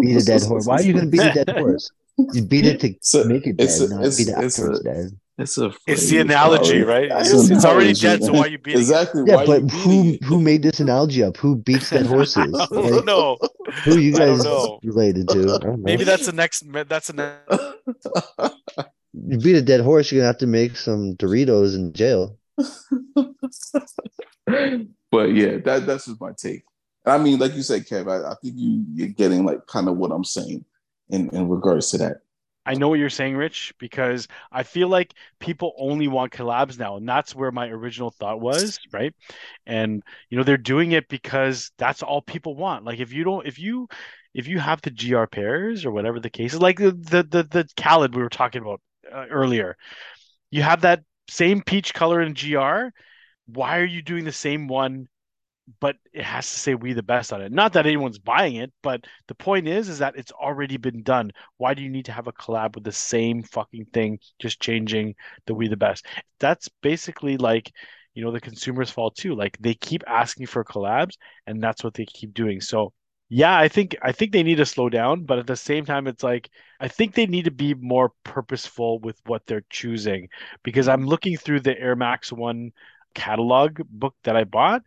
Beat a dead horse. Why are you going to beat a dead horse? You beat it to So, make it it's dead, a- not it's- beat it it's after it's a- dead. It's a It's the analogy, bro. right? It's It's, it's already analogy, dead, so why are you beating Exactly. Yeah, why but you who it? who made this analogy up? Who beats dead horses? it? I don't know. who you guys related to? I don't know. Maybe that's the next. That's the next. you beat a dead horse, you're gonna have to make some Doritos in jail. but yeah, that that's just my take. I mean, like you said, Kev, I, I think you you're getting like kind of what I'm saying in in regards to that. I know what you're saying, Rich, because I feel like people only want collabs now, and that's where my original thought was, right? And you know, they're doing it because that's all people want. Like if you don't, if you, if you have the GR pairs or whatever the case is, like the the the, the Khaled we were talking about uh, earlier, you have that same peach color in GR. Why are you doing the same one? But it has to say we the best on it. Not that anyone's buying it, but the point is, is that it's already been done. Why do you need to have a collab with the same fucking thing, just changing the we the best? That's basically like, you know, the consumer's fault too. Like they keep asking for collabs, and that's what they keep doing. So yeah, I think I think they need to slow down, but at the same time, it's like I think they need to be more purposeful with what they're choosing. Because I'm looking through the Air Max One catalog book that I bought,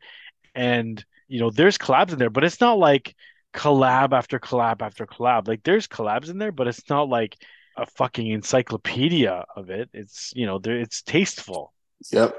and you know, there's collabs in there, but it's not like collab after collab after collab. Like there's collabs in there, but it's not like a fucking encyclopedia of it. It's you know, there it's tasteful. Yep.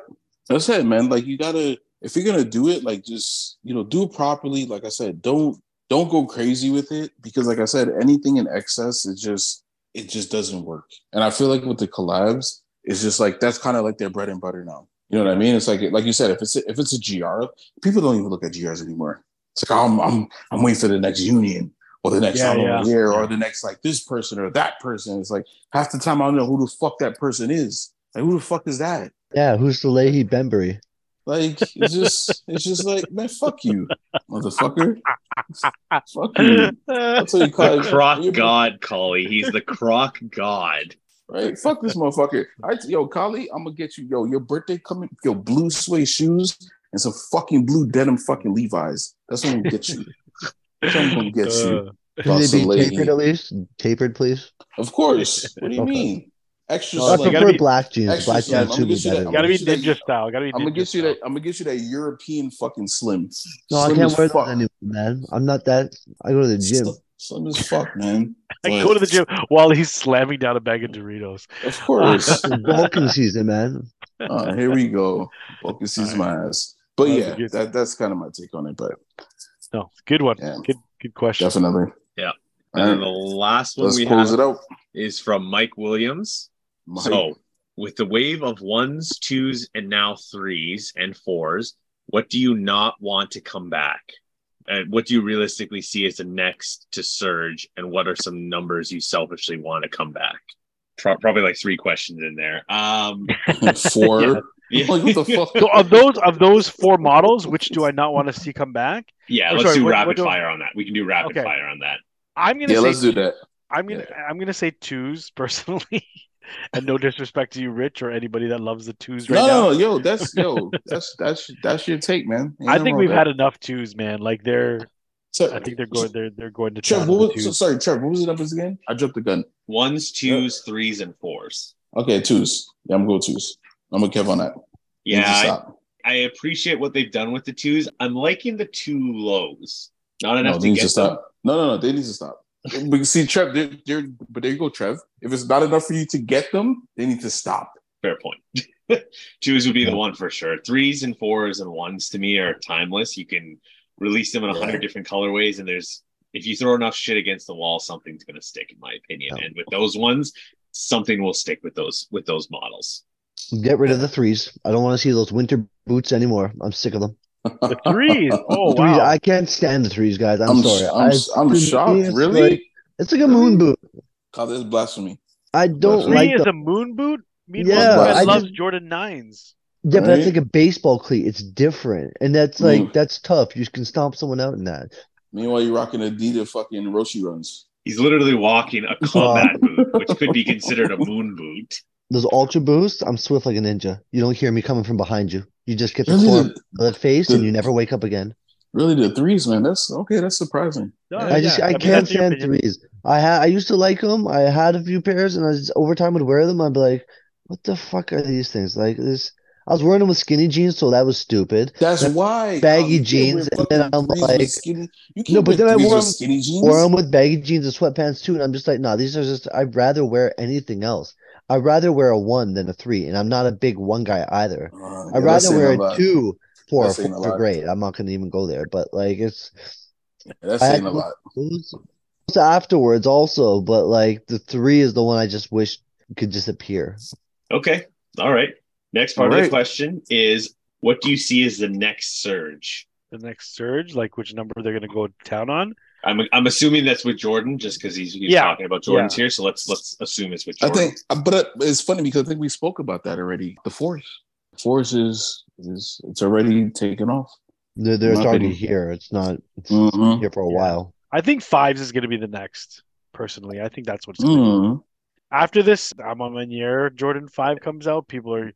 That's it, man. Like you gotta if you're gonna do it, like just you know, do it properly. Like I said, don't don't go crazy with it because like I said, anything in excess it just it just doesn't work. And I feel like with the collabs, it's just like that's kind of like their bread and butter now. You know what I mean? It's like like you said, if it's a, if it's a GR, people don't even look at GRs anymore. It's like oh, I'm I'm I'm waiting for the next union or the next Yeah, I yeah. year or the next like this person or that person. It's like half the time I don't know who the fuck that person is. Like who the fuck is that? Yeah, who's the Salehe Bembury? Like it's just it's just like man, fuck you, motherfucker. fuck you. That's what you call The it. croc god, Collie. He's the croc god. Right? Fuck this motherfucker. I yo, Collie, I'm gonna get you. Yo, your birthday coming. Yo, blue suede shoes and some fucking blue denim fucking Levi's. That's what I'm gonna get you. That's what I'm gonna get you. Uh, they be lady. tapered at least? Tapered, please. Of course. What do you Okay. mean? Extra No, I slim. gotta prefer be black jeans. Black slim. jeans I'm suit gonna me get you that- gotta be get ninja style. Gotta be. I'm gonna ninja get you that. I'm gonna get you that European fucking slim. No, I Slim can't as wear fuck. those anymore, man. I'm not that. I go to the gym. Slim, slim as fuck, man. I But- go to the gym while he's slamming down a bag of Doritos. Of course. It's Vulcan season, man. Uh, here we go. Focus sees my ass. But That yeah, a that, that's kind of my take on it. But No, good one. Yeah. Good, good question. definitely. Yeah. And then the last one let's we close have it out. is from Mike Williams. Mike. So, with the wave of ones, twos, and now threes and fours, what do you not want to come back? And what do you realistically see as the next to surge? And what are some numbers you selfishly want to come back? Pro- Probably like three questions in there. Um, Four. yeah, Like, what the fuck? So of those of those four models, which do I not want to see come back? yeah Oh, let's sorry, do what- rapid what do- fire on that. We can do rapid Okay. fire on that. I'm gonna Yeah, say let's do that. I'm gonna I'm gonna say twos personally, and no disrespect to you, Rich, or anybody that loves the twos right no, now. no, no, yo, that's yo, that's that's that's your take, man. Ain't I think we've had that. enough twos, man. Like they're, So, I think they're going they're they're going to Trev, what was, so, sorry, Trev, what was the numbers again? I jumped the gun. Ones, twos, threes, and fours. Okay, twos. Yeah, I'm going twos. I'm gonna keep on that. Yeah, I. I appreciate what they've done with the twos. I'm liking the two lows. Not enough they to get to stop. No, no, no, they need to stop. But see, Trev, they're, they're, but there you go, Trev. If it's not enough for you to get them, they need to stop. Fair point. Twos would be the one for sure. Threes and fours and ones to me are timeless. You can release them in a hundred Yeah. different colorways, and there's if you throw enough shit against the wall, something's gonna stick, in my opinion. Yeah. And with those ones, something will stick with those with those models. Get rid of the threes. I don't want to see those winter boots anymore. I'm sick of them. The threes. Oh Threes, wow. I can't stand the threes, guys. I'm, I'm, sorry. I'm, I- I'm to shocked. it's Really? like- it's like a moon boot. God, this is blasphemy. I don't Three Three like is the a moon boot. Meanwhile, Yeah, I loves just- Jordan nines. Yeah, but that's like a baseball cleat. It's different, and that's like Mm. that's tough. You can stomp someone out in that. Meanwhile, you're rocking Adidas fucking Roshe runs. He's literally walking a combat boot, which could be considered a moon boot. Those ultra boosts, I'm swift like a ninja. You don't hear me coming from behind you. You just get the Really, claw the, the face and you never wake up again. really the threes, man. That's okay. That's surprising. No, Yeah. I just yeah, I mean, can't stand threes. I had I used to like them. I had a few pairs, and I just over time would wear them. I'd be like, "What the fuck are these things?" Like this. I was wearing them with skinny jeans, so that was stupid. That's Then why baggy Kyle, jeans, and then I'm like- skinny. No, but then I wore with 'em- skinny jeans. Wore them with baggy jeans and sweatpants too, and I'm just like, no, these are just. I'd rather wear anything else. I'd rather wear a one than a three, and I'm not a big one guy either. Uh, I'd that's rather wear a a lot. two, four, That's saying a four are great. I'm not gonna even go there, but like it's That's saying a lot. Afterwards also, but like the three is the one I just wish could disappear. Okay. All right. Next part All of the question is what do you see as the next surge? The next surge, like which number they're going to go town on. I'm I'm assuming that's with Jordan just because he's, he's Yeah. talking about Jordan's here. So let's let's assume it's with I Jordan. think, uh, but it's funny because I think we spoke about that already. The force, the force is is it's already taken off. They're, they're- already opinion. here. It's not it's Mhm. here for a while. I think fives is going to be the next. Personally, I think that's what's going to Mm. after this. I'm on my year. Jordan Five comes out. People are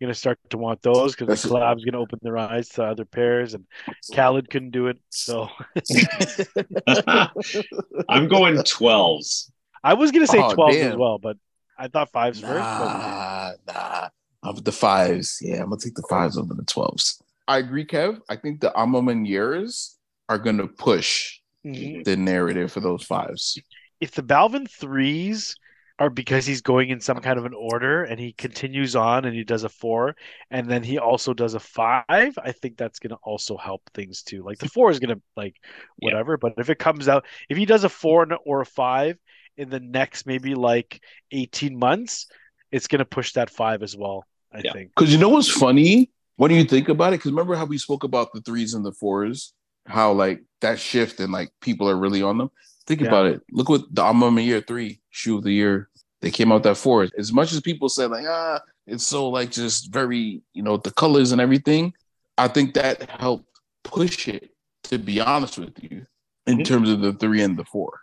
going to start to want those because the it. collab's going to open their eyes to other pairs, and Khaled couldn't do it. So I'm going 12s. I was going to say Oh, 12s as well, but I thought fives first. But Nah, nah. I'm the fives. Yeah, I'm gonna take the fives over the twelves. I agree, Kev. I think the A Ma Maniéres are gonna push Mhm. the narrative for those fives. if the Balvin threes are because he's going in some kind of an order and he continues on and he does a four and then he also does a five, I think that's going to also help things too. Like the four is going to like Yeah. whatever, but if it comes out, if he does a four or a five in the next maybe like 18 months, it's going to push that five as well, I Yeah. think. Because you know what's funny when you think about it? Because remember how we spoke about the threes and the fours, how like that shift and like people are really on them. Think Yeah. about it. Look what the A Ma Maniére Three shoe of the year. They came out that four. As much as people said like ah, it's so like just very you know the colors and everything. I think that helped push it. To be honest with you, in Mhm. terms of the three and the four,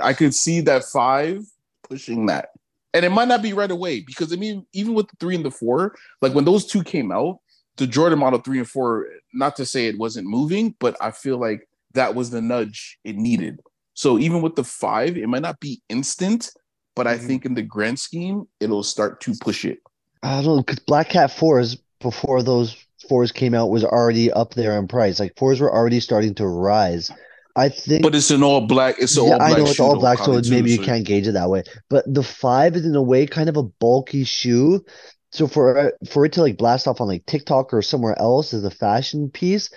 I could see that five pushing that. And it might not be right away because I mean, even with the three and the four, like when those two came out, the Jordan Model three and four, not to say it wasn't moving, but I feel like that was the nudge it needed. So even with the five, it might not be instant, but I Mhm. think in the grand scheme, it'll start to push it. I don't know because Black Cat fours before those fours came out was already up there in price. Like fours were already starting to rise. I think But it's an all black. It's an Yeah, all black. I know it's all black, so Colin, it- too, maybe you so- can't gauge it that way. But the five is in a way kind of a bulky shoe. So for uh, for it to like blast off on like TikTok or somewhere else as a fashion piece,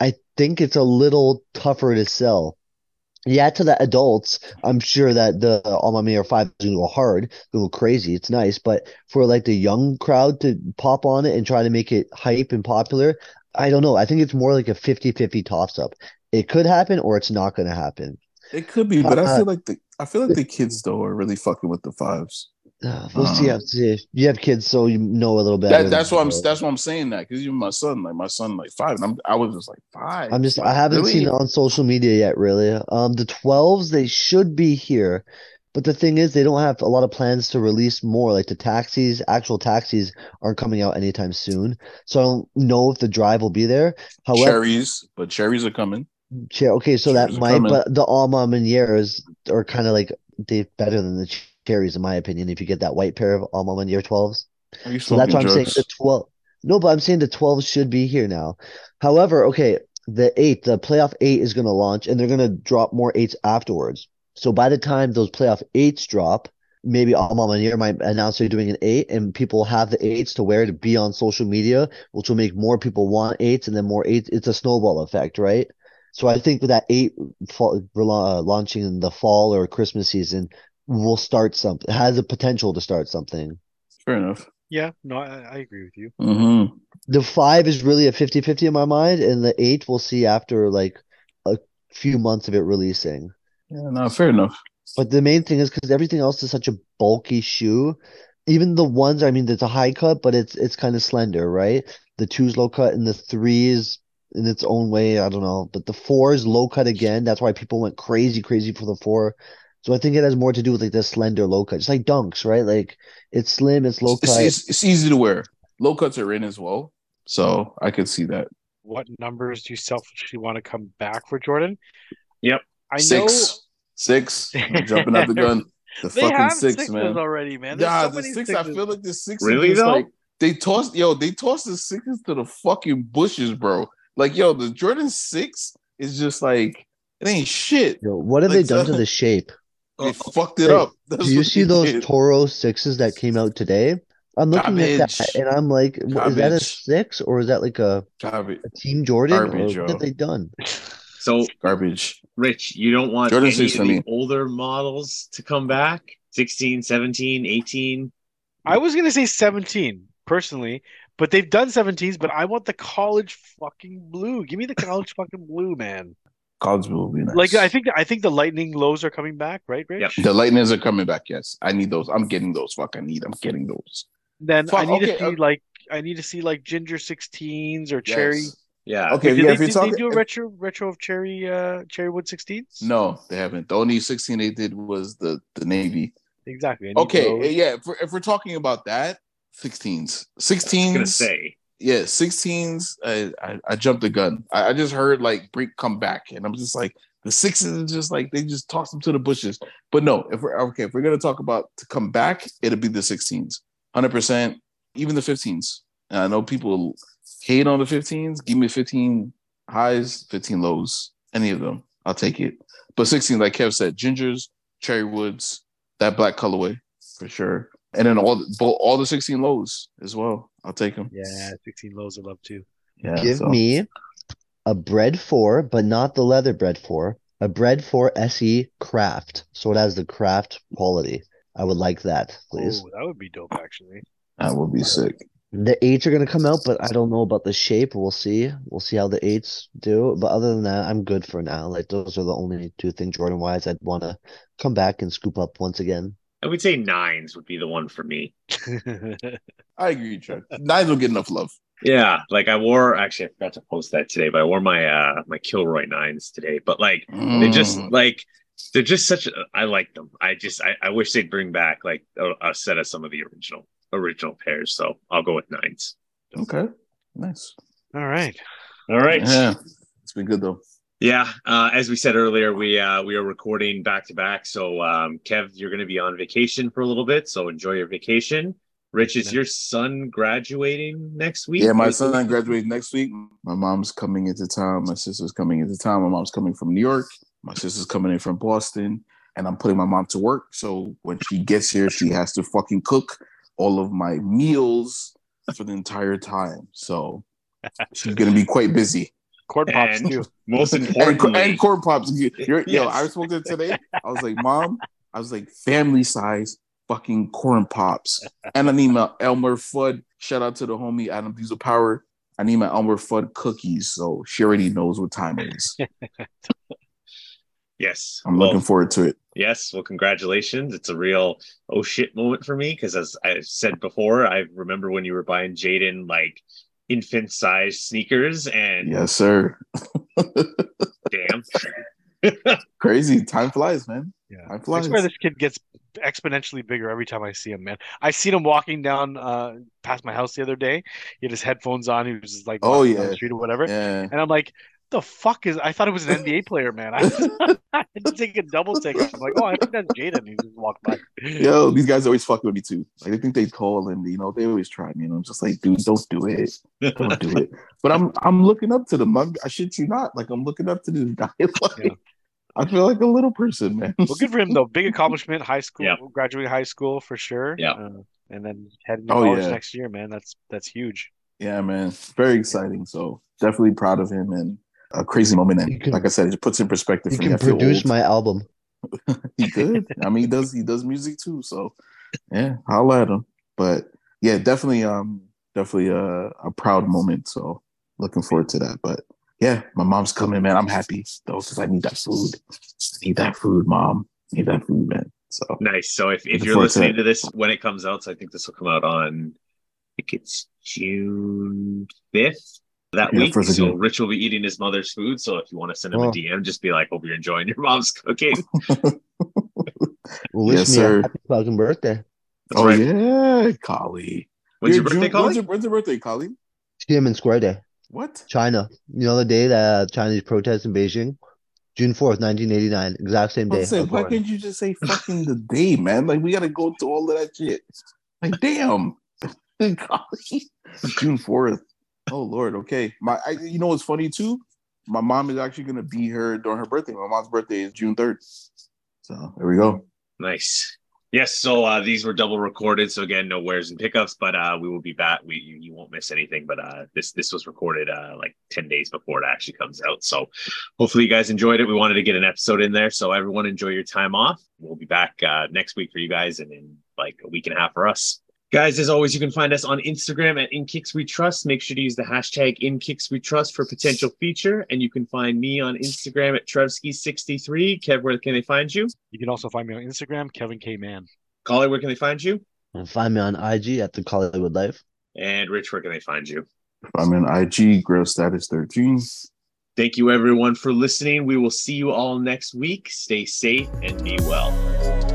I think it's a little tougher to sell. Yeah, to the adults, I'm sure that the A Ma Maniére 5 is gonna go hard, gonna go crazy. It's nice, but for like the young crowd to pop on it and try to make it hype and popular, I don't know. I think it's more like a 50-50 toss up. It could happen or it's not gonna happen. It could be, but I Uh, feel like the I feel like the kids though are really fucking with the fives. Uh, we'll see. Uh, How, see. You have kids, so you know a little better. That, that's than why I'm that's why I'm saying that because even my son, like my son, like five, and I'm I was just like five. I'm just. I haven't really? seen it on social media yet. Really. Um, the 12s they should be here, but the thing is, they don't have a lot of plans to release more. Like the taxis, actual taxis aren't coming out anytime soon. So I don't know if the drive will be there. However, cherries, but cherries are coming. Cher- okay, so that Cherries are might, coming. but the A Ma Maniéres are kind of like they better than the cherries in my opinion. If you get that white pair of A Ma Maniére 12s. Are you So that's why I'm saying the 12. No, but I'm saying the 12 should be here now. However, okay, the eight, the playoff eight is going to launch and they're going to drop more eights afterwards. So by the time those playoff eights drop, maybe A Ma Maniére might announce they're doing an eight and people have the eights to wear to be on social media, which will make more people want eights and then more eights. It's a snowball effect, right? So I think with that eight fall, uh, launching in the fall or Christmas season will start something, has a potential to start something. Fair enough. Yeah, no, I, I agree with you. Mm-hmm. The five is really a 50-50 in my mind, and the eight we'll see after like a few months of it releasing. Yeah, no, fair enough. But the main thing is because everything else is such a bulky shoe. Even the ones, I mean, it's a high cut, but it's it's kind of slender, right? The two's low cut and the three is in its own way. I don't know, but the four is low cut again. That's why people went crazy, crazy for the four. So I think it has more to do with like the slender low cut, just like dunks, right? Like it's slim, it's low It's, cut. it's, it's easy to wear. Low cuts are in as well, so hmm. I could see that. What numbers do you selfishly want to come back for Jordan? Yep. I Six, six. I'm jumping out the gun. The they fucking have six, sixes man. already, man. There's Nah, so the many six. I feel like the six. Really, is though? Like, they tossed, yo, they tossed the sixes to the fucking bushes, bro. Like, yo, the Jordan six is just like it ain't shit. Yo, what have Like, they done so- to the shape? They fucked it Hey, up. That's Do you see those did. Toro sixes that came out today? I'm looking at that and I'm like, wha- is that a six or is that like a, Garbage. a Team Jordan? Garbage, or what have they done? So, Garbage. Rich, you don't want Jordan any of the me. older models to come back? 16, 17, 18? I was gonna say 17 personally, but they've done 17s. But I want the college fucking blue. Give me the college fucking blue, man. College will be nice. Like I think I think the lightning lows are coming back, right, Rich? Yep. the lightnings are coming back. Yes, I need those. I'm getting those. Fuck, I need. I'm getting those. Then I Fuck, need to see uh, like I need to see like ginger 16s or cherry. Yes. Yeah. Okay, Did, yeah. they, If you're did talking, they do a retro retro of cherry uh cherrywood 16s? no, they haven't. The only 16 they did was the the navy. Exactly. Okay, those. yeah. If we're, if we're talking about that, 16s, I was 16s. gonna say. Yeah, 16s. I, I I jumped the gun. I, I just heard like Brink come back, and I'm just like the sixes is just like they just toss them to the bushes. But no, if we're okay, if we're gonna talk about to come back, it'll be the 16s, hundred percent. Even the 15s. And I know people hate on the 15s. Give me 15 highs, 15 lows, any of them. I'll take it. But 16, like Kev said, gingers, cherry woods, that black colorway for sure. And then all the, all the 16 lows as well. I'll take them. Yeah, 16 lows I love too. Yeah, Give so- me a bred four, but not the leather bred four. A bred four SE craft. So it has the craft quality. I would like that, please. Oh, that would be dope actually. That would be sick. The eights are gonna come out, but I don't know about the shape. We'll see. We'll see how the eights do. But other than that, I'm good for now. Like those are the only two things Jordan wise I'd want to come back and scoop up once again. I would say nines would be the one for me. I agree, Chuck. Nines don't get enough love. Yeah, like I wore actually I forgot to post that today, but I wore my uh my Kilroy nines today. But like they just Mm. like they're just such a, I like them. I just I, I wish they'd bring back like a, a set of some of the original original pairs. So I'll go with nines. okay. Nice. All right. All right. Yeah. It's been good though. Yeah, uh, as we said earlier, we uh, we are recording back to back. So, um, Kev, you're going to be on vacation for a little bit. So enjoy your vacation. Rich, is your son graduating next week? Yeah, my son graduates next week. My mom's coming into town. My sister's coming into town. My mom's coming from New York. My sister's coming in from Boston. And I'm putting my mom to work. So when she gets here, she has to fucking cook all of my meals for the entire time. So she's gonna be quite busy. Corn pops And too. most and, importantly, and corn pops. You're, Yo, I to her today. I was like, Mom, I was like, family size fucking corn pops. And I need my Elmer Fudd. Shout out to the homie Adam Diesel Power. I need my Elmer Fudd cookies. So she already knows what time it is. yes, I'm Well, looking forward to it. Yes, well, congratulations. It's a real oh shit moment for me because, as I said before, I remember when you were buying Jaden like infant size sneakers, and Yes, sir. damn, Crazy. Time flies, man. Yeah. Time I flies. swear this kid gets exponentially bigger every time I see him, man. I seen him walking down uh past my house the other day. He had his headphones on. He was just like Oh, yeah. the street or whatever. Yeah. And I'm like, the fuck is I thought it was an NBA player, man. I, I had to take a double take. I'm like, oh, I think that's Jaden. He just walked by. Yo, these guys always fuck with me too. Like they think they tall and you know they always try me. And I'm just like, dude, don't do it. Don't do it. But I'm I'm looking up to them. I'm, I shit you not. Like I'm looking up to this guy. Like, Yeah. I feel like a little person, man. Well, good for him though. Big accomplishment. High school, Yeah. graduating high school for sure. Yeah. Uh, and then heading to Oh, college yeah. next year, man. That's that's huge. yeah, man. Very exciting. So definitely proud of him and a crazy moment. And can- like I said, it puts in perspective You for me. I feel produce my album. he could. I mean, he does. He does music too. So yeah, I'll at him. But yeah, definitely. Um, definitely a, a proud moment. So looking forward to that. But yeah, my mom's coming, man. I'm happy though because I need that food. I need that food, mom. I need that food, man. So nice. So if, if you're forward to listening to this when it comes out, so I think this will come out on, I think it's June fifth that Yeah, week. So June. Rich will be eating his mother's food. So if you want to send him Oh. a DM, just be like, "Hope you're enjoying your mom's cooking." Well, wish Yes, me sir. a happy fucking birthday. That's oh right. yeah, Collie. When's your You're birthday, June- Colin? When's your, when's your birthday, Collie? Tiananmen Square Day, What? China. You know the day that uh, Chinese protest in Beijing? June 4th, 1989. Exact same day. saying, why born. can't you just say fucking the day, man? Like we gotta go through all of that shit. Like damn, Kali. June fourth. Oh Lord. Okay. My, I, you know what's funny too? My mom is actually gonna be here during her birthday. My mom's birthday is June third. So there we go. Nice. Yes, so uh, these were double recorded. So again, no wares and pickups, but uh, we will be back. We you, you won't miss anything. But uh, this this was recorded uh, like ten days before it actually comes out. So hopefully you guys enjoyed it. We wanted to get an episode in there, so everyone enjoy your time off. We'll be back uh, next week for you guys, and in like a week and a half for us. Guys, as always, you can find us on Instagram at In Kix We Trust. Make sure to use the hashtag In Kix We Trust for potential feature. And you can find me on Instagram at trevski63. Kev, where can they find you? You can also find me on Instagram, Kevin K Man. Collie, where can they find you? And find me on IG at the Collywood Life. And Rich, where can they find you? I'm in IG, Grail Status 13. Thank you, everyone, for listening. We will see you all next week. Stay safe and be well.